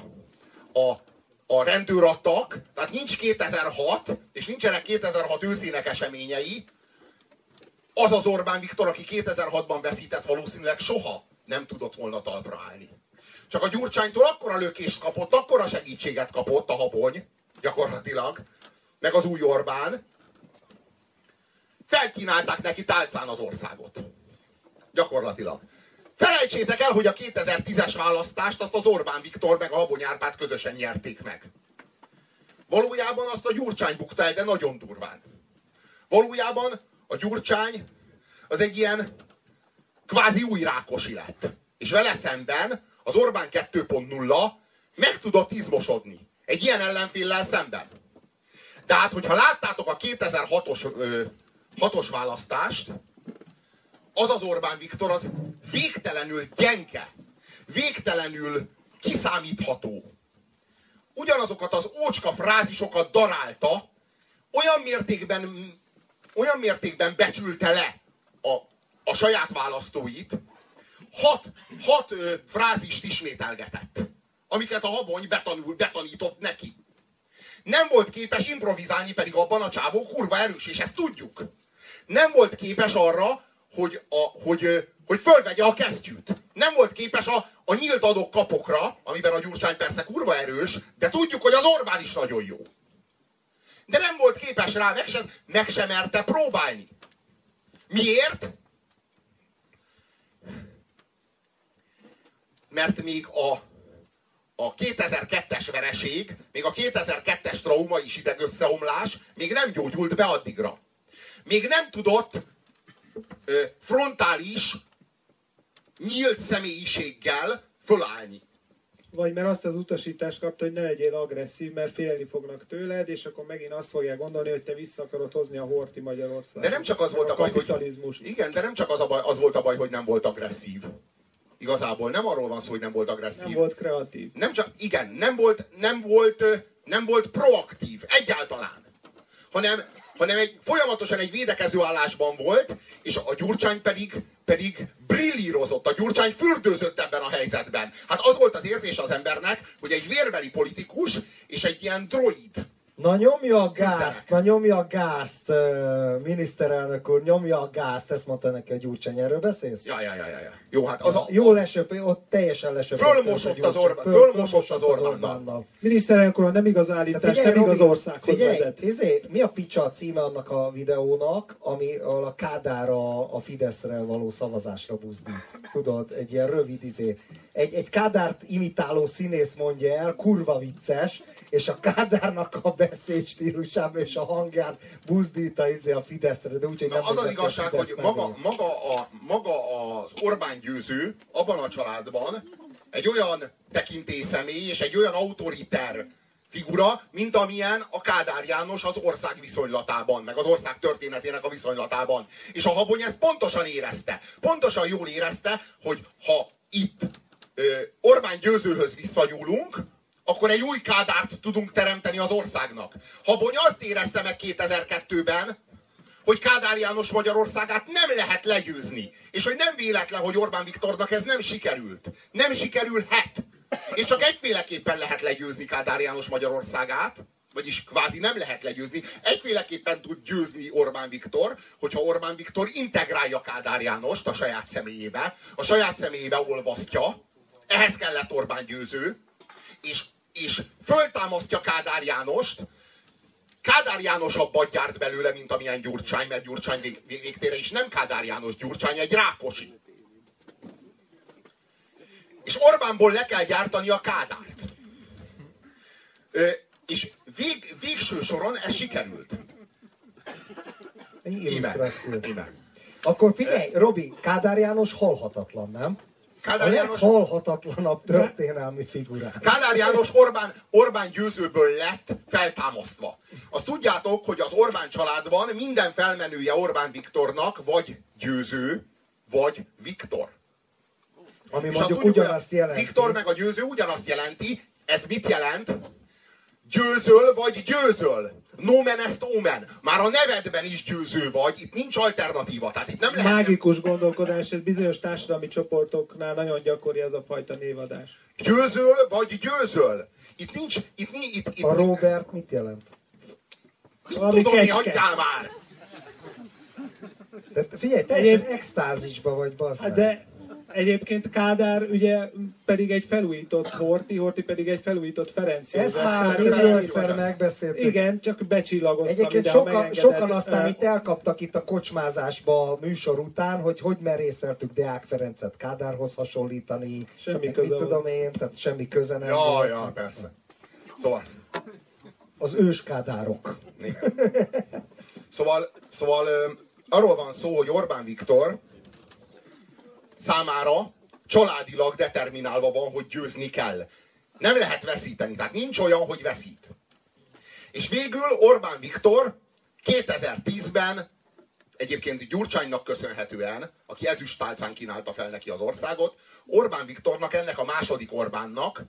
a, a rendőrattak, tehát nincs 2006, és nincsenek 2006 őszének eseményei, az az Orbán Viktor, aki 2006-ban veszített, valószínűleg soha nem tudott volna talpra állni. Csak a Gyurcsánytól akkora lökést kapott, akkora segítséget kapott a habony, gyakorlatilag, meg az új Orbán, felkínálták neki tálcán az országot. Gyakorlatilag. Felejtsétek el, hogy a 2010-es választást azt az Orbán Viktor meg a Habony Árpád közösen nyerték meg. Valójában azt a Gyurcsány bukta el, de nagyon durván. Valójában a Gyurcsány az egy ilyen kvázi új Rákosi lett. És vele szemben az Orbán 2.0 meg tudott izmosodni. Egy ilyen ellenféllel szemben. De hát, hogyha láttátok a 2006-os hatos választást, az az Orbán Viktor az végtelenül gyenge, végtelenül kiszámítható. Ugyanazokat az ócska frázisokat darálta, olyan mértékben, olyan mértékben becsülte le a, a saját választóit, hat, hat ö, frázist ismételgetett, amiket a habony betanul, betanított neki. Nem volt képes improvizálni, pedig abban a csávó kurva erős, és ezt tudjuk. Nem volt képes arra, hogy, a, hogy, hogy fölvegye a kesztyűt. Nem volt képes a, a nyílt adok kapokra, amiben a Gyurcsány persze kurva erős, de tudjuk, hogy az Orbán is nagyon jó. De nem volt képes rá, meg sem, meg sem merte próbálni. Miért? Mert még a, a 2002-es vereség, még a 2002-es trauma is idegösszeomlás még nem gyógyult be addigra. Még nem tudott ö, frontális, nyílt személyiséggel fölállni. Vagy mert azt az utasítást kapta, hogy ne legyél agresszív, mert félni fognak tőled, és akkor megint azt fogják gondolni, hogy te vissza akarod hozni a Horti Magyarország. De nem csak az volt a, baj, hogy... Igen, de nem csak az, a baj, az volt a baj, hogy nem volt agresszív. Igazából nem arról van szó, hogy nem volt agresszív. Nem volt kreatív. Nem csak, igen, nem volt, nem volt, nem volt proaktív, egyáltalán. Hanem hanem egy, folyamatosan egy védekező állásban volt, és a Gyurcsány pedig, pedig brillírozott, a Gyurcsány fürdőzött ebben a helyzetben. Hát az volt az érzés az embernek, hogy egy vérbeli politikus és egy ilyen droid, Na nyomja a gázt, na nyomja a gázt, miniszterelnök úr, nyomja a gázt, ezt mondta neki a Gyurcsány, erről beszélsz? Ja, ja, ja, ja. Jó, hát az a... Jó lesöp, ott teljesen lesöp. Fölmosott az, Orbán, föl, fölmosott az Orbánnal. Miniszterelnök úr, nem igaz állítás, figyelj, nem igaz országhoz figyelj, vezet. Izé, mi a picsa a címe annak a videónak, ami a Kádár a, a Fideszre való szavazásra buzdít? Tudod, egy ilyen rövid izé. Egy, egy Kádárt imitáló színész mondja el, kurva vicces, és a Kádárnak a beszéd stílusában és a hangján buzdít a, izé a Fideszre, de úgyhogy nem Az az igazság, hogy maga, maga, a, maga az Orbán győző abban a családban egy olyan személy és egy olyan autoriter figura, mint amilyen a Kádár János az ország viszonylatában, meg az ország történetének a viszonylatában. És a Habony ezt pontosan érezte. Pontosan jól érezte, hogy ha itt ö, Orbán győzőhöz visszanyúlunk, akkor egy új kádárt tudunk teremteni az országnak. Habony azt érezte meg 2002-ben, hogy Kádár János Magyarországát nem lehet legyőzni. És hogy nem véletlen, hogy Orbán Viktornak ez nem sikerült. Nem sikerülhet. És csak egyféleképpen lehet legyőzni Kádár János Magyarországát, vagyis kvázi nem lehet legyőzni. Egyféleképpen tud győzni Orbán Viktor, hogyha Orbán Viktor integrálja Kádár Jánost a saját személyébe, a saját személyébe olvasztja, ehhez kellett Orbán győző, és és föltámasztja Kádár Jánost, Kádár János abban gyárt belőle, mint amilyen Gyurcsány, mert Gyurcsány vég, végtére is nem Kádár János, Gyurcsány egy Rákosi. És Orbánból le kell gyártani a Kádárt. Ö, és vég, végső soron ez sikerült. Íme. Íme. Akkor figyelj, Robi, Kádár János halhatatlan, nem? Kádár a János... leghalhatatlanabb történelmi figurák. Kádár János Orbán, Orbán győzőből lett feltámasztva. Azt tudjátok, hogy az Orbán családban minden felmenője Orbán Viktornak vagy győző, vagy Viktor. Ami És mondjuk tudjuk, ugyanazt jelenti. Viktor meg a győző ugyanazt jelenti. Ez mit jelent? Győzöl vagy győzöl. Nomen est omen. Már a nevedben is győző vagy, itt nincs alternatíva. Tehát itt nem lehet... Mágikus gondolkodás, ez bizonyos társadalmi csoportoknál nagyon gyakori ez a fajta névadás. Győzöl vagy győzöl. Itt nincs... Itt, nincs- itt, itt, A Robert mit jelent? Valami Tudom, mi kecske. hagyjál már! De figyelj, teljesen extázisba vagy, bazd Hát. De egyébként Kádár ugye pedig egy felújított Horti, Horti pedig egy felújított Ferenc Ezt már ez- milliószer József. megbeszéltük. Igen, csak becsillagoztam Egyébként sokan, sokan aztán itt elkaptak itt a kocsmázásba a műsor után, hogy hogy merészeltük Deák Ferencet Kádárhoz hasonlítani. Semmi Mit köze tudom én, tehát semmi köze nem Ja, ja, persze. Szóval, Az ős Kádárok. igen. Szóval, szóval arról van szó, hogy Orbán Viktor számára családilag determinálva van, hogy győzni kell. Nem lehet veszíteni, tehát nincs olyan, hogy veszít. És végül Orbán Viktor 2010-ben egyébként Gyurcsánynak köszönhetően, aki ezüstálcán kínálta fel neki az országot, Orbán Viktornak, ennek a második Orbánnak,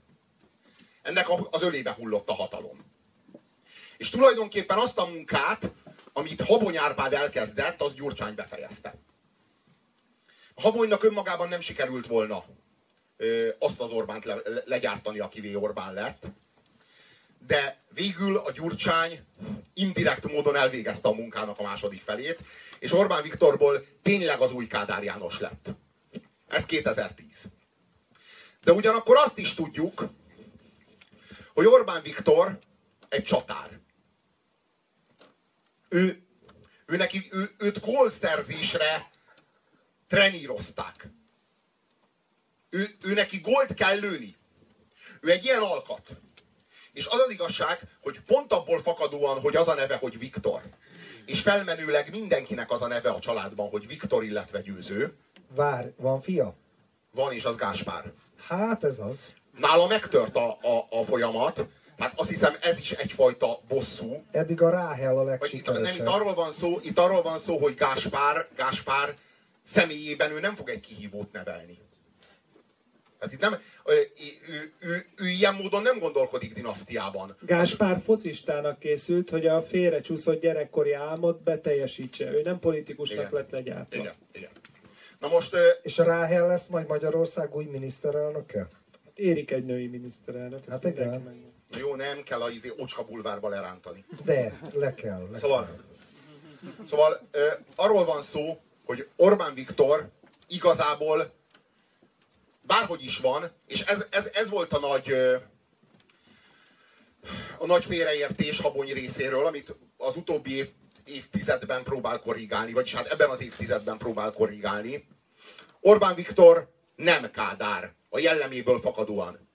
ennek az ölébe hullott a hatalom. És tulajdonképpen azt a munkát, amit Habony Árpád elkezdett, az Gyurcsány befejezte. Habonynak önmagában nem sikerült volna ö, azt az Orbánt le, legyártani, akivé Orbán lett, de végül a Gyurcsány indirekt módon elvégezte a munkának a második felét, és Orbán Viktorból tényleg az új Kádár János lett. Ez 2010. De ugyanakkor azt is tudjuk, hogy Orbán Viktor egy csatár. Ő, ő neki, ő, őt gólszerzésre trenírozták. Ő, ő neki gólt kell lőni. Ő egy ilyen alkat. És az az igazság, hogy pont abból fakadóan, hogy az a neve, hogy Viktor, és felmenőleg mindenkinek az a neve a családban, hogy Viktor, illetve győző, Vár, van fia? van, és az Gáspár. Hát ez az. Nála megtört a, a, a folyamat, tehát azt hiszem ez is egyfajta bosszú, Eddig a Ráhel a Vagy itt, nem, itt legsikeresebb. arról van szó, itt arról van szó, hogy Gáspár, Gáspár személyében ő nem fog egy kihívót nevelni. Tehát itt nem, ő, ő, ő, ő ilyen módon nem gondolkodik dinasztiában. Gáspár focistának készült, hogy a félrecsúszott gyerekkori álmot beteljesítse. Ő nem politikusnak Igen. lett legyártva. Igen, igen. Na most, És a Ráhel lesz majd Magyarország új miniszterelnöke? Hát érik egy női miniszterelnök. Hát igen. jó, nem kell a izé, Ocska bulvárba lerántani. De, le kell. Le Szóval, kell. szóval ö, arról van szó, hogy Orbán Viktor igazából bárhogy is van, és ez, ez, ez volt a nagy a nagy félreértés Habony részéről, amit az utóbbi év, évtizedben próbál korrigálni, vagyis hát ebben az évtizedben próbál korrigálni. Orbán Viktor nem Kádár, a jelleméből fakadóan.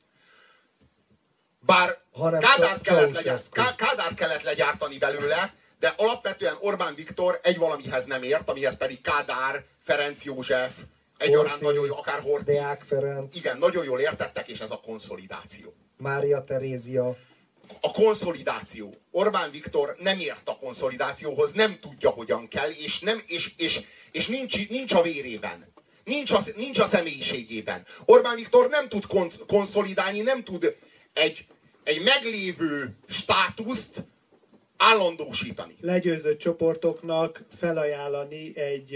Bár Hanem Kádárt kellett, legyárt, Kádárt kellett legyártani belőle, de alapvetően Orbán Viktor egy valamihez nem ért, amihez pedig Kádár, Ferenc József, egyaránt Horthy, nagyon jó, akár Horthy. Deák Ferenc, Igen, nagyon jól értettek, és ez a konszolidáció. Mária Terézia. A konszolidáció. Orbán Viktor nem ért a konszolidációhoz, nem tudja, hogyan kell, és, nem, és, és, és nincs, nincs a vérében. Nincs a, nincs a személyiségében. Orbán Viktor nem tud konsz, konszolidálni, nem tud egy, egy meglévő státuszt állandósítani. Legyőzött csoportoknak felajánlani egy,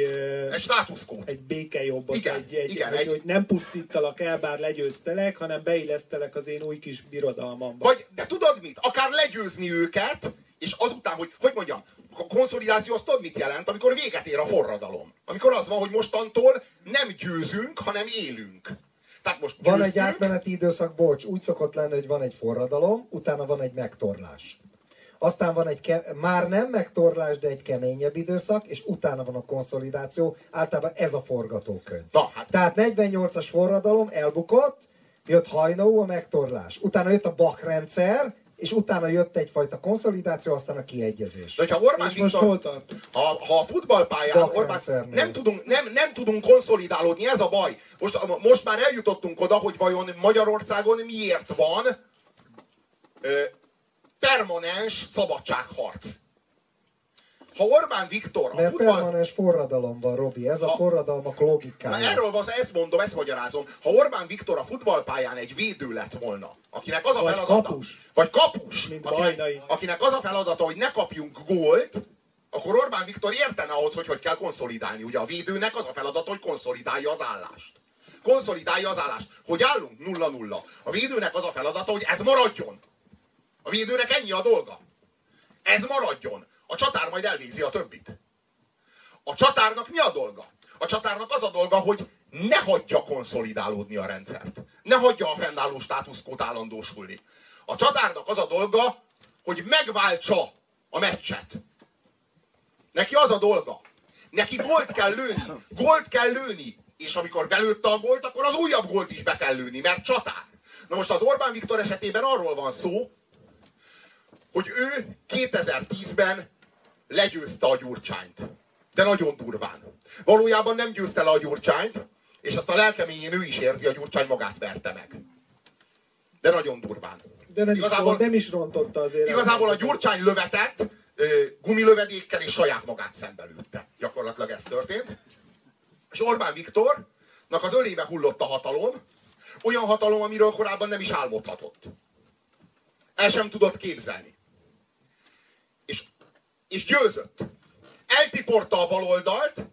Egy státuszkót. egy békejobbot, Igen, egy, egy, igen, hogy, egy- hogy nem pusztítalak el, bár legyőztelek, hanem beillesztelek az én új kis birodalmamba. Vagy, de tudod mit? Akár legyőzni őket, és azután, hogy, hogy mondjam, a konszolidáció azt tudod mit jelent, amikor véget ér a forradalom. Amikor az van, hogy mostantól nem győzünk, hanem élünk. Tehát most Van egy győztünk, átmeneti időszak, bocs, úgy szokott lenni, hogy van egy forradalom, utána van egy megtorlás. Aztán van egy, ke- már nem megtorlás, de egy keményebb időszak, és utána van a konszolidáció. Általában ez a forgatókönyv. Na, hát Tehát 48-as forradalom elbukott, jött hajnó a megtorlás. Utána jött a Bach rendszer, és utána jött egyfajta konszolidáció, aztán a kiegyezés. de hogyha Orbán És most Viktor, hol tart? ha, ha a futballpályán Bach Orbán, nem tudunk, nem, nem tudunk konszolidálódni, ez a baj. Most, most már eljutottunk oda, hogy vajon Magyarországon miért van ö, permanens szabadságharc. ha Orbán Viktor a Mert futball... permanens forradalom van, Robi. Ez a Ha- forradalmak Na logikája. erről van, ezt mondom, ezt magyarázom. Ha Orbán Viktor a futballpályán egy védő lett volna, akinek az a Vagy feladata... kapus. Vagy kapus. Mint Akinek, Bajnai. akinek az a feladata, hogy ne kapjunk gólt, akkor Orbán Viktor értene ahhoz, hogy hogy kell konszolidálni. Ugye a védőnek az a feladata, hogy konszolidálja az állást. Konszolidálja az állást. Hogy állunk? 0-0. A védőnek az a feladata, hogy ez maradjon. A védőnek ennyi a dolga. Ez maradjon. A csatár majd elvégzi a többit. A csatárnak mi a dolga? A csatárnak az a dolga, hogy ne hagyja konszolidálódni a rendszert. Ne hagyja a fennálló státuszkót állandósulni. A csatárnak az a dolga, hogy megváltsa a meccset. Neki az a dolga. Neki gólt kell lőni. Gólt kell lőni. És amikor belőtte a gólt, akkor az újabb gólt is be kell lőni, mert csatár. Na most az Orbán Viktor esetében arról van szó, hogy ő 2010-ben legyőzte a Gyurcsányt. De nagyon durván. Valójában nem győzte le a Gyurcsányt, és azt a lelkeményén ő is érzi, a Gyurcsány magát verte meg. De nagyon durván. De nem, Igazából- is, nem is rontotta azért. Igazából a Gyurcsány lövetett gumilövedékkel és saját magát szembe lőtte. Gyakorlatilag ez történt. És Orbán Viktornak az ölébe hullott a hatalom, olyan hatalom, amiről korábban nem is álmodhatott. El sem tudott képzelni. És, győzött. Eltiporta a baloldalt,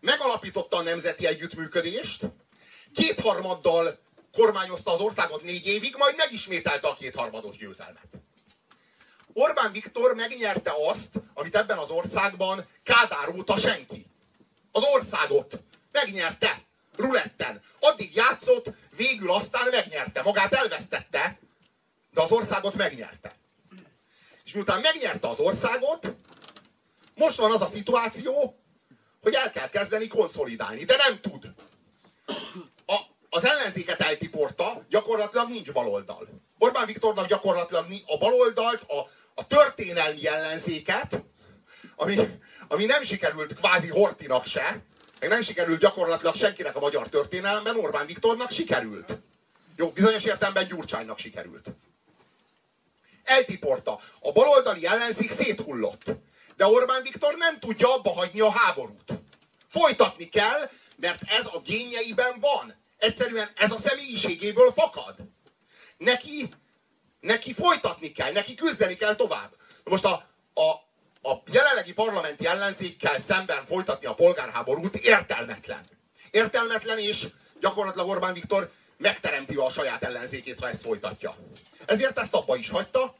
megalapította a nemzeti együttműködést, kétharmaddal kormányozta az országot négy évig, majd megismételte a kétharmados győzelmet. Orbán Viktor megnyerte azt, amit ebben az országban Kádár óta senki. Az országot megnyerte. Ruletten. Addig játszott, végül aztán megnyerte. Magát elvesztette, de az országot megnyerte. És miután megnyerte az országot, most van az a szituáció, hogy el kell kezdeni konszolidálni, de nem tud. A, az ellenzéket eltiporta, gyakorlatilag nincs baloldal. Orbán Viktornak gyakorlatilag a baloldalt, a, a történelmi ellenzéket, ami, ami nem sikerült kvázi Hortinak se, meg nem sikerült gyakorlatilag senkinek a magyar történelemben, Orbán Viktornak sikerült. Jó, bizonyos értelemben Gyurcsánynak sikerült. Eltiporta. A baloldali ellenzék széthullott. De Orbán Viktor nem tudja abba hagyni a háborút. Folytatni kell, mert ez a génjeiben van. Egyszerűen ez a személyiségéből fakad. Neki, neki folytatni kell, neki küzdeni kell tovább. Most a, a, a jelenlegi parlamenti ellenzékkel szemben folytatni a polgárháborút értelmetlen. Értelmetlen, és gyakorlatilag Orbán Viktor megteremti a saját ellenzékét, ha ezt folytatja. Ezért ezt abba is hagyta,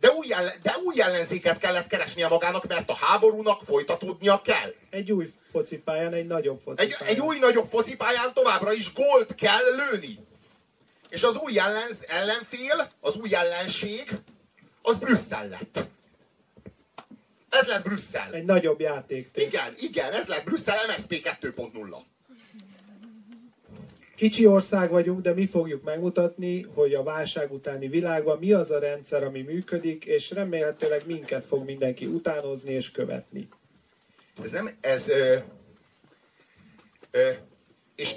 de új, ellen, de új ellenzéket kellett keresnie magának, mert a háborúnak folytatódnia kell. Egy új focipályán, egy nagyobb Egy, focipályán. egy új nagyobb focipályán továbbra is gólt kell lőni. És az új ellenz, ellenfél, az új ellenség, az Brüsszel lett. Ez lett Brüsszel. Egy nagyobb játéktér. Igen, igen, ez lett Brüsszel MSP 2.0. Kicsi ország vagyunk, de mi fogjuk megmutatni, hogy a válság utáni világban mi az a rendszer, ami működik, és remélhetőleg minket fog mindenki utánozni és követni. Ez nem, ez... Ö, ö, és,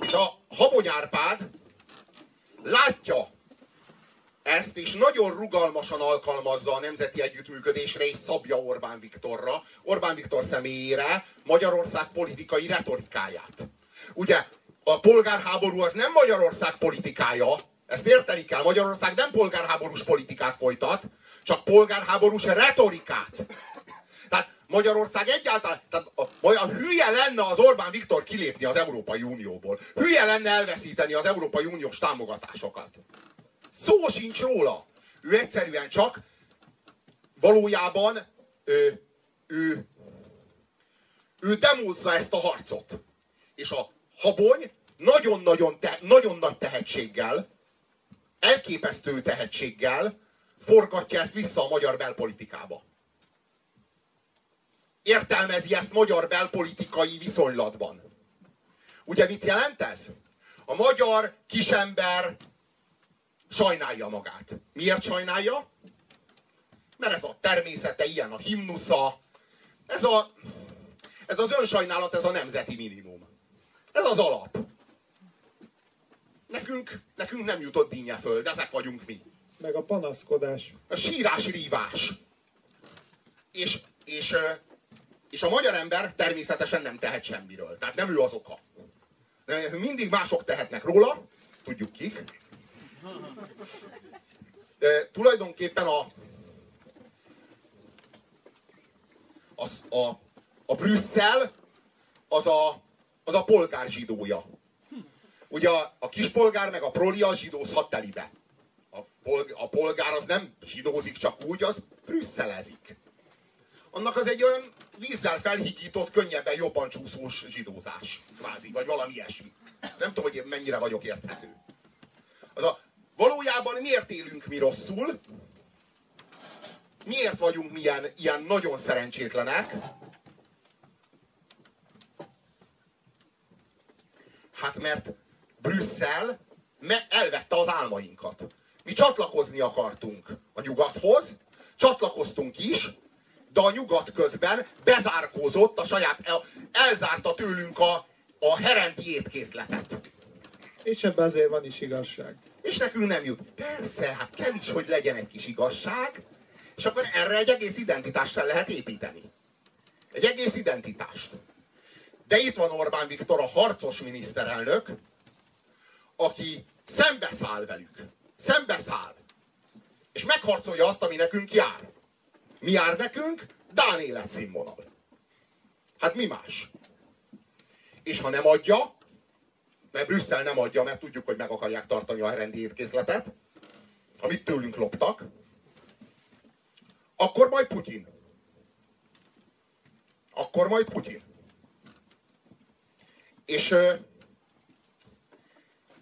és a Habony Árpád látja ezt, és nagyon rugalmasan alkalmazza a nemzeti együttműködésre, és szabja Orbán Viktorra, Orbán Viktor személyére Magyarország politikai retorikáját. Ugye a polgárháború az nem Magyarország politikája, ezt érteni kell, Magyarország nem polgárháborús politikát folytat, csak polgárháborús retorikát. Tehát Magyarország egyáltalán, tehát a, a hülye lenne az Orbán Viktor kilépni az Európai Unióból. Hülye lenne elveszíteni az Európai Uniós támogatásokat. Szó sincs róla. Ő egyszerűen csak valójában ő, ő, ő demózza ezt a harcot. És a habony nagyon-nagyon te, nagyon nagy tehetséggel, elképesztő tehetséggel forgatja ezt vissza a magyar belpolitikába értelmezi ezt magyar belpolitikai viszonylatban. Ugye mit jelent ez? A magyar kisember sajnálja magát. Miért sajnálja? Mert ez a természete, ilyen a himnusza, ez, a, ez az önsajnálat, ez a nemzeti minimum. Ez az alap. Nekünk, nekünk nem jutott dinnye föld, ezek vagyunk mi. Meg a panaszkodás. A sírás rívás. És, És, és a magyar ember természetesen nem tehet semmiről. Tehát nem ő az oka. Mindig mások tehetnek róla, tudjuk kik. De tulajdonképpen a, az, a, a Brüsszel az a, az a polgár zsidója. Ugye a, a kispolgár meg a proli az zsidózhat telibe. A, polg, a polgár az nem zsidózik csak úgy, az brüsszelezik. Annak az egy olyan vízzel felhigított, könnyebben jobban csúszós zsidózás, kvázi, vagy valami ilyesmi. Nem tudom, hogy én mennyire vagyok érthető. Az a, valójában miért élünk mi rosszul? Miért vagyunk milyen, ilyen nagyon szerencsétlenek? Hát mert Brüsszel me- elvette az álmainkat. Mi csatlakozni akartunk a nyugathoz, csatlakoztunk is, de a nyugat közben bezárkózott a saját, el- elzárta tőlünk a, a herendi étkészletet. És ebben azért van is igazság. És nekünk nem jut. Persze, hát kell is, hogy legyen egy kis igazság, és akkor erre egy egész identitást fel lehet építeni. Egy egész identitást. De itt van Orbán Viktor, a harcos miniszterelnök, aki szembeszáll velük. Szembeszáll. És megharcolja azt, ami nekünk jár. Mi jár nekünk? Dán életszínvonal. Hát mi más? És ha nem adja, mert Brüsszel nem adja, mert tudjuk, hogy meg akarják tartani a rendi étkészletet, amit tőlünk loptak, akkor majd Putyin. Akkor majd Putyin. És,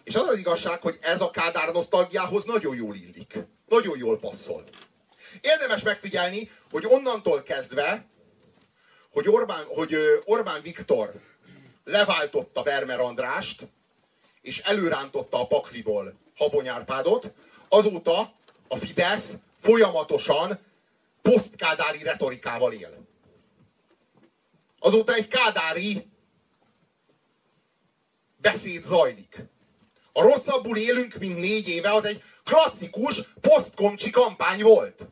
és az az igazság, hogy ez a Kádár nosztalgiához nagyon jól illik. Nagyon jól passzol. Érdemes megfigyelni, hogy onnantól kezdve, hogy Orbán, hogy Orbán Viktor leváltotta Vermer Andrást, és előrántotta a pakliból Habony Árpádot, azóta a Fidesz folyamatosan posztkádári retorikával él. Azóta egy kádári beszéd zajlik. A rosszabbul élünk, mint négy éve, az egy klasszikus posztkomcsi kampány volt.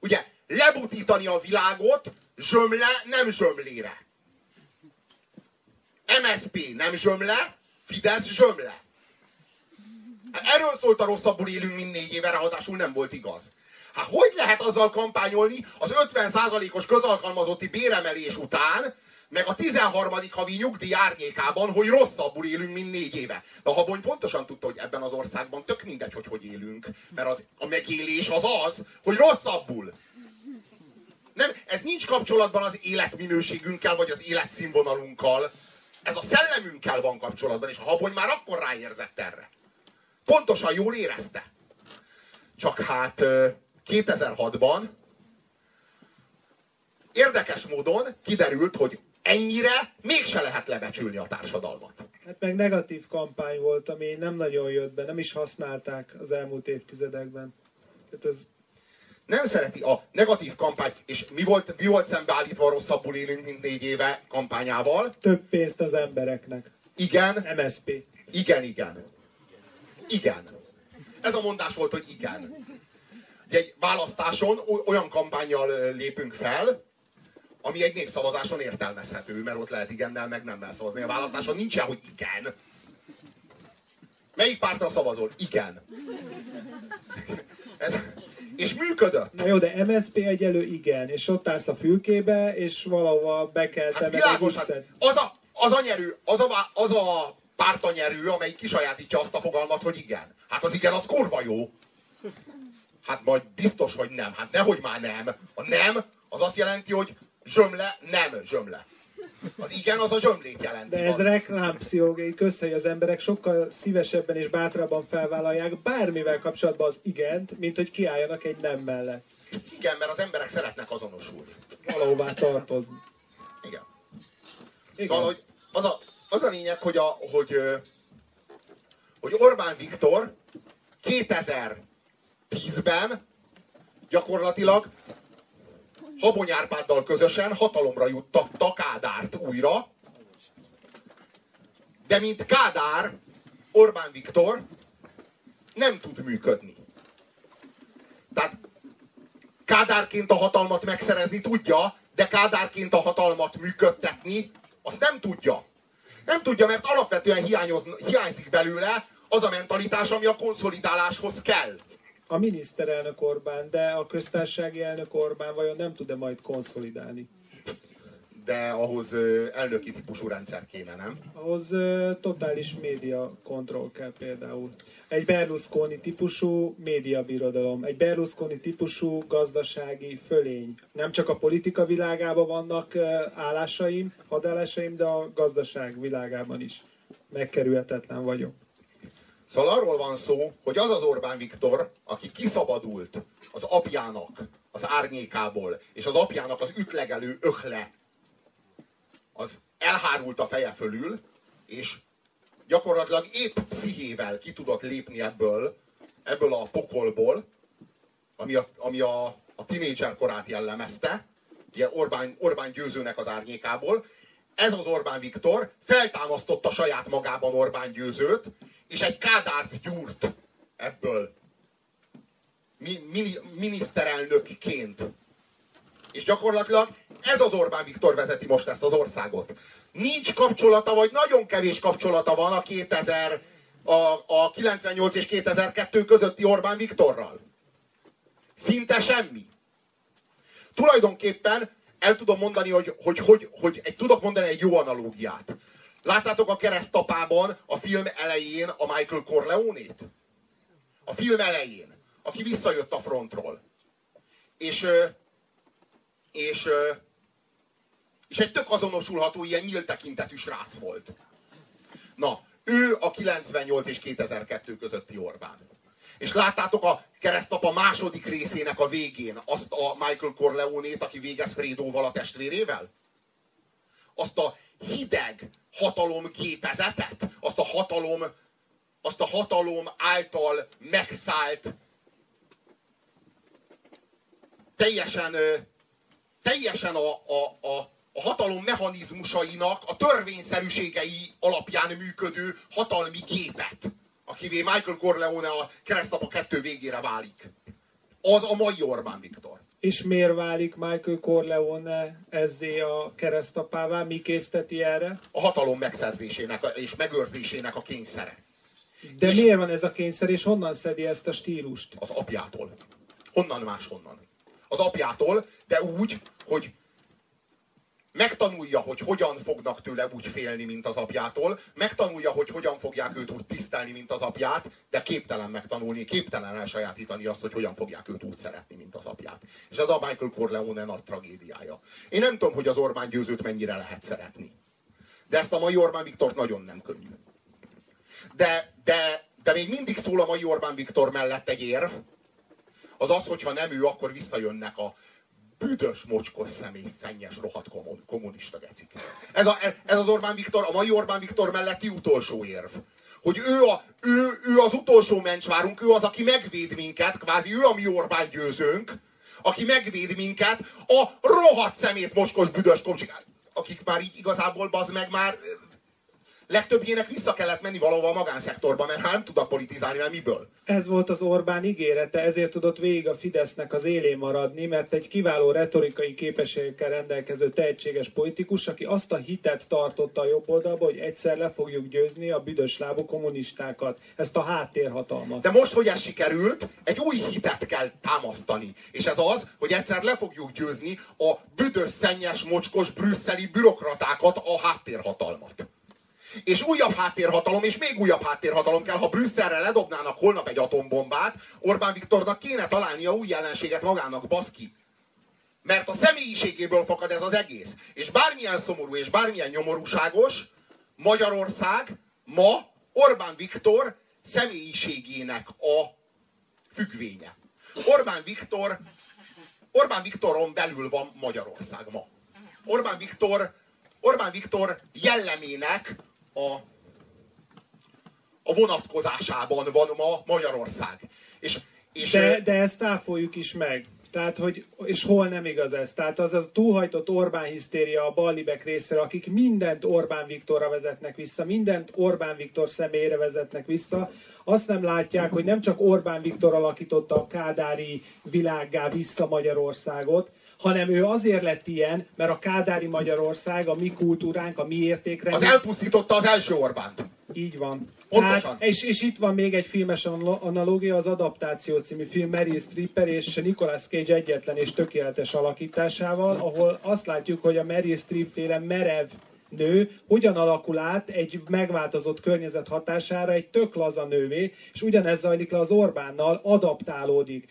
Ugye, lebutítani a világot zsömle, nem zsömlére. MSP nem zsömle, Fidesz zsömle. Hát erről szólt a rosszabbul élünk, mint négy éve, ráadásul nem volt igaz. Hát hogy lehet azzal kampányolni az 50%-os közalkalmazotti béremelés után, meg a 13. havi nyugdíj árnyékában, hogy rosszabbul élünk, mint négy éve. De a Habony pontosan tudta, hogy ebben az országban tök mindegy, hogy hogy élünk. Mert az, a megélés az az, hogy rosszabbul. Nem, ez nincs kapcsolatban az életminőségünkkel, vagy az életszínvonalunkkal. Ez a szellemünkkel van kapcsolatban, és a Habony már akkor ráérzett erre. Pontosan jól érezte. Csak hát ö, 2006-ban érdekes módon kiderült, hogy ennyire mégse lehet lebecsülni a társadalmat. Hát meg negatív kampány volt, ami nem nagyon jött be, nem is használták az elmúlt évtizedekben. Tehát ez Nem szereti a negatív kampány, és mi volt, mi volt szembeállítva a rosszabbul élünk, mint négy éve kampányával? több pénzt az embereknek. Igen, MSP. igen, igen. Igen. Ez a mondás volt, hogy igen. Egy választáson olyan kampányjal lépünk fel, ami egy népszavazáson értelmezhető, mert ott lehet igennel, meg nemmel szavazni. A választáson nincsen, hogy igen. Melyik pártra szavazol? Igen. Ez, és működött. Na jó, de MSP egyelő igen, és ott állsz a fülkébe, és valahova be kell Hát világos, hát az a, az a nyerő, az a, az a párt a nyerő, amelyik kisajátítja azt a fogalmat, hogy igen. Hát az igen, az kurva jó. Hát majd biztos, hogy nem. Hát nehogy már nem. A nem, az azt jelenti, hogy zsömle, nem zsömle. Az igen, az a zsömlét jelenti. De ez reklámpszichológiai közhely, az emberek sokkal szívesebben és bátrabban felvállalják bármivel kapcsolatban az igent, mint hogy kiálljanak egy nem mellett. Igen, mert az emberek szeretnek azonosulni. Valahová tartozni. Igen. Igen. Szóval, hogy az a, az a lényeg, hogy, a, hogy, hogy Orbán Viktor 2010-ben gyakorlatilag Habony Árpáddal közösen hatalomra juttatta Kádárt újra, de mint Kádár, Orbán Viktor nem tud működni. Tehát Kádárként a hatalmat megszerezni tudja, de Kádárként a hatalmat működtetni, azt nem tudja. Nem tudja, mert alapvetően hiányoz, hiányzik belőle az a mentalitás, ami a konszolidáláshoz kell. A miniszterelnök Orbán, de a köztársasági elnök Orbán vajon nem tud-e majd konszolidálni? De ahhoz elnöki típusú rendszer kéne, nem? Ahhoz totális média kontroll kell például. Egy Berlusconi típusú médiabirodalom, egy Berlusconi típusú gazdasági fölény. Nem csak a politika világában vannak állásaim, hadállásaim, de a gazdaság világában is. Megkerülhetetlen vagyok. Szóval arról van szó, hogy az az Orbán Viktor, aki kiszabadult az apjának az árnyékából, és az apjának az ütlegelő öhle, az elhárult a feje fölül, és gyakorlatilag épp pszichével ki tudott lépni ebből, ebből a pokolból, ami a, ami a, a tinédzser korát jellemezte, ugye Orbán, Orbán győzőnek az árnyékából. Ez az Orbán Viktor feltámasztotta saját magában Orbán győzőt, és egy Kádárt gyúrt ebből mi, mini, miniszterelnökként. És gyakorlatilag ez az Orbán Viktor vezeti most ezt az országot. Nincs kapcsolata, vagy nagyon kevés kapcsolata van a 2000, a, a 98 és 2002 közötti Orbán Viktorral. Szinte semmi. Tulajdonképpen el tudom mondani, hogy, hogy, hogy, hogy egy, tudok mondani egy jó analógiát. Láttátok a keresztapában a film elején a Michael Corleone-t? A film elején, aki visszajött a frontról. És, és, és egy tök azonosulható, ilyen nyílt tekintetű srác volt. Na, ő a 98 és 2002 közötti Orbán. És láttátok a keresztapa második részének a végén azt a Michael Corleone-t, aki végez Frédóval a testvérével? Azt a hideg hatalom gépezetet, azt a hatalom, azt a hatalom által megszállt teljesen, teljesen a, a, a, a hatalom mechanizmusainak a törvényszerűségei alapján működő hatalmi gépet, akivé Michael Corleone a keresztapa kettő végére válik. Az a mai Orbán Viktor. És miért válik Michael Corleone ezzé a keresztapává? Mi készteti erre? A hatalom megszerzésének és megőrzésének a kényszere. De És- miért van ez a kényszer, és honnan szedi ezt a stílust? Az apjától. Honnan máshonnan. Az apjától, de úgy, hogy megtanulja, hogy hogyan fognak tőle úgy félni, mint az apjától, megtanulja, hogy hogyan fogják őt úgy tisztelni, mint az apját, de képtelen megtanulni, képtelen elsajátítani azt, hogy hogyan fogják őt úgy szeretni, mint az apját. És ez a Michael Corleone nagy tragédiája. Én nem tudom, hogy az Orbán győzőt mennyire lehet szeretni. De ezt a mai Orbán Viktort nagyon nem könnyű. De, de, de még mindig szól a mai Orbán Viktor mellett egy érv, az az, hogyha nem ő, akkor visszajönnek a büdös, mocskos személy, szennyes, rohadt kommun- kommunista gecik. Ez, a, ez az Orbán Viktor, a mai Orbán Viktor melletti utolsó érv. Hogy ő, a, ő, ő az utolsó mencsvárunk, ő az, aki megvéd minket, kvázi ő a mi Orbán győzőnk, aki megvéd minket a rohadt szemét mocskos büdös komcsik, akik már így igazából bazd meg már legtöbbjének vissza kellett menni valahova a magánszektorba, mert hát nem tudnak politizálni, mert miből? Ez volt az Orbán ígérete, ezért tudott végig a Fidesznek az élén maradni, mert egy kiváló retorikai képességekkel rendelkező tehetséges politikus, aki azt a hitet tartotta a jobb oldalba, hogy egyszer le fogjuk győzni a büdös lábú kommunistákat, ezt a háttérhatalmat. De most, hogy ez sikerült, egy új hitet kell támasztani. És ez az, hogy egyszer le fogjuk győzni a büdös, szennyes, mocskos, brüsszeli bürokratákat, a háttérhatalmat. És újabb háttérhatalom, és még újabb háttérhatalom kell, ha Brüsszelre ledobnának holnap egy atombombát, Orbán Viktornak kéne találnia új ellenséget magának, baszki. Mert a személyiségéből fakad ez az egész. És bármilyen szomorú és bármilyen nyomorúságos, Magyarország ma Orbán Viktor személyiségének a függvénye. Orbán Viktor, Orbán Viktoron belül van Magyarország ma. Orbán Viktor, Orbán Viktor jellemének a, a vonatkozásában van ma Magyarország. És, és De, de ezt cáfoljuk is meg. Tehát, hogy, és hol nem igaz ez? Tehát az a túlhajtott Orbán hisztéria a ballibek részéről, akik mindent Orbán Viktorra vezetnek vissza, mindent Orbán Viktor személyre vezetnek vissza, azt nem látják, hogy nem csak Orbán Viktor alakította a kádári világgá vissza Magyarországot, hanem ő azért lett ilyen, mert a kádári Magyarország, a mi kultúránk, a mi értékrend. Az elpusztította az első Orbánt. Így van. Pontosan. Tehát, és, és itt van még egy filmes anal- analógia, az Adaptáció című film Meryl Streeper és Nicolas Cage egyetlen és tökéletes alakításával, ahol azt látjuk, hogy a Meryl Streep féle merev nő hogyan alakul át egy megváltozott környezet hatására egy tök laza nővé, és ugyanez zajlik le az Orbánnal, adaptálódik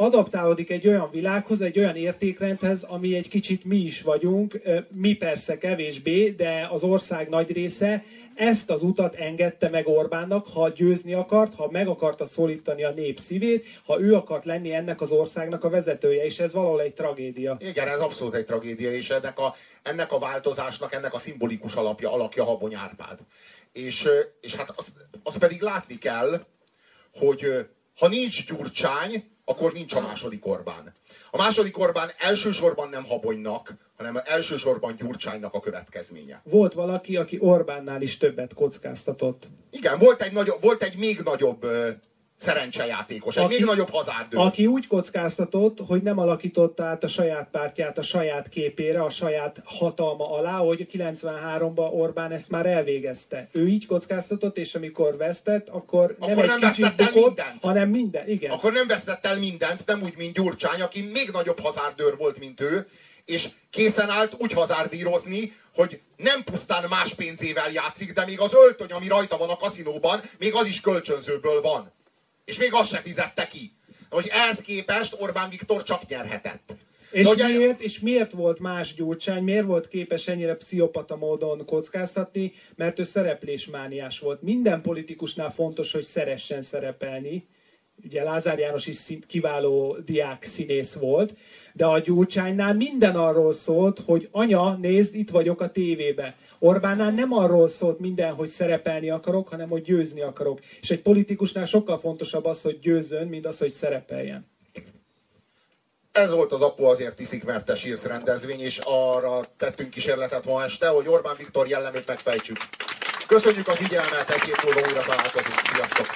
adaptálódik egy olyan világhoz, egy olyan értékrendhez, ami egy kicsit mi is vagyunk, mi persze kevésbé, de az ország nagy része ezt az utat engedte meg Orbánnak, ha győzni akart, ha meg akarta szólítani a nép szívét, ha ő akart lenni ennek az országnak a vezetője, és ez valahol egy tragédia. Igen, ez abszolút egy tragédia, és ennek a, ennek a változásnak, ennek a szimbolikus alapja, alakja Habony Árpád. És, és hát azt, azt pedig látni kell, hogy ha nincs Gyurcsány, akkor nincs a második Orbán. A második Orbán elsősorban nem Habonynak, hanem elsősorban Gyurcsánynak a következménye. Volt valaki, aki Orbánnál is többet kockáztatott. Igen, volt egy, nagyobb, volt egy még nagyobb szerencsejátékos, egy Aki- még nagyobb hazárdő. Aki úgy kockáztatott, hogy nem alakította át a saját pártját a saját képére, a saját hatalma alá, hogy 93-ban Orbán ezt már elvégezte. Ő így kockáztatott, és amikor vesztett, akkor, Akkor nem nem egy kicsit vesztett el bukott, mindent. hanem minden. Igen. Akkor nem vesztett el mindent, nem úgy, mint Gyurcsány, aki még nagyobb hazárdőr volt, mint ő, és készen állt úgy hazárdírozni, hogy nem pusztán más pénzével játszik, de még az öltöny, ami rajta van a kaszinóban, még az is kölcsönzőből van. És még azt se fizette ki. Hogy ehhez képest Orbán Viktor csak nyerhetett. És ugye- miért, és miért volt más Gyurcsány, miért volt képes ennyire pszichopata módon kockáztatni? Mert ő szereplésmániás volt. Minden politikusnál fontos, hogy szeressen szerepelni. Ugye Lázár János is szín- kiváló diák színész volt, de a Gyurcsánynál minden arról szólt, hogy anya, nézd, itt vagyok a tévébe. Orbánnál nem arról szólt minden, hogy szerepelni akarok, hanem hogy győzni akarok. És egy politikusnál sokkal fontosabb az, hogy győzzön, mint az, hogy szerepeljen. Ez volt az Apu azért iszik, mert te sírsz rendezvény, és arra tettünk kísérletet ma este, hogy Orbán Viktor jellemét megfejtsük. Köszönjük a figyelmet, egy hét múlva újra találkozunk. Sziasztok!